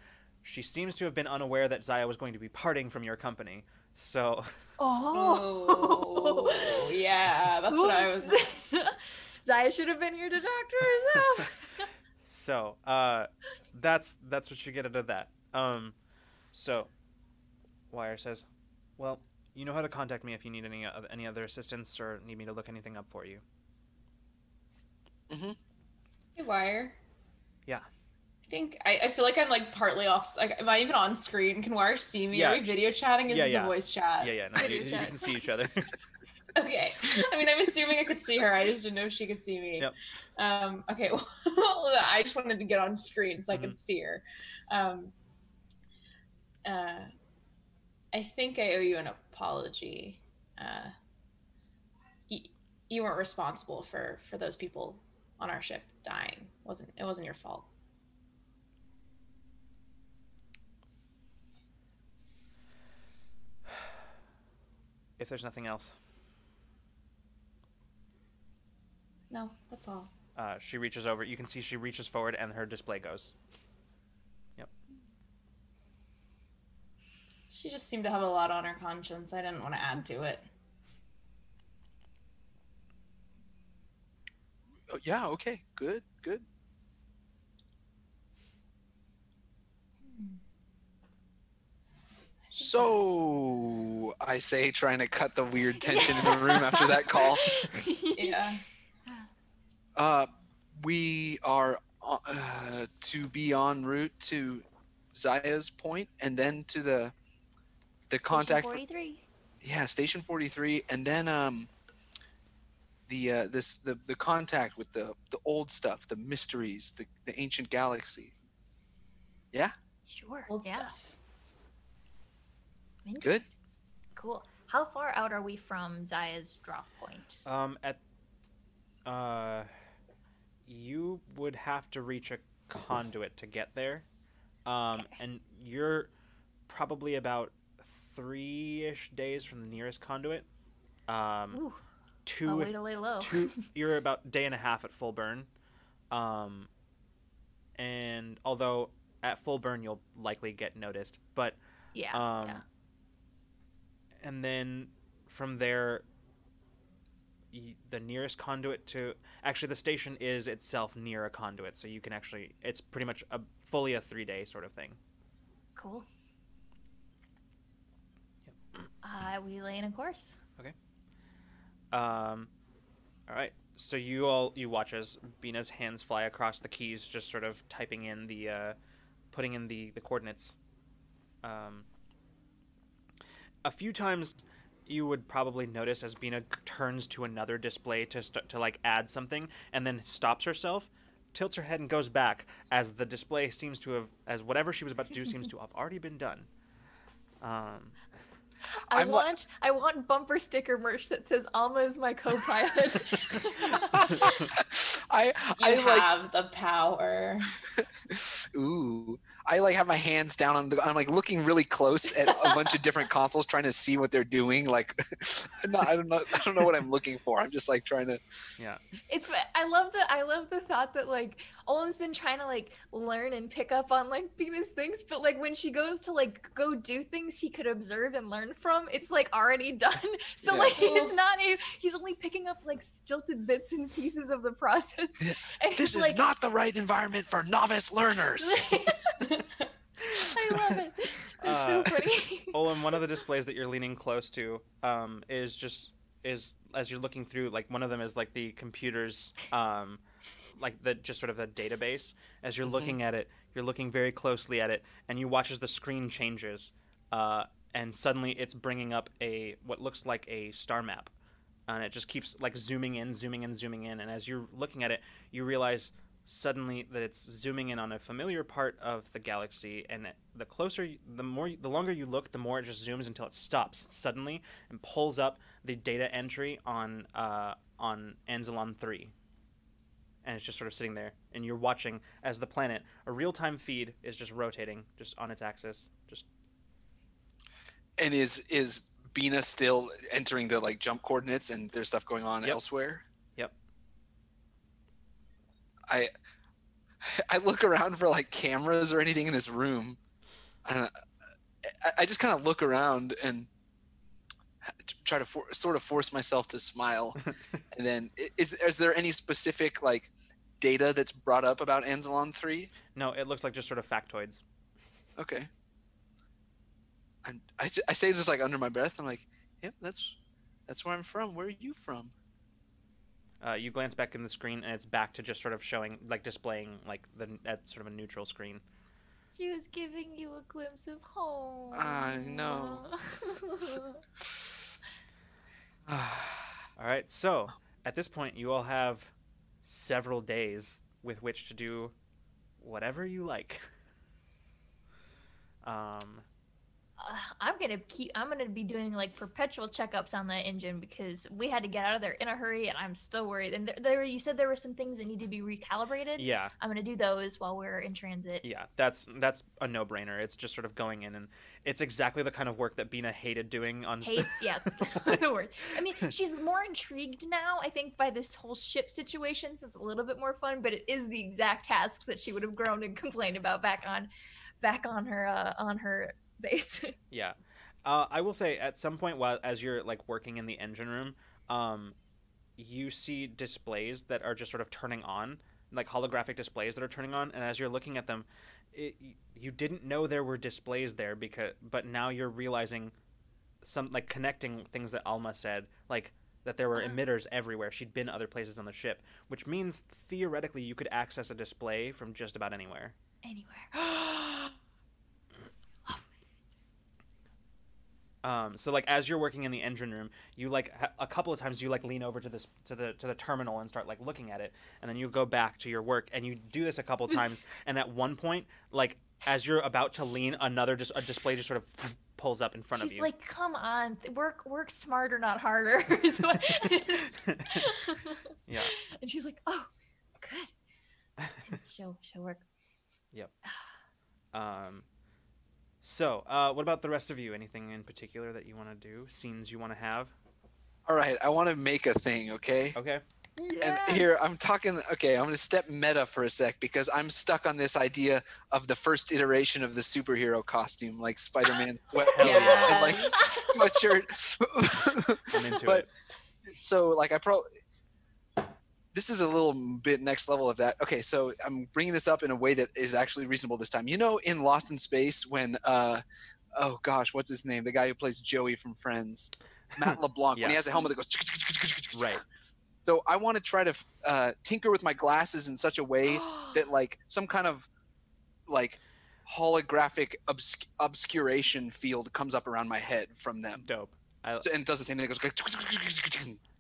She seems to have been unaware that Zaya was going to be parting from your company. So [LAUGHS] Oh, Oh yeah, that's what I was Oops. [LAUGHS] Zaya should have been here to talk to herself. [LAUGHS] So, uh, that's that's what you get out of that. Um, so, Wire says, "Well, you know how to contact me if you need any oth- any other assistance or need me to look anything up for you." Mm Mhm. Hey, Wire. Yeah. I think I, I feel like I'm like partly off. Like, am I even on screen? Can Wire see me? Yeah, Are we video chatting? Is yeah, this yeah. a voice chat? Yeah, yeah, no, you, you can see each other. [LAUGHS] Okay. I mean, I'm assuming I could see her. I just didn't know if she could see me. Yep. Um. Okay. [LAUGHS] Well, I just wanted to get on screen so I Mm-hmm. could see her. Um. Uh. I think I owe you an apology. Uh. You, you weren't responsible for for those people on our ship dying. wasn't It wasn't your fault. If there's nothing else, No, that's all. uh, she reaches over. You can see she reaches forward, and her display goes. Yep. She just seemed to have a lot on her conscience. I didn't want to add to it. Oh, yeah. Okay. Good. Good. So I say, trying to cut the weird [LAUGHS] tension in the room after that call. [LAUGHS] Yeah. Uh, we are uh, to be en route to Zaya's point, and then to the the contact. for- 43. yeah, Station Forty Three, and then um. The uh, this the, the contact with the the old stuff, the mysteries, the, the ancient galaxy. Yeah. Sure. Old yeah. stuff. Mint. Good. Cool. How far out are we from Zaya's drop point? Um, at uh, you would have to reach a conduit to get there. Um, and you're probably about three-ish days from the nearest conduit. Um, Ooh, two, if way to lay low. [LAUGHS] two [LAUGHS] you're about day and a half at full burn um and although at full burn you'll likely get noticed but yeah. um yeah. And then from there the nearest conduit to actually the station is itself near a conduit so you can actually it's pretty much a fully a three day sort of thing Cool. Uh, we lay in a course. Okay. Um, all right. So you all you watch as Bina's hands fly across the keys, just sort of typing in the, uh, putting in the the coordinates. Um, a few times, you would probably notice as Bina turns to another display to st- to like add something, and then stops herself, tilts her head and goes back as the display seems to have as whatever she was about to do seems to have already been done. Um, I I'm li- want I want bumper sticker merch that says Alma is my co-pilot. [LAUGHS] I You I like have the power. [LAUGHS] ooh. I like have my hands down on the I'm like looking really close at a bunch of different consoles trying to see what they're doing. Like [LAUGHS] I'm not I don't know I don't know what I'm looking for. I'm just like trying to Yeah. it's I love the I love the thought that like Olem's been trying to like learn and pick up on like Bina's things, but like when she goes to like go do things he could observe and learn from, it's like already done. [LAUGHS] So Yeah. like he's not a he's only picking up like stilted bits and pieces of the process. [LAUGHS] And This is like, not the right environment for novice learners. [LAUGHS] I love it. It's Uh, so funny. Olem, one of the displays that you're leaning close to um, is just is as you're looking through like one of them is like the computer's um, like the just sort of the database. As you're Mhm. looking at it, you're looking very closely at it, and you watch as the screen changes, uh, and suddenly it's bringing up a what looks like a star map, and it just keeps like zooming in, zooming in, zooming in, and as you're looking at it, you realize suddenly that it's zooming in on a familiar part of the galaxy and the closer the more the longer you look the more it just zooms until it stops suddenly and pulls up the data entry on uh, on Anzalon 3 and it's just sort of sitting there and you're watching as the planet a real-time feed is just rotating just on its axis just and is is Bina still entering the like jump coordinates and there's stuff going on Yep. elsewhere? Yep. I [LAUGHS] I look around for like cameras or anything in this room. I, I just kind of look around and try to for, sort of force myself to smile [LAUGHS] And then is is there any specific like data that's brought up about Anzalon three? No, it looks like just sort of factoids. Okay. I'm, I, j- I say this like under my breath. I'm like, yep, that's that's where I'm from. Where are you from? Uh, you glance back in the screen, and it's back to just sort of showing, like displaying, like the at sort of a neutral screen. She was giving you a glimpse of home. I know. [LAUGHS] [SIGHS] [SIGHS] All right, so at this point, you all have several days with which to do whatever you like. [LAUGHS] Um, [SIGHS] I'm gonna keep. I'm gonna be doing like perpetual checkups on that engine because we had to get out of there in a hurry, and I'm still worried. And there, there you said there were some things that need to be recalibrated. yeah, I'm gonna do those while we're in transit. yeah, that's that's a no-brainer. It's just sort of going in, and it's exactly the kind of work that Bina hated doing on. Hates, yeah, it's [LAUGHS] [LAUGHS] the word. I mean, she's more intrigued now, I think, by this whole ship situation, so it's a little bit more fun. But it is the exact task that she would have groaned and complained about back on, back on her uh, on her base. [LAUGHS] Yeah. Uh, I will say at some point while as you're like working in the engine room, um, you see displays that are just sort of turning on, like holographic displays that are turning on, and as you're looking at them, it, you didn't know there were displays there because, but now you're realizing some like connecting things that Alma said, like that there were Uh-huh. emitters everywhere. She'd been other places on the ship, which means theoretically you could access a display from just about anywhere. Anywhere. [GASPS] Um, so like as you're working in the engine room, you like ha- a couple of times you like lean over to this to the to the terminal and start like looking at it, and then you go back to your work and you do this a couple of [LAUGHS] times, and at one point, like as you're about to lean, another just a display just sort of pulls up in front She's of you. She's like, "Come on, th- work work smarter, not harder." [LAUGHS] [LAUGHS] yeah. and she's like, "Oh, good. She'll she'll work." Yep. [SIGHS] um, so uh, what about the rest of you? Anything in particular that you want to do? Scenes you want to have? All right, I want to make a thing. Okay. Okay. And here I'm talking. Okay, I'm gonna step meta for a sec because I'm stuck on this idea of the first iteration of the superhero costume, like Spider-Man [LAUGHS] sweatpants Hell yeah. and like sweatshirt. [LAUGHS] I'm into [LAUGHS] But- it. so like I pro. This is a little bit next level of that. Okay, so I'm bringing this up in a way that is actually reasonable this time. You know, in Lost in Space, when uh, oh gosh, what's his name? The guy who plays Joey from Friends, Matt [LAUGHS] LeBlanc. Yeah. When he has a helmet that goes. Right. So I want to try to uh, tinker with my glasses in such a way that like some kind of like holographic obsc- obscuration field comes up around my head from them Dope. I, So- and does the same thing. It goes.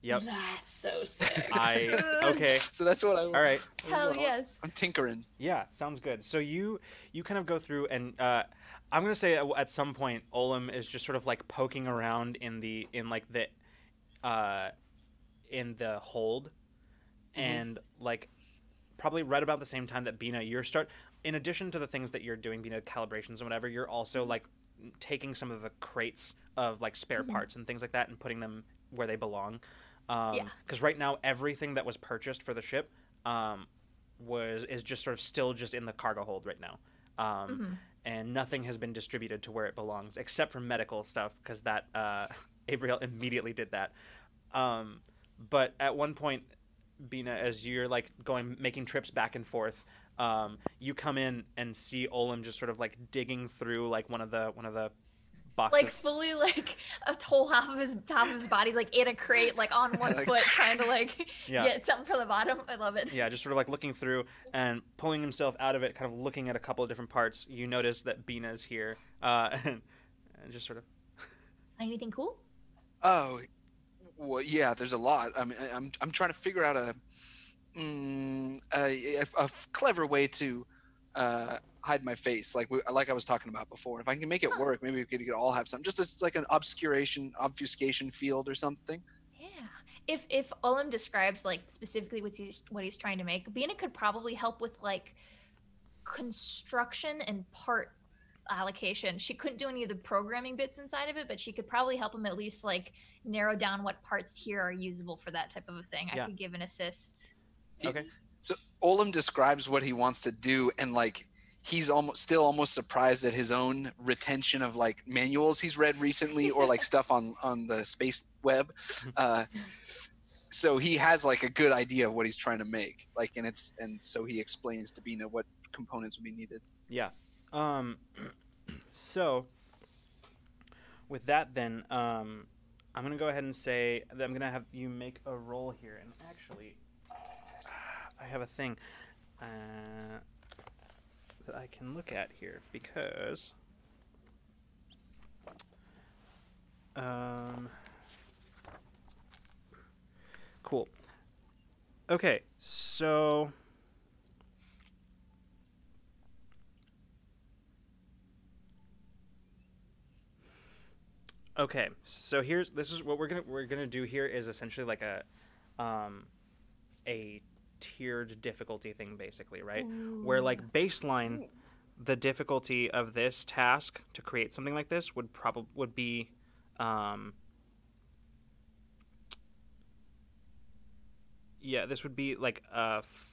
Yep. That's so sick. I [LAUGHS] okay. So that's what I. All right. Hell yes. I'm tinkering. Yeah, sounds good. So you you kind of go through and uh, I'm gonna say at, at some point Olem is just sort of like poking around in the in like the uh, in the hold, Mhm. and like probably right about the same time that Bina you're start in addition to the things that you're doing Bina calibrations and whatever you're also like taking some of the crates of like spare Mhm. parts and things like that and putting them where they belong. Um, Yeah. Because right now everything that was purchased for the ship um, was is just sort of still just in the cargo hold right now, um, Mhm. and nothing has been distributed to where it belongs except for medical stuff because that uh, [LAUGHS] Abriel immediately did that. Um, but at one point, Bina, as you're like going making trips back and forth, um, you come in and see Olem just sort of like digging through like one of the one of the boxes. Like fully, like a whole half of his top of his body's like in a crate, like on one [LAUGHS] Like- foot, trying to like [LAUGHS] Yeah. get something from the bottom. I love it. yeah, just sort of like looking through and pulling himself out of it, kind of looking at a couple of different parts. You notice that Bina's here, uh, and, [LAUGHS] and just sort of Anything cool? Oh, well, yeah. There's a lot. I mean, I- I'm I'm trying to figure out a mm, a, a, a f- clever way to uh, hide my face, like we, like I was talking about before. If I can make it Huh. work, maybe we could, could all have some. Just as like an obscuration obfuscation field or something. Yeah. If if Olem describes like specifically what he's what he's trying to make, Bina could probably help with like construction and part allocation. She couldn't do any of the programming bits inside of it, but she could probably help him at least like narrow down what parts here are usable for that type of a thing. Yeah. I could give an assist. okay. So Olem describes what he wants to do, and like he's almost still almost surprised at his own retention of like manuals he's read recently or like [LAUGHS] stuff on on the space web. [LAUGHS] Uh, so he has like a good idea of what he's trying to make. Like, and it's and so he explains to Bina what components would be needed. Yeah. Um. [CLEARS THROAT] So, with that, then, um, I'm gonna go ahead and say that I'm gonna have you make a roll here, and actually, I have a thing uh, that I can look at here because. Um. Cool. Okay, so. Okay, so here's this is what we're gonna we're gonna do here is essentially like a, um, a tiered difficulty thing basically, right? Where like baseline, the difficulty of this task to create something like this would probably would be, um, yeah, this would be like a f-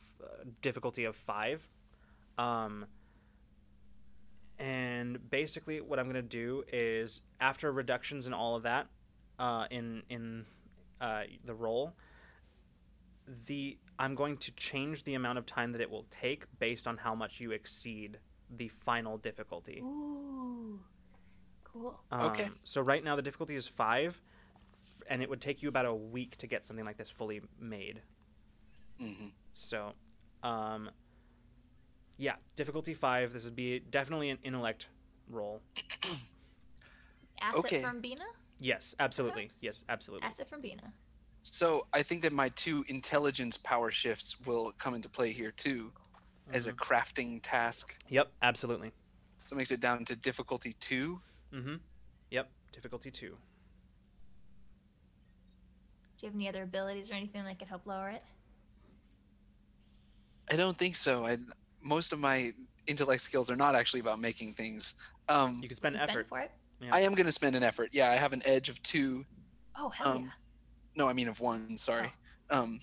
difficulty of five, um, and basically what I'm gonna do is after reductions and all of that, uh, in in uh, the roll, the I'm going to change the amount of time that it will take based on how much you exceed the final difficulty. Ooh. Cool. Okay. Um, so right now the difficulty is five, and it would take you about a week to get something like this fully made. Mm-hmm. So, um, yeah, difficulty five. This would be definitely an intellect roll. Asset Okay. from Bina? Yes, absolutely. Perhaps. Yes, absolutely. Asset from Bina. So I think that my two intelligence power shifts will come into play here too, as a Mhm. crafting task. Yep, absolutely. So it makes it down to difficulty two. Mm-hmm. Yep, difficulty two. Do you have any other abilities or anything that could help lower it? I don't think so. I most of my intellect skills are not actually about making things. Um, You can spend Spend effort. for it? I am going to spend an effort. Yeah, I have an edge of two. Oh, hell Um, yeah. No, I mean of one. Sorry. Um,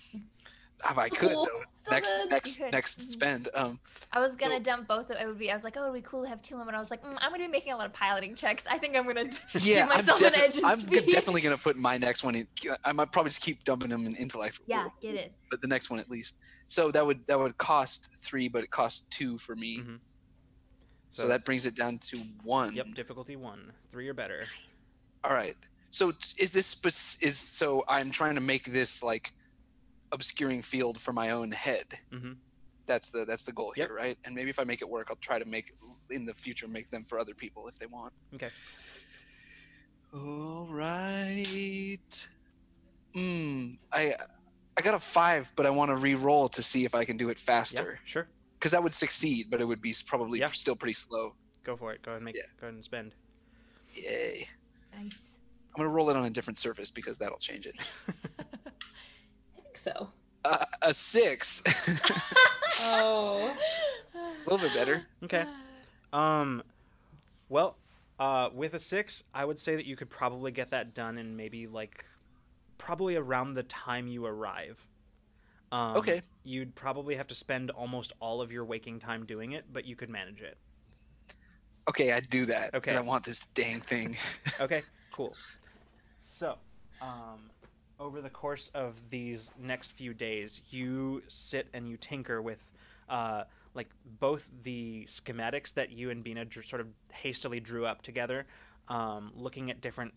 if I could Cool. though, Still next good. next next Mhm. spend. Um, I was gonna no. dump both. Of, it would be. I was like, oh, it'd be cool to have two of them. And I was like, mm, I'm gonna be making a lot of piloting checks. I think I'm gonna yeah, [LAUGHS] give myself I'm, an edge in I'm speed. definitely going to put my next one in. I might probably just keep dumping them in intellect. Yeah, get it. But the next one at least. So that would that would cost three, but it costs two for me. Mhm. So, that brings it down to one. Yep, difficulty one, three or better. Nice. All right. So is this is so I'm trying to make this like obscuring field for my own head. Mhm. That's the that's the goal Yep. here, right? And maybe if I make it work, I'll try to make in the future make them for other people if they want. Okay. All right. Hmm. I I got a five, but I want to re-roll to see if I can do it Yeah, faster sure. because that would succeed, but it would be probably Yeah. still pretty slow. Go for it. Go ahead and make. Yeah. Go ahead and spend. Yay! Nice. I'm gonna roll it on a different surface because that'll change it. [LAUGHS] I think so. Uh, a six. [LAUGHS] Oh. a little bit better. Okay. Um, well, uh, with a six, I would say that you could probably get that done in maybe like, probably around the time you arrive. Um, Okay. You'd probably have to spend almost all of your waking time doing it, but you could manage it. Okay, I'd do that because Okay. I want this dang thing. Okay, [LAUGHS] cool. So, um, over the course of these next few days, you sit and you tinker with, uh, like both the schematics that you and Bina dr- sort of hastily drew up together, um, looking at different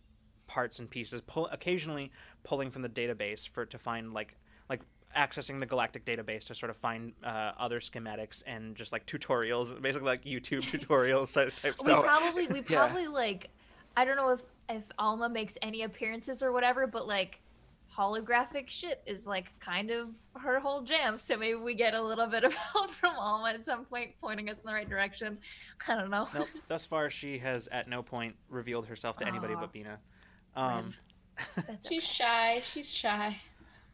parts and pieces, pull occasionally pulling from the database for to find like like accessing the galactic database to sort of find uh, other schematics and just like tutorials, basically like YouTube [LAUGHS] tutorials type type We stuff. probably we Yeah. probably like I don't know if if Alma makes any appearances or whatever, but like holographic shit is like kind of her whole jam. So maybe we get a little bit of [LAUGHS] help from Alma at some point, pointing us in the right direction. I don't know. nope. [LAUGHS] Thus far, she has at no point revealed herself to anybody Aw. but Bina. Um, [LAUGHS] That's She's shy. She's shy.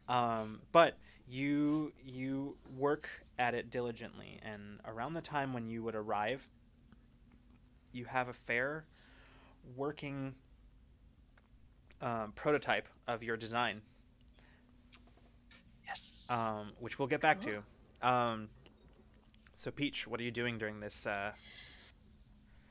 um, but you you work at it diligently, and around the time when you would arrive, you have a fair working um, prototype of your design, Yes. um, which we'll get back to. Um, so, Peach, what are you doing during this? Uh,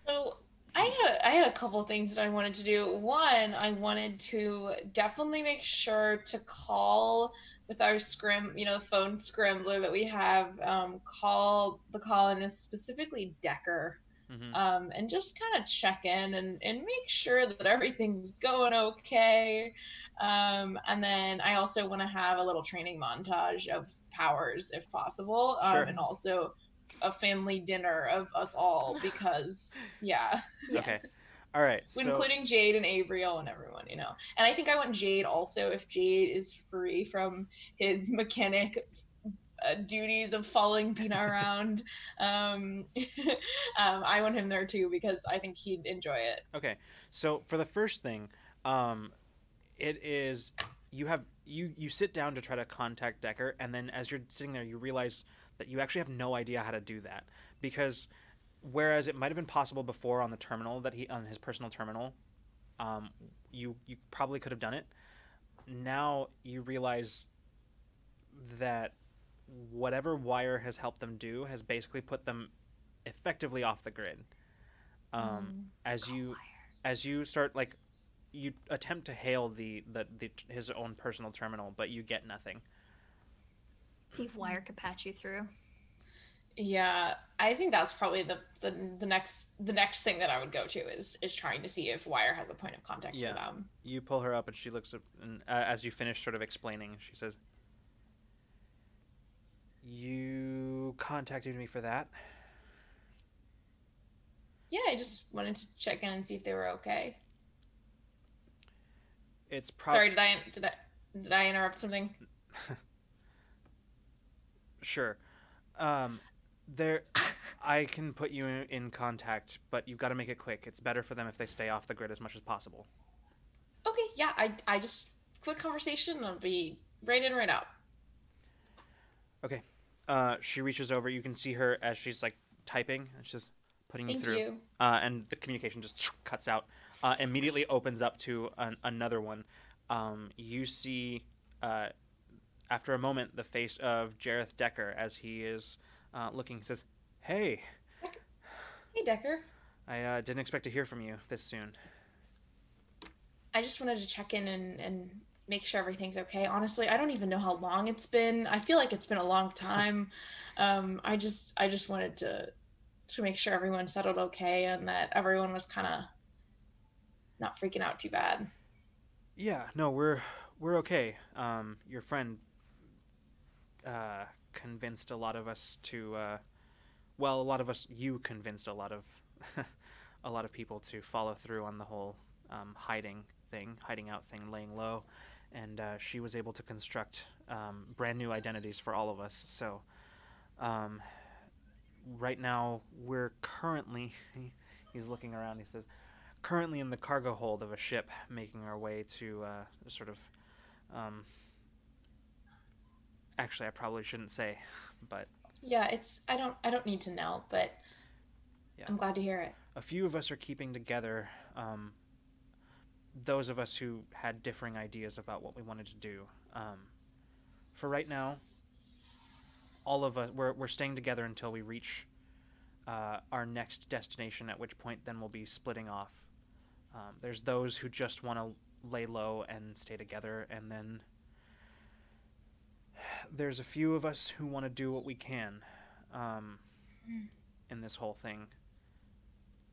So I had I had a couple things that I wanted to do. One, I wanted to definitely make sure to call with our scrim, you know, phone scrambler that we have. Um, call the colonist, specifically Decker, Mhm. um, and just kind of check in and, and make sure that everything's going okay. Um, and then I also want to have a little training montage of powers if possible, um, Sure. and also a family dinner of us all [LAUGHS] because yeah Okay. Yes. All right. So, including Jade and Abriel and everyone, you know. And I think I want Jade also if Jade is free from his mechanic uh, duties of following Bina [LAUGHS] around. um, [LAUGHS] um, I want him there too because I think he'd enjoy it. Okay, so for the first thing, um, it is you have you you sit down to try to contact Decker, and then as you're sitting there, you realize that you actually have no idea how to do that because whereas it might have been possible before on the terminal that he on his personal terminal, um, you you probably could have done it. Now you realize that whatever wire has helped them do has basically put them effectively off the grid. Um, as you as you start like you attempt to hail the, the, the his own personal terminal but you get nothing See if wire could patch you through. Yeah, I think that's probably the, the the next the next thing that I would go to is is trying to see if Wire has a point of contact Yeah. for them. you pull her up and she looks up and uh, as you finish sort of explaining she says you contacted me for that Yeah, I just wanted to check in and see if they were okay. it's probably Sorry, did I did I did I interrupt something? [LAUGHS] sure um there [LAUGHS] i can put you in, in contact but you've got to make it quick it's better for them if they stay off the grid as much as possible Okay, yeah, I I just quick conversation I'll be right in, right out. Uh she reaches over you can see her as she's like typing and she's putting you Thank through you. uh, and the communication just [TSK] cuts out. Uh, immediately opens up to an, another one. Um, you see, uh, after a moment, the face of Jareth Decker as he is uh, looking. He says, "Hey, Hey Decker. I uh, didn't expect to hear from you this soon." I just wanted to check in and, and make sure everything's okay. Honestly, I don't even know how long it's been. I feel like it's been a long time. [LAUGHS] um, I just I just wanted to to make sure everyone settled okay and that everyone was kind of not freaking out too bad. Yeah, no, we're we're okay. Um, your friend uh, convinced a lot of us to, uh, well, a lot of us. You convinced a lot of [LAUGHS] a lot of people to follow through on the whole um, hiding thing, hiding out thing, laying low, and uh, she was able to construct um, brand new identities for all of us. So, um, right now we're currently. [LAUGHS] He's looking around. He says, currently in the cargo hold of a ship, making our way to uh, sort of. Um, actually, I probably shouldn't say, [LAUGHS] but Yeah, it's I don't I don't need to know, but Yeah. I'm glad to hear it. a few of us are keeping together. Um, those of us who had differing ideas about what we wanted to do. Um, for right now, all of us we're we're staying together until we reach uh, our next destination. At which point, then we'll be splitting off. Um, there's those who just want to lay low and stay together, and then there's a few of us who want to do what we can um, in this whole thing.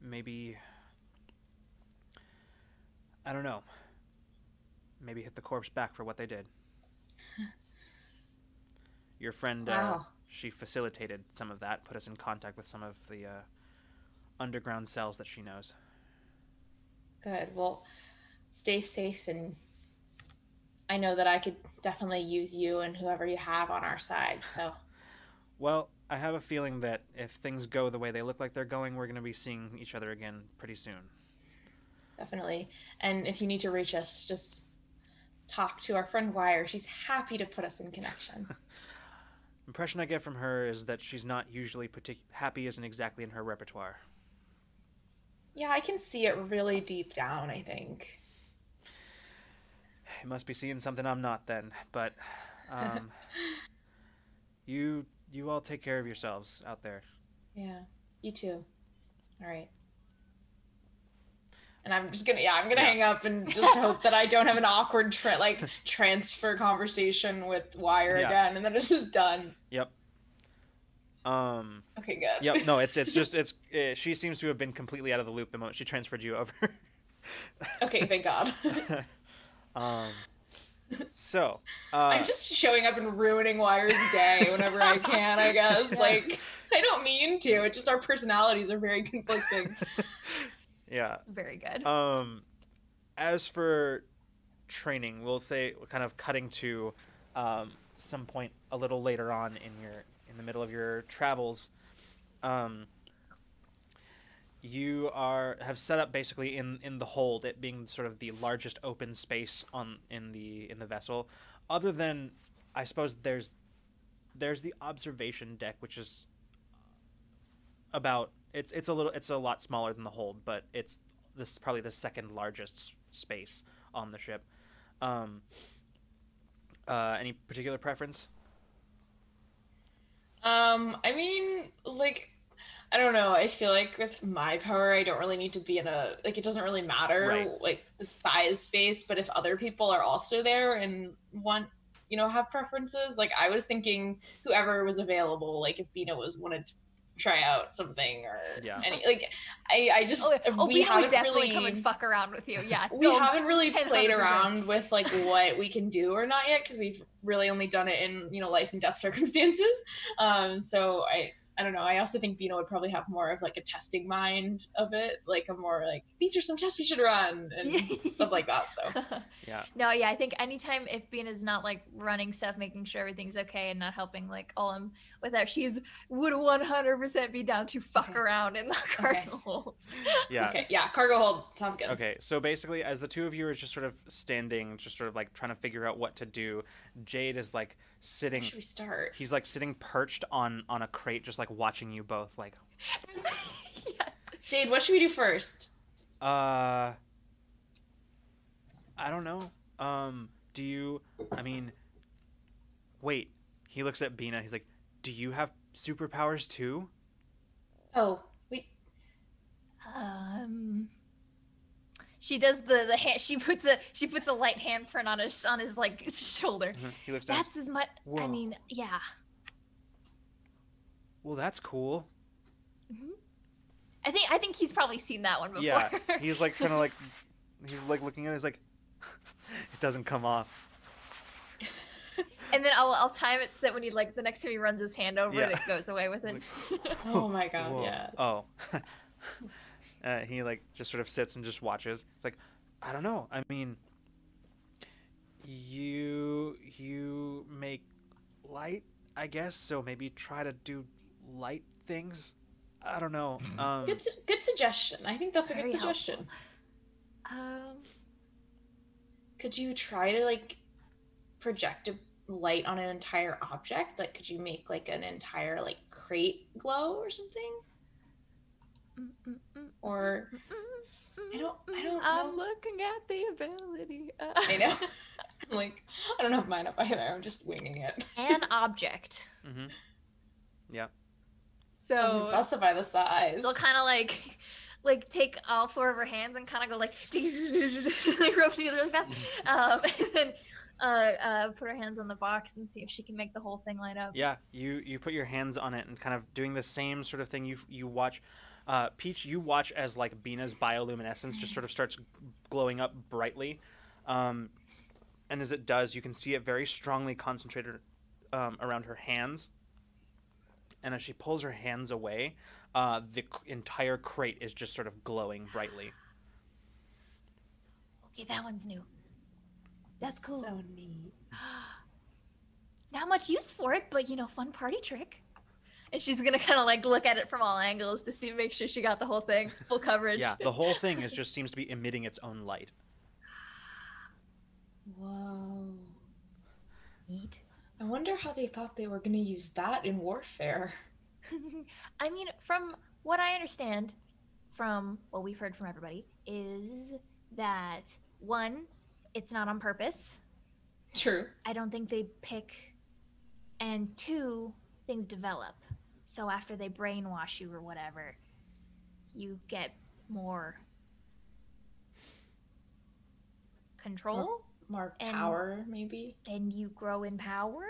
Maybe I don't know. Maybe hit the corpse back for what they did. [LAUGHS] Your friend, uh, she facilitated some of that, put us in contact with some of the uh, underground cells that she knows. Good. Well, stay safe and I know that I could definitely use you and whoever you have on our side. So, [LAUGHS] Well, I have a feeling that if things go the way they look like they're going, we're going to be seeing each other again pretty soon. Definitely. And if you need to reach us, just talk to our friend Wire. She's happy to put us in connection. [LAUGHS] Impression I get from her is that she's not usually partic- happy isn't exactly in her repertoire. yeah, I can see it really deep down, I think. You must be seeing something I'm not then. But [LAUGHS] um, you you all take care of yourselves out there. Yeah, you too. All right. And I'm just gonna, yeah, I'm gonna Yeah. hang up and just [LAUGHS] hope that I don't have an awkward tra- like transfer conversation with Wire Yeah. again, and then it's just done. Yep. Um. Okay, good. Yep. No, it's it's just [LAUGHS] it's uh she seems to have been completely out of the loop the moment she transferred you over. [LAUGHS] okay, thank God. um. So. Uh, I'm just showing up and ruining Wire's day whenever I can. I guess like I don't mean to. It's just our personalities are very conflicting. Yeah. Very good. Um, as for training, we'll say kind of cutting to um, some point a little later on in your in the middle of your travels. Um, you are have set up basically in in the hold, it being sort of the largest open space on in the in the vessel. Other than, I suppose there's there's the observation deck, which is about it's it's a little it's a lot smaller than the hold, but it's this is probably the second largest space on the ship. Um, uh, any particular preference? Um, I mean, like, I don't know. I feel like with my power, I don't really need to be in a like. It doesn't really matter Right. like the size space. But if other people are also there and want, you know, have preferences, like I was thinking, whoever was available, like if Bina was wanted to try out something or Yeah. any like, I I just oh, oh we we haven't definitely really come and fuck around with you. Yeah. [LAUGHS] we no, haven't really 10, played 100%. around with like [LAUGHS] what we can do or not yet because we've really only done it in you know life and death [LAUGHS] circumstances um so i i don't know i also think Bina would probably have more of like a testing mind of it like a more like these are some tests we should run and stuff like that so [LAUGHS] Yeah. No, yeah, I think anytime if Bean is not like running stuff, making sure everything's okay, and not helping like Olem with that, she's would 100% be down to fuck Okay. around in the cargo hold. [LAUGHS] Yeah. okay yeah cargo hold sounds good Okay, so basically, as the two of you are just sort of standing, just sort of like trying to figure out what to do, Jade is like sitting. Where should we start He's like sitting perched on on a crate, just like watching you both. Like, [LAUGHS] yes. jade what should we do first uh, I don't know. Um, do you? I mean, wait. He looks at Bina. He's like, "Do you have superpowers too?" oh wait Um. She does the the hand. She puts a she puts a light handprint on his on his like [LAUGHS] shoulder. Mhm. He looks down. That's as much. I mean, yeah. Well, that's cool. I think I think he's probably seen that one before. Yeah. [LAUGHS] He's like trying to like. He's like looking at it. He's like, [LAUGHS] it doesn't come off. and then I'll I'll time it so that when he like the next time he runs his hand over it, Yeah. it goes away with it. oh my god Whoa. yeah Oh. Uh, he like just sort of sits and just watches. It's like, I don't know. I mean, you you make light, I guess. So maybe try to do light things. I don't know. Um, good su- good suggestion i think that's a good Very helpful. suggestion um. could you try to like project a light on an entire object like could you make like an entire like crate glow or something or mm, mm, I don't- I don't I'm know. looking at the ability. Uh, i know I'm [LAUGHS] like i don't have mine up either i'm just winging it An [LAUGHS] object. mhm. doesn't So specify the size they'll kind of like like take all four of her hands and kind of go like [LAUGHS] like rope together really fast um and then uh, uh put her hands on the box and see if she can make the whole thing light up Yeah, you you put your hands on it and kind of doing the same sort of thing. You you watch, uh, Peach. You watch as like Bina's bioluminescence just sort of starts glowing up brightly, um, and as it does, you can see it very strongly concentrated um, around her hands. And as she pulls her hands away, uh, the c- entire crate is just sort of glowing brightly. okay that one's new that's cool so neat [GASPS] not much use for it but you know fun party trick and she's gonna kind of like look at it from all angles to see make sure she got the whole thing full coverage Yeah, the whole thing is [LAUGHS] just seems to be emitting its own light. whoa neat i wonder how they thought they were going to use that in warfare [LAUGHS] I mean, from what I understand, from what we've heard from everybody, is that one, it's not on purpose. true I don't think they pick, and two, things develop. So after they brainwash you or whatever, you get more control More And- power, maybe. and you grow in power.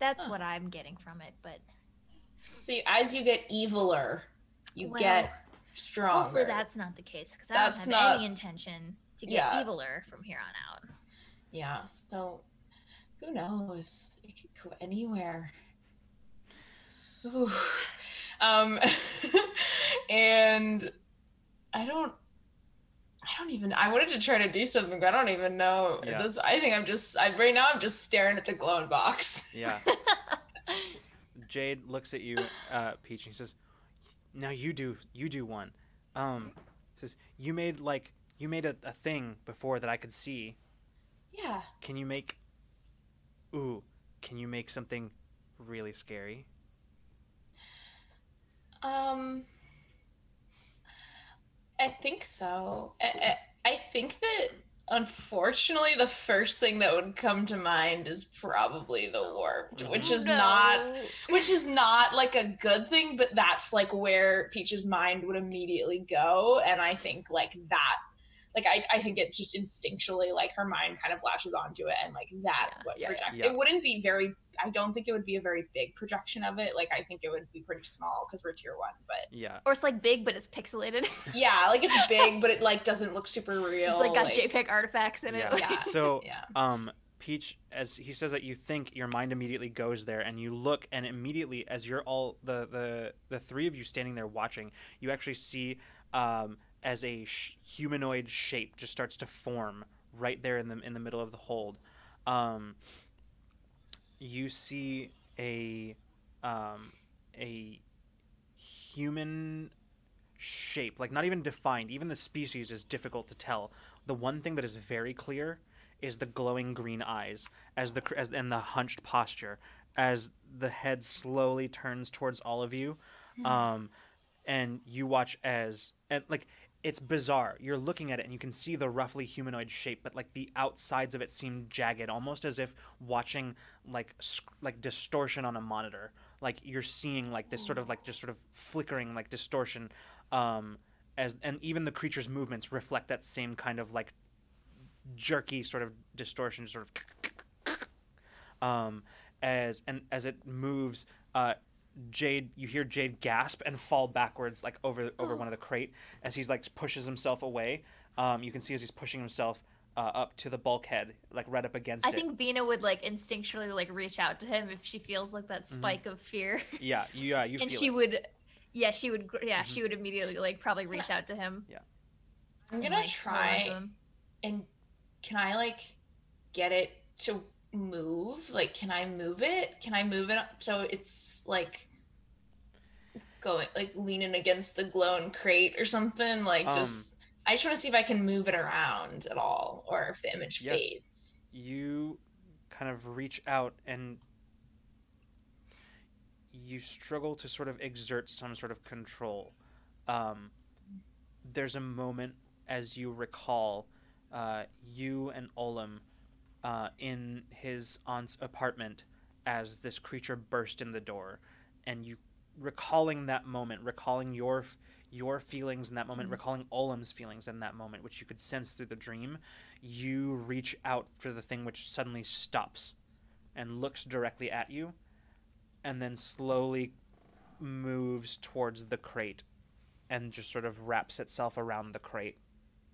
That's Huh. what I'm getting from it, but So you, as you get eviler, you Well, get stronger. hopefully that's not the case because I don't have not- any intention to get Yeah. eviler from here on out. Yeah. So who knows? It could go anywhere. Ooh. Um, [LAUGHS] and I don't. I don't even. I wanted to try to do something, but I don't even know. Yeah. This, I think I'm just. I, right now, I'm just staring at the glowing box. Yeah. [LAUGHS] Jade looks at you, uh, Peach, and says, "Now you do, you do one." Um, says you made like you made a, a thing before that I could see. Yeah. Can you make? Ooh, can you make something really scary? Um, I think so. I, I, I think that unfortunately, the first thing that would come to mind is probably the warped, which is not, which is not like a good thing, but that's like where Peach's mind would immediately go, and I think like that. Like I, I think it just instinctually like her mind kind of latches onto it and like that's Yeah, what yeah, yeah. projects. Yeah. It wouldn't be very I don't think it would be a very big projection of it. Like I think it would be pretty small because we're tier one, but Yeah. Or it's like big, but it's pixelated. [LAUGHS] yeah, like it's big, but it like doesn't look super real. it's like got JPEG artifacts in it. Yeah. Yeah. So, [LAUGHS] Yeah. um, Peach, as he says that you think, your mind immediately goes there, and you look, and immediately, as you're all the the the three of you standing there watching, you actually see, um, as a sh- humanoid shape just starts to form right there in the in the middle of the hold. Um, you see a um, a human shape, like not even defined. Even the species is difficult to tell. The one thing that is very clear is the glowing green eyes, as the as and the hunched posture, as the head slowly turns towards all of you, um, and you watch as and like it's bizarre. You're looking at it and you can see the roughly humanoid shape, but like the outsides of it seem jagged, almost as if watching like sc- like distortion on a monitor. Like you're seeing like this sort of like just sort of flickering like distortion, um, as and even the creature's movements reflect that same kind of like jerky sort of distortion, sort of um, as and as it moves, uh, Jade, you hear Jade gasp and fall backwards like over over one of the crate as he's like pushes himself away. Um, you can see as he's pushing himself uh, up to the bulkhead, like right up against I it. think Bina would like instinctually like reach out to him if she feels like that spike of fear, [LAUGHS] Yeah, you, yeah, you and feel she it. would, yeah, she would, gr- yeah, Mhm. she would immediately like probably reach out to him. Yeah. I'm gonna like, hold on to try and can I like get it to move? Like, can I move it? Can I move it up so it's like going like leaning against the glowing crate or something? Like, Um, just I just want to see if I can move it around at all, or if the image Yeah. fades. you kind of reach out and you struggle to sort of exert some sort of control. Um, there's a moment as you recall uh, you and Olem uh, in his aunt's apartment as this creature burst in the door, and you recalling that moment, recalling your your feelings in that moment, recalling Olem's feelings in that moment, which you could sense through the dream, you reach out for the thing which suddenly stops and looks directly at you and then slowly moves towards the crate and just sort of wraps itself around the crate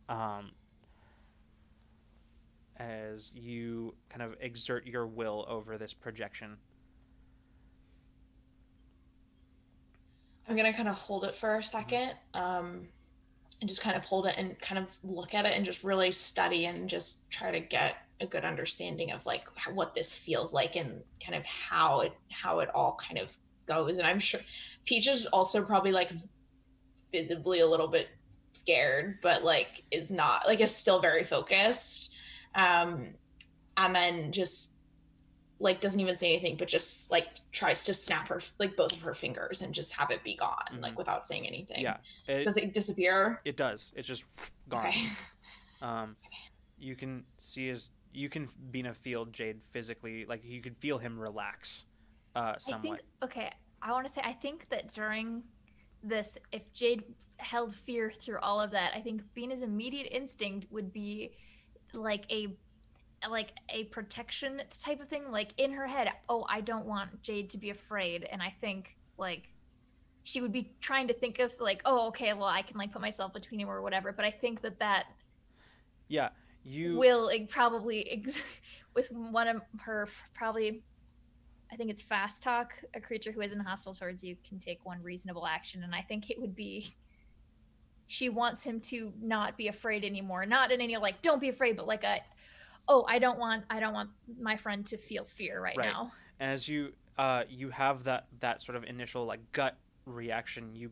um, as you kind of exert your will over this projection I'm gonna kind of hold it for a second, um, and just kind of hold it and kind of look at it and just really study and just try to get a good understanding of like what this feels like and kind of how it how it all kind of goes. And I'm sure Peach is also probably like visibly a little bit scared, but like is not like is still very focused. Um, and then just like doesn't even say anything but just like tries to snap her like both of her fingers and just have it be gone Mhm. like without saying anything. Yeah. It, does it disappear? It does. It's just gone. Okay. [LAUGHS] Um, you can see his you can Bina feel Jade physically like you could feel him relax uh, I think okay. I want to say I think that during this, if Jade held fear through all of that, I think Bina's immediate instinct would be like a like a protection type of thing like in her head oh i don't want jade to be afraid. And i think like she would be trying to think of like oh okay well i can like put myself between him or whatever. But i think that that Yeah, you. will like, probably ex- [LAUGHS] with one of her probably i think it's fast talk a creature who isn't hostile towards you can take one reasonable action. And i think it would be she wants him to not be afraid anymore. Not in any like don't be afraid but like a oh i don't want i don't want my friend to feel fear right, Right. now as you uh you have that that sort of initial like gut reaction you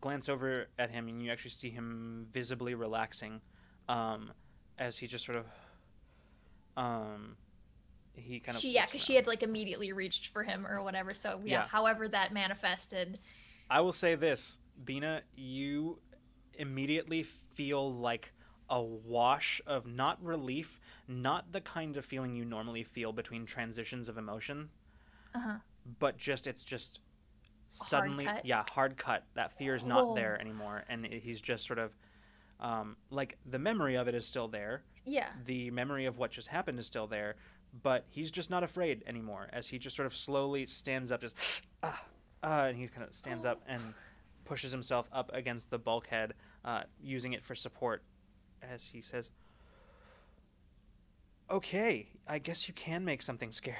glance over at him and you actually see him visibly relaxing um as he just sort of um he kind of she yeah because she had like immediately reached for him or whatever so yeah, Yeah. however that manifested I will say this, Bina, you immediately feel like a wash of not relief, not the kind of feeling you normally feel between transitions of emotion, uh-huh but just it's just suddenly cut? yeah, hard cut. That fear is not Oh. there anymore and he's just sort of um, like the memory of it is still there. yeah The memory of what just happened is still there, but he's just not afraid anymore as he just sort of slowly stands up just ah, uh, and he kind of stands up and pushes himself up against the bulkhead, uh, using it for support as he says, Okay, I guess you can make something scary.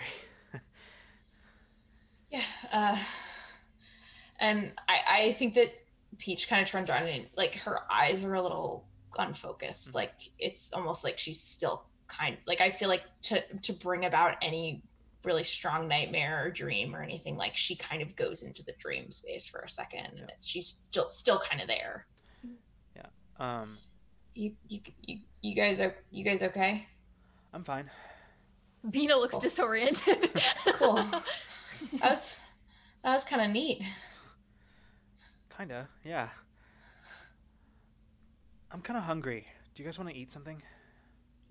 [LAUGHS] Yeah. Uh, and I, I think that Peach kind of turns around and like her eyes are a little unfocused. Mhm. Like it's almost like she's still kind like I feel like to to bring about any really strong nightmare or dream or anything like she kind of goes into the dream space for a second Yeah. and she's still still kind of there. Yeah um, You you you, you guys are you guys okay? I'm fine. Bina looks Cool. disoriented [LAUGHS] [LAUGHS] Cool. That was that was kind of neat. Kinda, yeah. I'm kind of hungry. Do you guys want to eat something?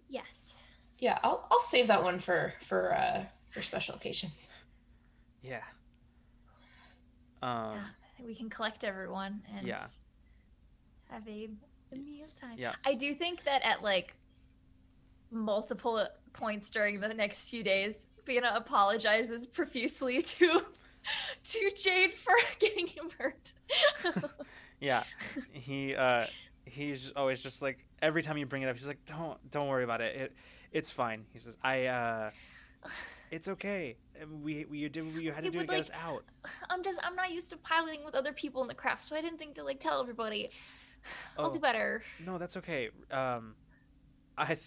yes Yeah, I'll I'll save that one for for uh for special occasions. Yeah. Um, Yeah, we can collect everyone and Yeah. have a, a meal time. Yeah. I do think that at like multiple points during the next few days, Bina apologizes profusely [LAUGHS] to to Jade for [LAUGHS] getting him hurt. [LAUGHS] yeah. He uh, he's always just like every time you bring it up, he's like, "Don't don't worry about it. It it's fine." He says, "I uh, [SIGHS] it's okay. We we you did what you had to He do to get like- us out." [SIGHS] I'm just I'm not used to piloting with other people in the craft, so I didn't think to like tell everybody. [LAUGHS] I'll Oh. do better. No, that's okay. Um, I, th-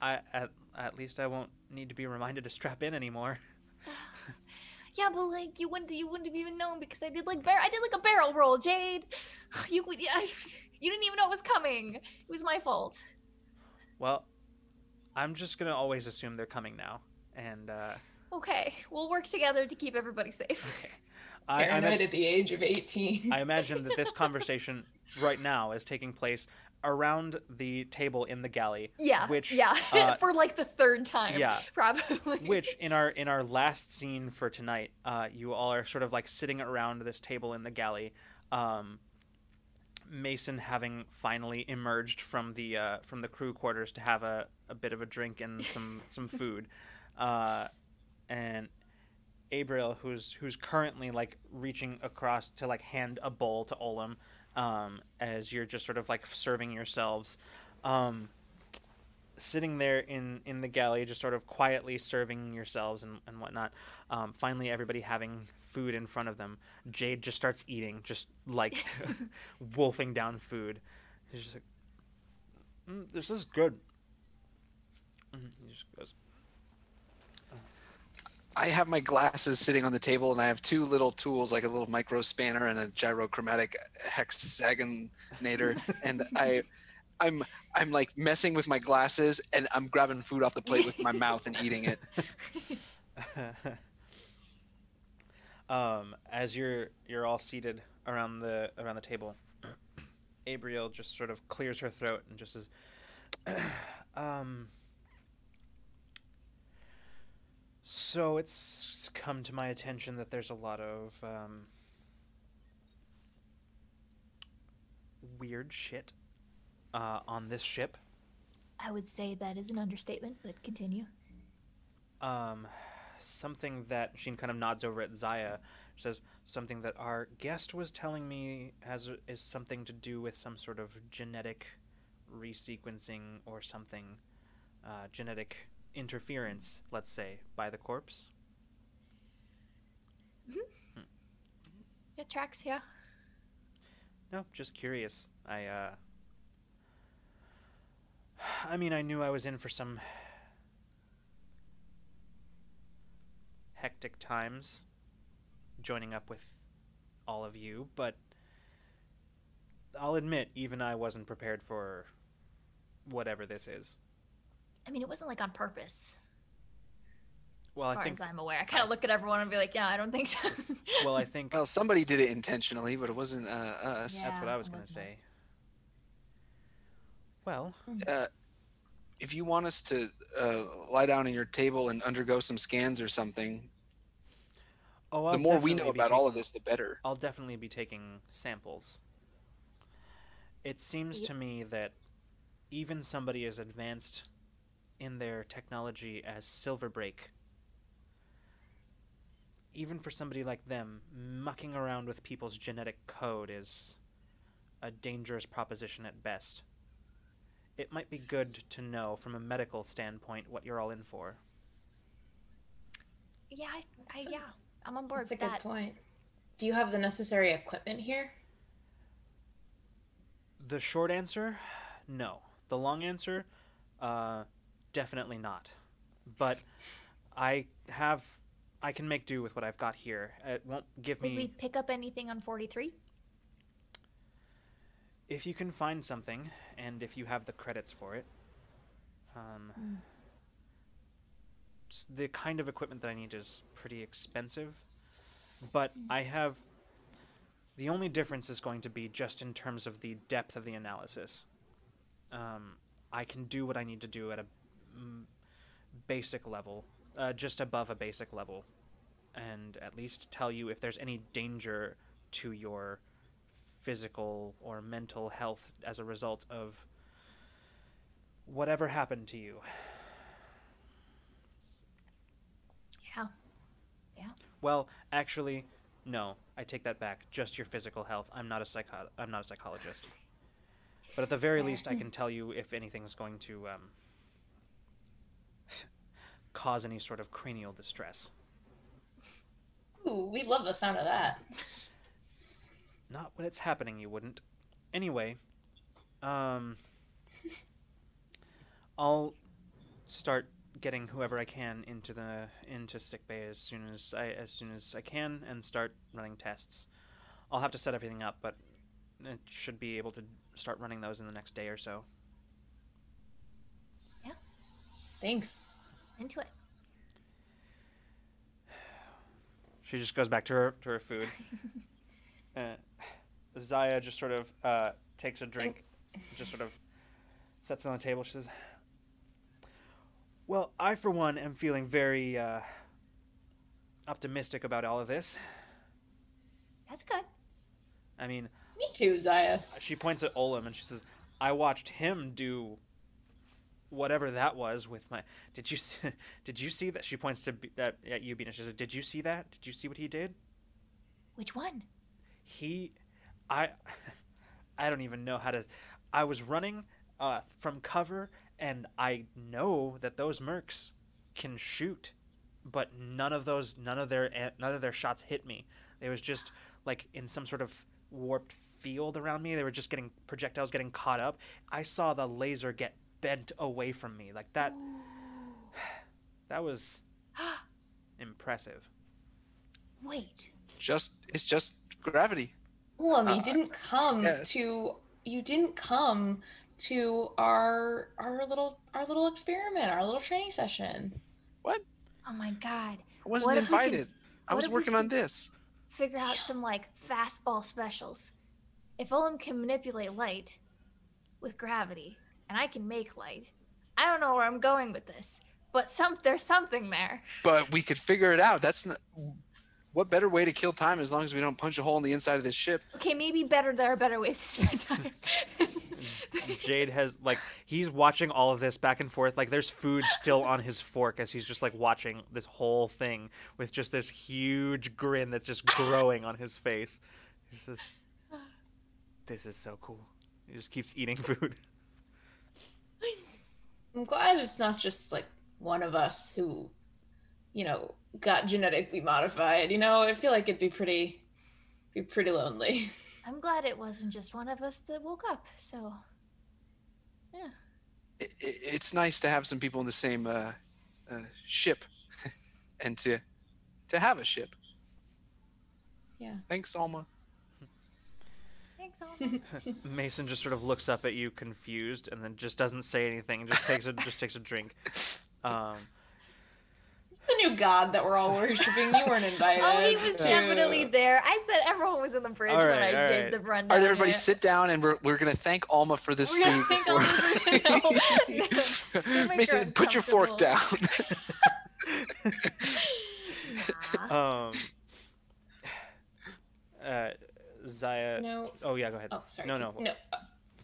I at at least I won't need to be reminded to strap in anymore. [SIGHS] Yeah, but like you wouldn't you wouldn't have even known because I did like bar- I did like a barrel roll, Jade. [SIGHS] You would [LAUGHS] yeah, you didn't even know it was coming. It was my fault. Well, I'm just gonna always assume they're coming now, and uh, Okay, we'll work together to keep everybody safe. okay. [LAUGHS] I, I, Paranoid imagine, at the age of 18. I imagine that this conversation right now is taking place around the table in the galley. Yeah, Which, yeah, uh, [LAUGHS] for like the third time. Yeah. probably. Which in our in our last scene for tonight, uh, you all are sort of like sitting around this table in the galley. Um, Mason having finally emerged from the uh, from the crew quarters to have a, a bit of a drink and some [LAUGHS] some food, uh, and Abriel who's who's currently like reaching across to like hand a bowl to Olem, um, as you're just sort of like serving yourselves. Um, sitting there in in the galley just sort of quietly serving yourselves and, and whatnot um, finally everybody having food in front of them jade just starts eating just like [LAUGHS] [LAUGHS] wolfing down food he's just like mm, this is good Mm, he just goes I have my glasses sitting on the table, and I have two little tools, like a little micro spanner and a gyrochromatic hexagonator, [LAUGHS] and I, I'm I'm like messing with my glasses, and I'm grabbing food off the plate with my mouth and eating it. [LAUGHS] um, as you're you're all seated around the around the table, [CLEARS THROAT] Abriel just sort of clears her throat and just says, [CLEARS THROAT] um, "So it's come to my attention that there's a lot of um, weird shit uh, on this ship. I would say that is an understatement, but continue. Um, something that she kind of nods over at Zaya. She says something that our guest was telling me has is something to do with some sort of genetic resequencing or something, uh, genetic interference, let's say, by the corpse. It tracks, yeah. No, just curious. I uh I mean, I knew I was in for some hectic times joining up with all of you, but I'll admit even I wasn't prepared for whatever this is. I mean, it wasn't like on purpose, Well, as far I think as I'm aware. I kind of look at everyone and be like, yeah, I don't think so. [LAUGHS] well, I think Well, somebody did it intentionally, but it wasn't uh, us. that's what I was going to say. us. Well, Uh, if you want us to uh, lie down on your table and undergo some scans or something, oh, I'll the more we know be about all of this, the better. I'll definitely be taking samples. It seems Yep. to me that even somebody as advanced in their technology as Silverbreak, even for somebody like them, mucking around with people's genetic code is a dangerous proposition at best. It might be good to know from a medical standpoint what you're all in for. yeah, I, I yeah, I'm on board That's a with good that. point. Do you have the necessary equipment here? The short answer, no. The long answer, uh, definitely not. But I have, I can make do with what I've got here. It won't give Did me. we pick up anything on 43? If you can find something, and if you have the credits for it, um, Mm. the kind of equipment that I need is pretty expensive. But I have. The only difference is going to be just in terms of the depth of the analysis. Um, I can do what I need to do at a mm, basic level, uh, just above a basic level, and at least tell you if there's any danger to your physical or mental health as a result of whatever happened to you. Yeah. Yeah. Well, actually, no. I take that back. Just your physical health. I'm not a psycho- I'm not a psychologist. But at the very Fair. least, I can tell you if anything's going to um, cause any sort of cranial distress. Ooh, we love the sound of that. Not when it's happening, you wouldn't. Anyway, um, I'll start getting whoever I can into the into sick bay as soon as I as soon as I can and start running tests. I'll have to set everything up, but it should be able to start running those in the next day or so. Yeah. Thanks. Into it. She just goes back to her to her food. [LAUGHS] uh, Zaya just sort of uh, takes a drink, just sort of sets it on the table. She says, "Well, I for one am feeling very uh, optimistic about all of this. That's good. I mean, Me too, Zaya. she points at Olem and she says, "I watched him do whatever that was with my. Did you see, [LAUGHS] did you see that?" She points to B- at, at you, Bina. She says, "Did you see that? Did you see what he did?" Which one? he i [LAUGHS] i don't even know how to i was running uh from cover and i know that those mercs can shoot but none of those none of their eh, none of their shots hit me they was just like in some sort of warped field around me they were just getting projectiles getting caught up i saw the laser get bent away from me like that that was [GASPS] impressive Wait. Just it's just gravity. Olem, you Uh, didn't come yes. to you didn't come to our our little our little experiment, our little training session. What? Oh my god. I wasn't What if we can- invited. I was working on this. Figure out some like fastball specials. If Olem can manipulate light with gravity, and I can make light, I don't know where I'm going with this, but some there's something there. But we could figure it out. That's not. What better way to kill time as long as we don't punch a hole in the inside of this ship? Okay, maybe better. There are better ways to spend time. [LAUGHS] Jade has like he's watching all of this back and forth. Like there's food still on his fork as he's just like watching this whole thing with just this huge grin that's just growing on his face. He says, "This is so cool." He just keeps eating food. [LAUGHS] I'm glad it's not just like one of us who, you know, got genetically modified. You know, I feel like it'd be pretty, be pretty lonely. [LAUGHS] I'm glad it wasn't just one of us that woke up. So, yeah. It, it, it's nice to have some people in the same uh, uh, ship, [LAUGHS] and to to have a ship. Yeah. Thanks, Alma. Thanks, Alma. [LAUGHS] Mason just sort of looks up at you confused and then just doesn't say anything and just takes a just takes a drink. Um, the new god that we're all worshiping. You weren't invited. oh, he was to- definitely there. I said everyone was in the bridge All when I all did right. the rundown. All right, everybody, here. sit down, and we're, we're gonna thank Alma for this We're gonna food. thank Alma for- No, no. Make her Mason, put your fork down. [LAUGHS] [LAUGHS] Nah. um, [SIGHS] uh, Zaya. No. Oh yeah, go ahead. Oh, sorry. No, no. No.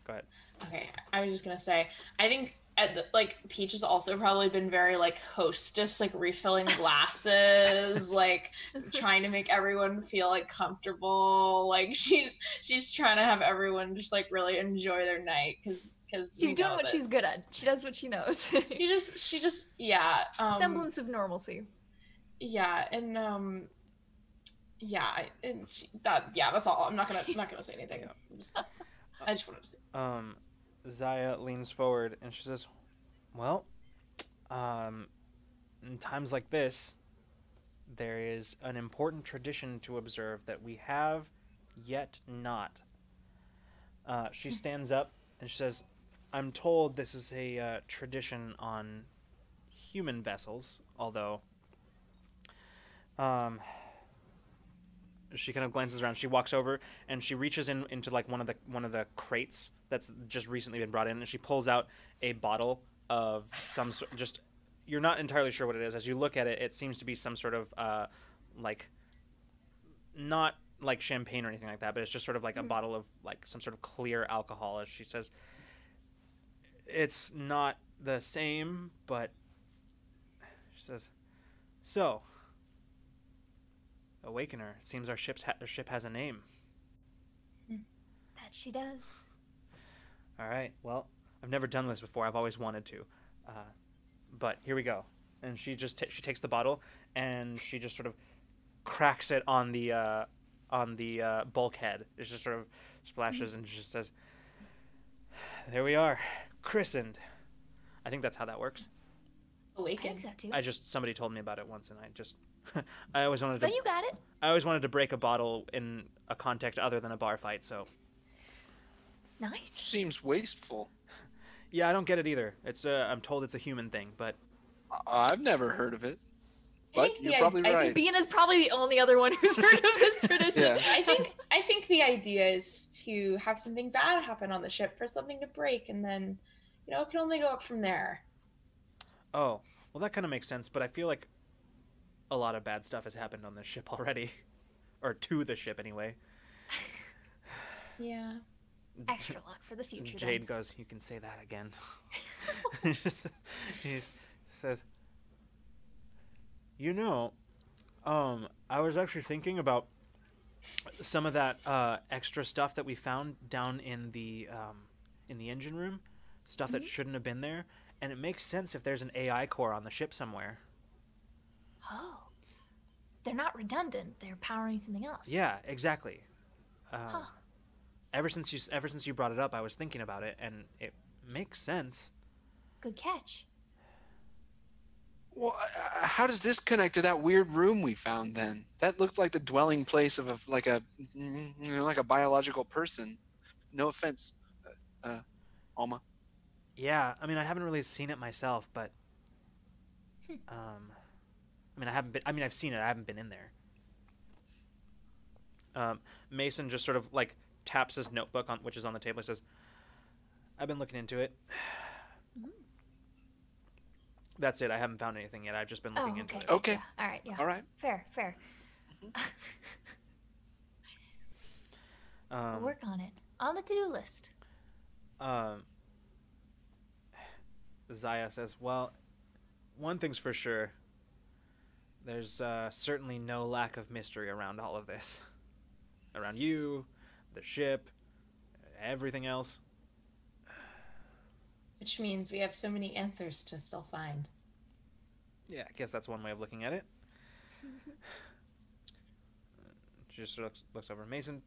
Go ahead. Okay, I was just gonna say, I think at the, like Peach has also probably been very like hostess, like refilling glasses, [LAUGHS] like trying to make everyone feel like comfortable. Like [LAUGHS] she's she's trying to have everyone just like really enjoy their night because because She's doing what she's good at. She does what she knows. She just she just yeah um, Semblance of normalcy. yeah and um yeah and she, that yeah that's all. I'm not gonna I'm not gonna say anything. Just- I just wanted to say. Um, Zaya leans forward and she says, "Well, um, in times like this, there is an important tradition to observe that we have yet not." Uh, she [LAUGHS] stands up and she says, "I'm told this is a uh, tradition on human vessels, although." Um, she kind of glances around. She walks over and she reaches in into like one of the one of the crates that's just recently been brought in, and she pulls out a bottle of some sort. Just you're not entirely sure what it is. As you look at it, it seems to be some sort of uh, like not like champagne or anything like that, but it's just sort of like a bottle of like some sort of clear alcohol. As she says, it's not the same, but she says, so. Awakener. It seems our ship's ha- our ship has a name. That she does. All right. Well, I've never done this before. I've always wanted to, uh, but here we go. And she just ta she takes the bottle and she just sort of cracks it on the uh, on the uh, bulkhead. It just sort of splashes and she just says, "There we are, christened." I think that's how that works. I Awaken. think so. I just somebody told me about it once, and I just [LAUGHS] I always wanted to but you got it. I always wanted to break a bottle in a context other than a bar fight. So Nice. Seems wasteful. [LAUGHS] yeah, I don't get it either. It's uh, I'm told it's a human thing, but I- I've never heard of it, I but think you're the- probably I think. Bean is probably the only other one who's heard of this [LAUGHS] tradition. Yeah. I think I think the idea is to have something bad happen on the ship for something to break, and then you know it can only go up from there. Oh, well, that kind of makes sense, but I feel like a lot of bad stuff has happened on this ship already. [LAUGHS] or to the ship, anyway. [SIGHS] Yeah. Extra luck for the future. Jade then. goes, You can say that again. [LAUGHS] he says, You know, um, I was actually thinking about some of that uh, extra stuff that we found down in the um, in the engine room, stuff that shouldn't have been there, and it makes sense if there's an AI core on the ship somewhere. Oh. They're not redundant. They're powering something else. Yeah, exactly. Um, Huh. Ever since you ever since you brought it up, I was thinking about it, and it makes sense. Good catch. Well, uh, how does this connect to that weird room we found? Then that looked like the dwelling place of a like a you know, like a biological person. No offense, uh, uh, Alma. Yeah, I mean, I haven't really seen it myself, but Hmm. um, I mean, I haven't been. I mean, I've seen it. I haven't been in there. Um, Mason just sort of like taps his notebook on, which is on the table. He says, "I've been looking into it." Mm-hmm. That's it. I haven't found anything yet. I've just been Oh, looking into it. Okay. Yeah. All right. Yeah. All right. Fair. Fair. [LAUGHS] Um, we'll work on it. On the to-do list. Um, Zaya says, "Well, one thing's for sure. There's uh, certainly no lack of mystery around all of this. Around you, the ship, everything else. Which means we have so many answers to still find. Yeah, I guess that's one way of looking at it." [LAUGHS] She just looks, looks over. Mason,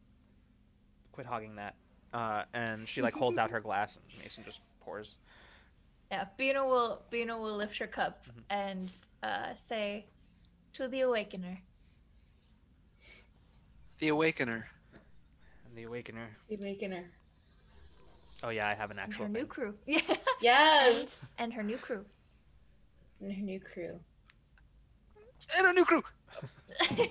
quit hogging that. Uh, and she like holds out her glass, and Mason just pours. Yeah, Bina will Bina will lift her cup Mhm. and uh, say, "To the Awakener." The Awakener. And the Awakener. The Awakener. Oh yeah, I have an And actual her new crew. [LAUGHS] Yeah. Yes. And her new crew. And her new crew. And her new crew. [LAUGHS]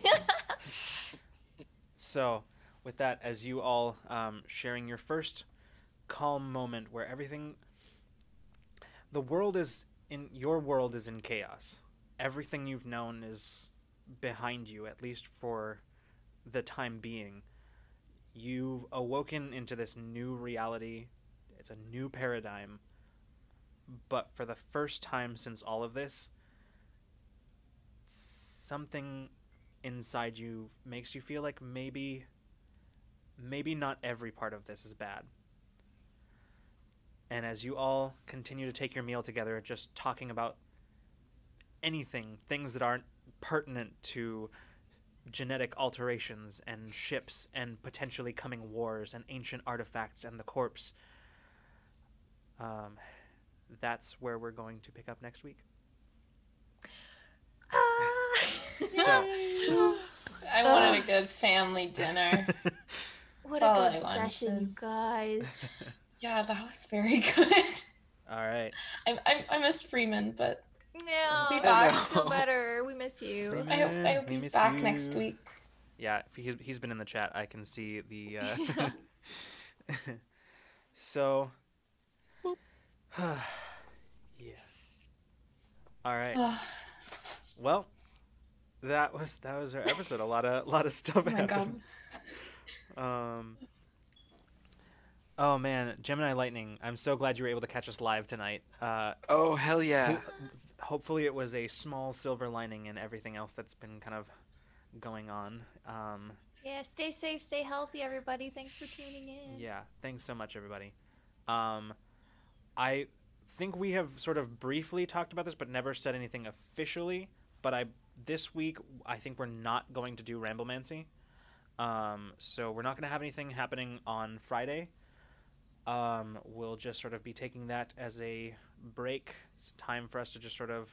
So, with that, as you all um, sharing your first calm moment where everything, the world is in your world is in chaos. Everything you've known is behind you, at least for the time being. You've awoken into this new reality. It's a new paradigm. But for the first time since all of this, something inside you makes you feel like maybe maybe not every part of this is bad. And as you all continue to take your meal together, just talking about anything, things that aren't pertinent to genetic alterations and ships and potentially coming wars and ancient artifacts and the corpse, um, that's where we're going to pick up next week. Ah. [LAUGHS] So- I wanted a good family dinner. [LAUGHS] what a all good session, you guys. [LAUGHS] yeah, that was very good. all right. I, I, I miss Freeman, but No, Be you back. feel better. We miss you. I hope, I hope We he's miss back next week. Yeah, he's he's been in the chat. I can see the. Uh... [LAUGHS] so. [SIGHS] yeah. All right. [SIGHS] Well, that was that was our episode. A lot of lot of stuff Oh my god. happened. [LAUGHS] Um. Oh man, Gemini Lightning! I'm so glad you were able to catch us live tonight. Uh, Oh hell yeah! Ho- hopefully, it was a small silver lining in everything else that's been kind of going on. Um, Yeah, stay safe, stay healthy, everybody. Thanks for tuning in. Yeah, thanks so much, everybody. Um, I think we have sort of briefly talked about this, but never said anything officially. But I this week I think we're not going to do Ramblemancy. Um, so we're not going to have anything happening on Friday. Um, we'll just sort of be taking that as a break. It's time for us to just sort of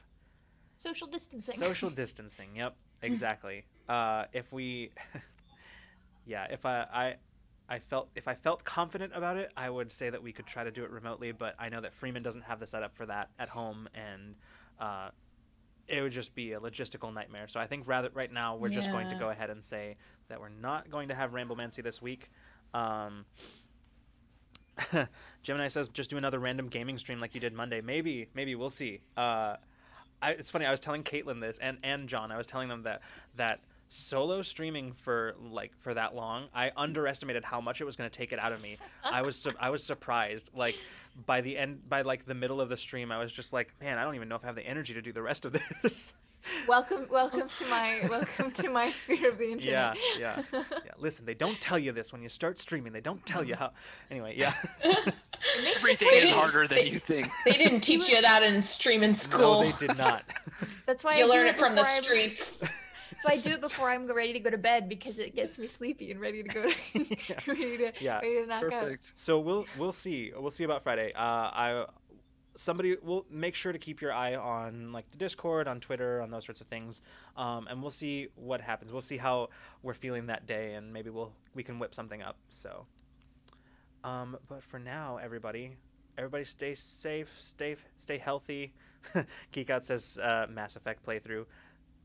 Social distancing. Social distancing. Yep, [LAUGHS] exactly. uh, if we, [LAUGHS] yeah, if I, I, I felt if I felt confident about it, I would say that we could try to do it remotely. But I know that Freeman doesn't have the setup for that at home, and uh, it would just be a logistical nightmare. So I think rather right now we're just going to go ahead and say that we're not going to have Ramblemancy this week. Um, [LAUGHS] Gemini says just do another random gaming stream like you did Monday. Maybe, maybe we'll see. Uh, I, it's funny. I was telling Kaitlin this and and John. I was telling them that that solo streaming for like for that long, I underestimated how much it was going to take it out of me. I was su- I was surprised. Like by the end, by like the middle of the stream, I was just like, man, I don't even know if I have the energy to do the rest of this. [LAUGHS] welcome, [LAUGHS] welcome to my welcome to my sphere of the infinite. Yeah, yeah. [LAUGHS] yeah. Listen, they don't tell you this when you start streaming. They don't tell you how. Anyway, yeah. [LAUGHS] It makes Everything is harder than they- you think. They didn't teach you that in streaming school no, school. they did not. That's why you I learn it from the before I'm- streets. That's why I do it before I'm ready to go to bed because it gets me sleepy and ready to go to Yeah. ready to Yeah. ready to knock out. Perfect. So we'll we'll see. We'll see about Friday. Uh, I somebody will make sure to keep your eye on like the Discord, on Twitter, on those sorts of things, um, and we'll see what happens. We'll see how we're feeling that day, and maybe we'll we can whip something up. So, um, but for now, everybody, everybody, stay safe, stay stay healthy. [LAUGHS] Geekout says uh, Mass Effect playthrough.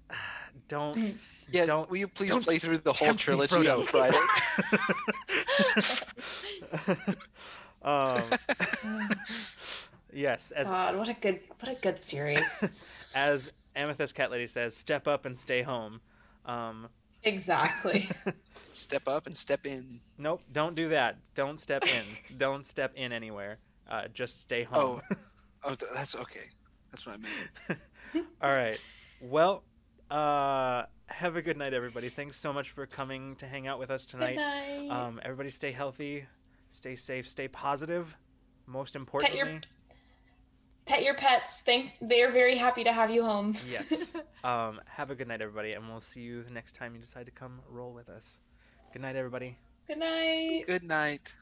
[SIGHS] Don't [CLEARS THROAT] Yeah, Don't- will you please play through the whole tempt me, trilogy Frodo. on Friday? [LAUGHS] [LAUGHS] um, yes, as God, what a good what a good series. [LAUGHS] as Amethyst Cat Lady says, step up and stay home. Um, Exactly. [LAUGHS] Step up and step in. Nope, don't do that. Don't step in. [LAUGHS] don't step in anywhere. Uh, just stay home. Oh, th- that's okay. That's what I meant. All right. Well, uh, have a good night, everybody. Thanks so much for coming to hang out with us tonight. Good tonight. night. Um, everybody, stay healthy, stay safe, stay positive. Most importantly, your- Pet your pets. Thank they're very happy to have you home. yes. [LAUGHS] Um, have a good night, everybody, and we'll see you the next time you decide to come roll with us. Good night, everybody. Good night. Good night.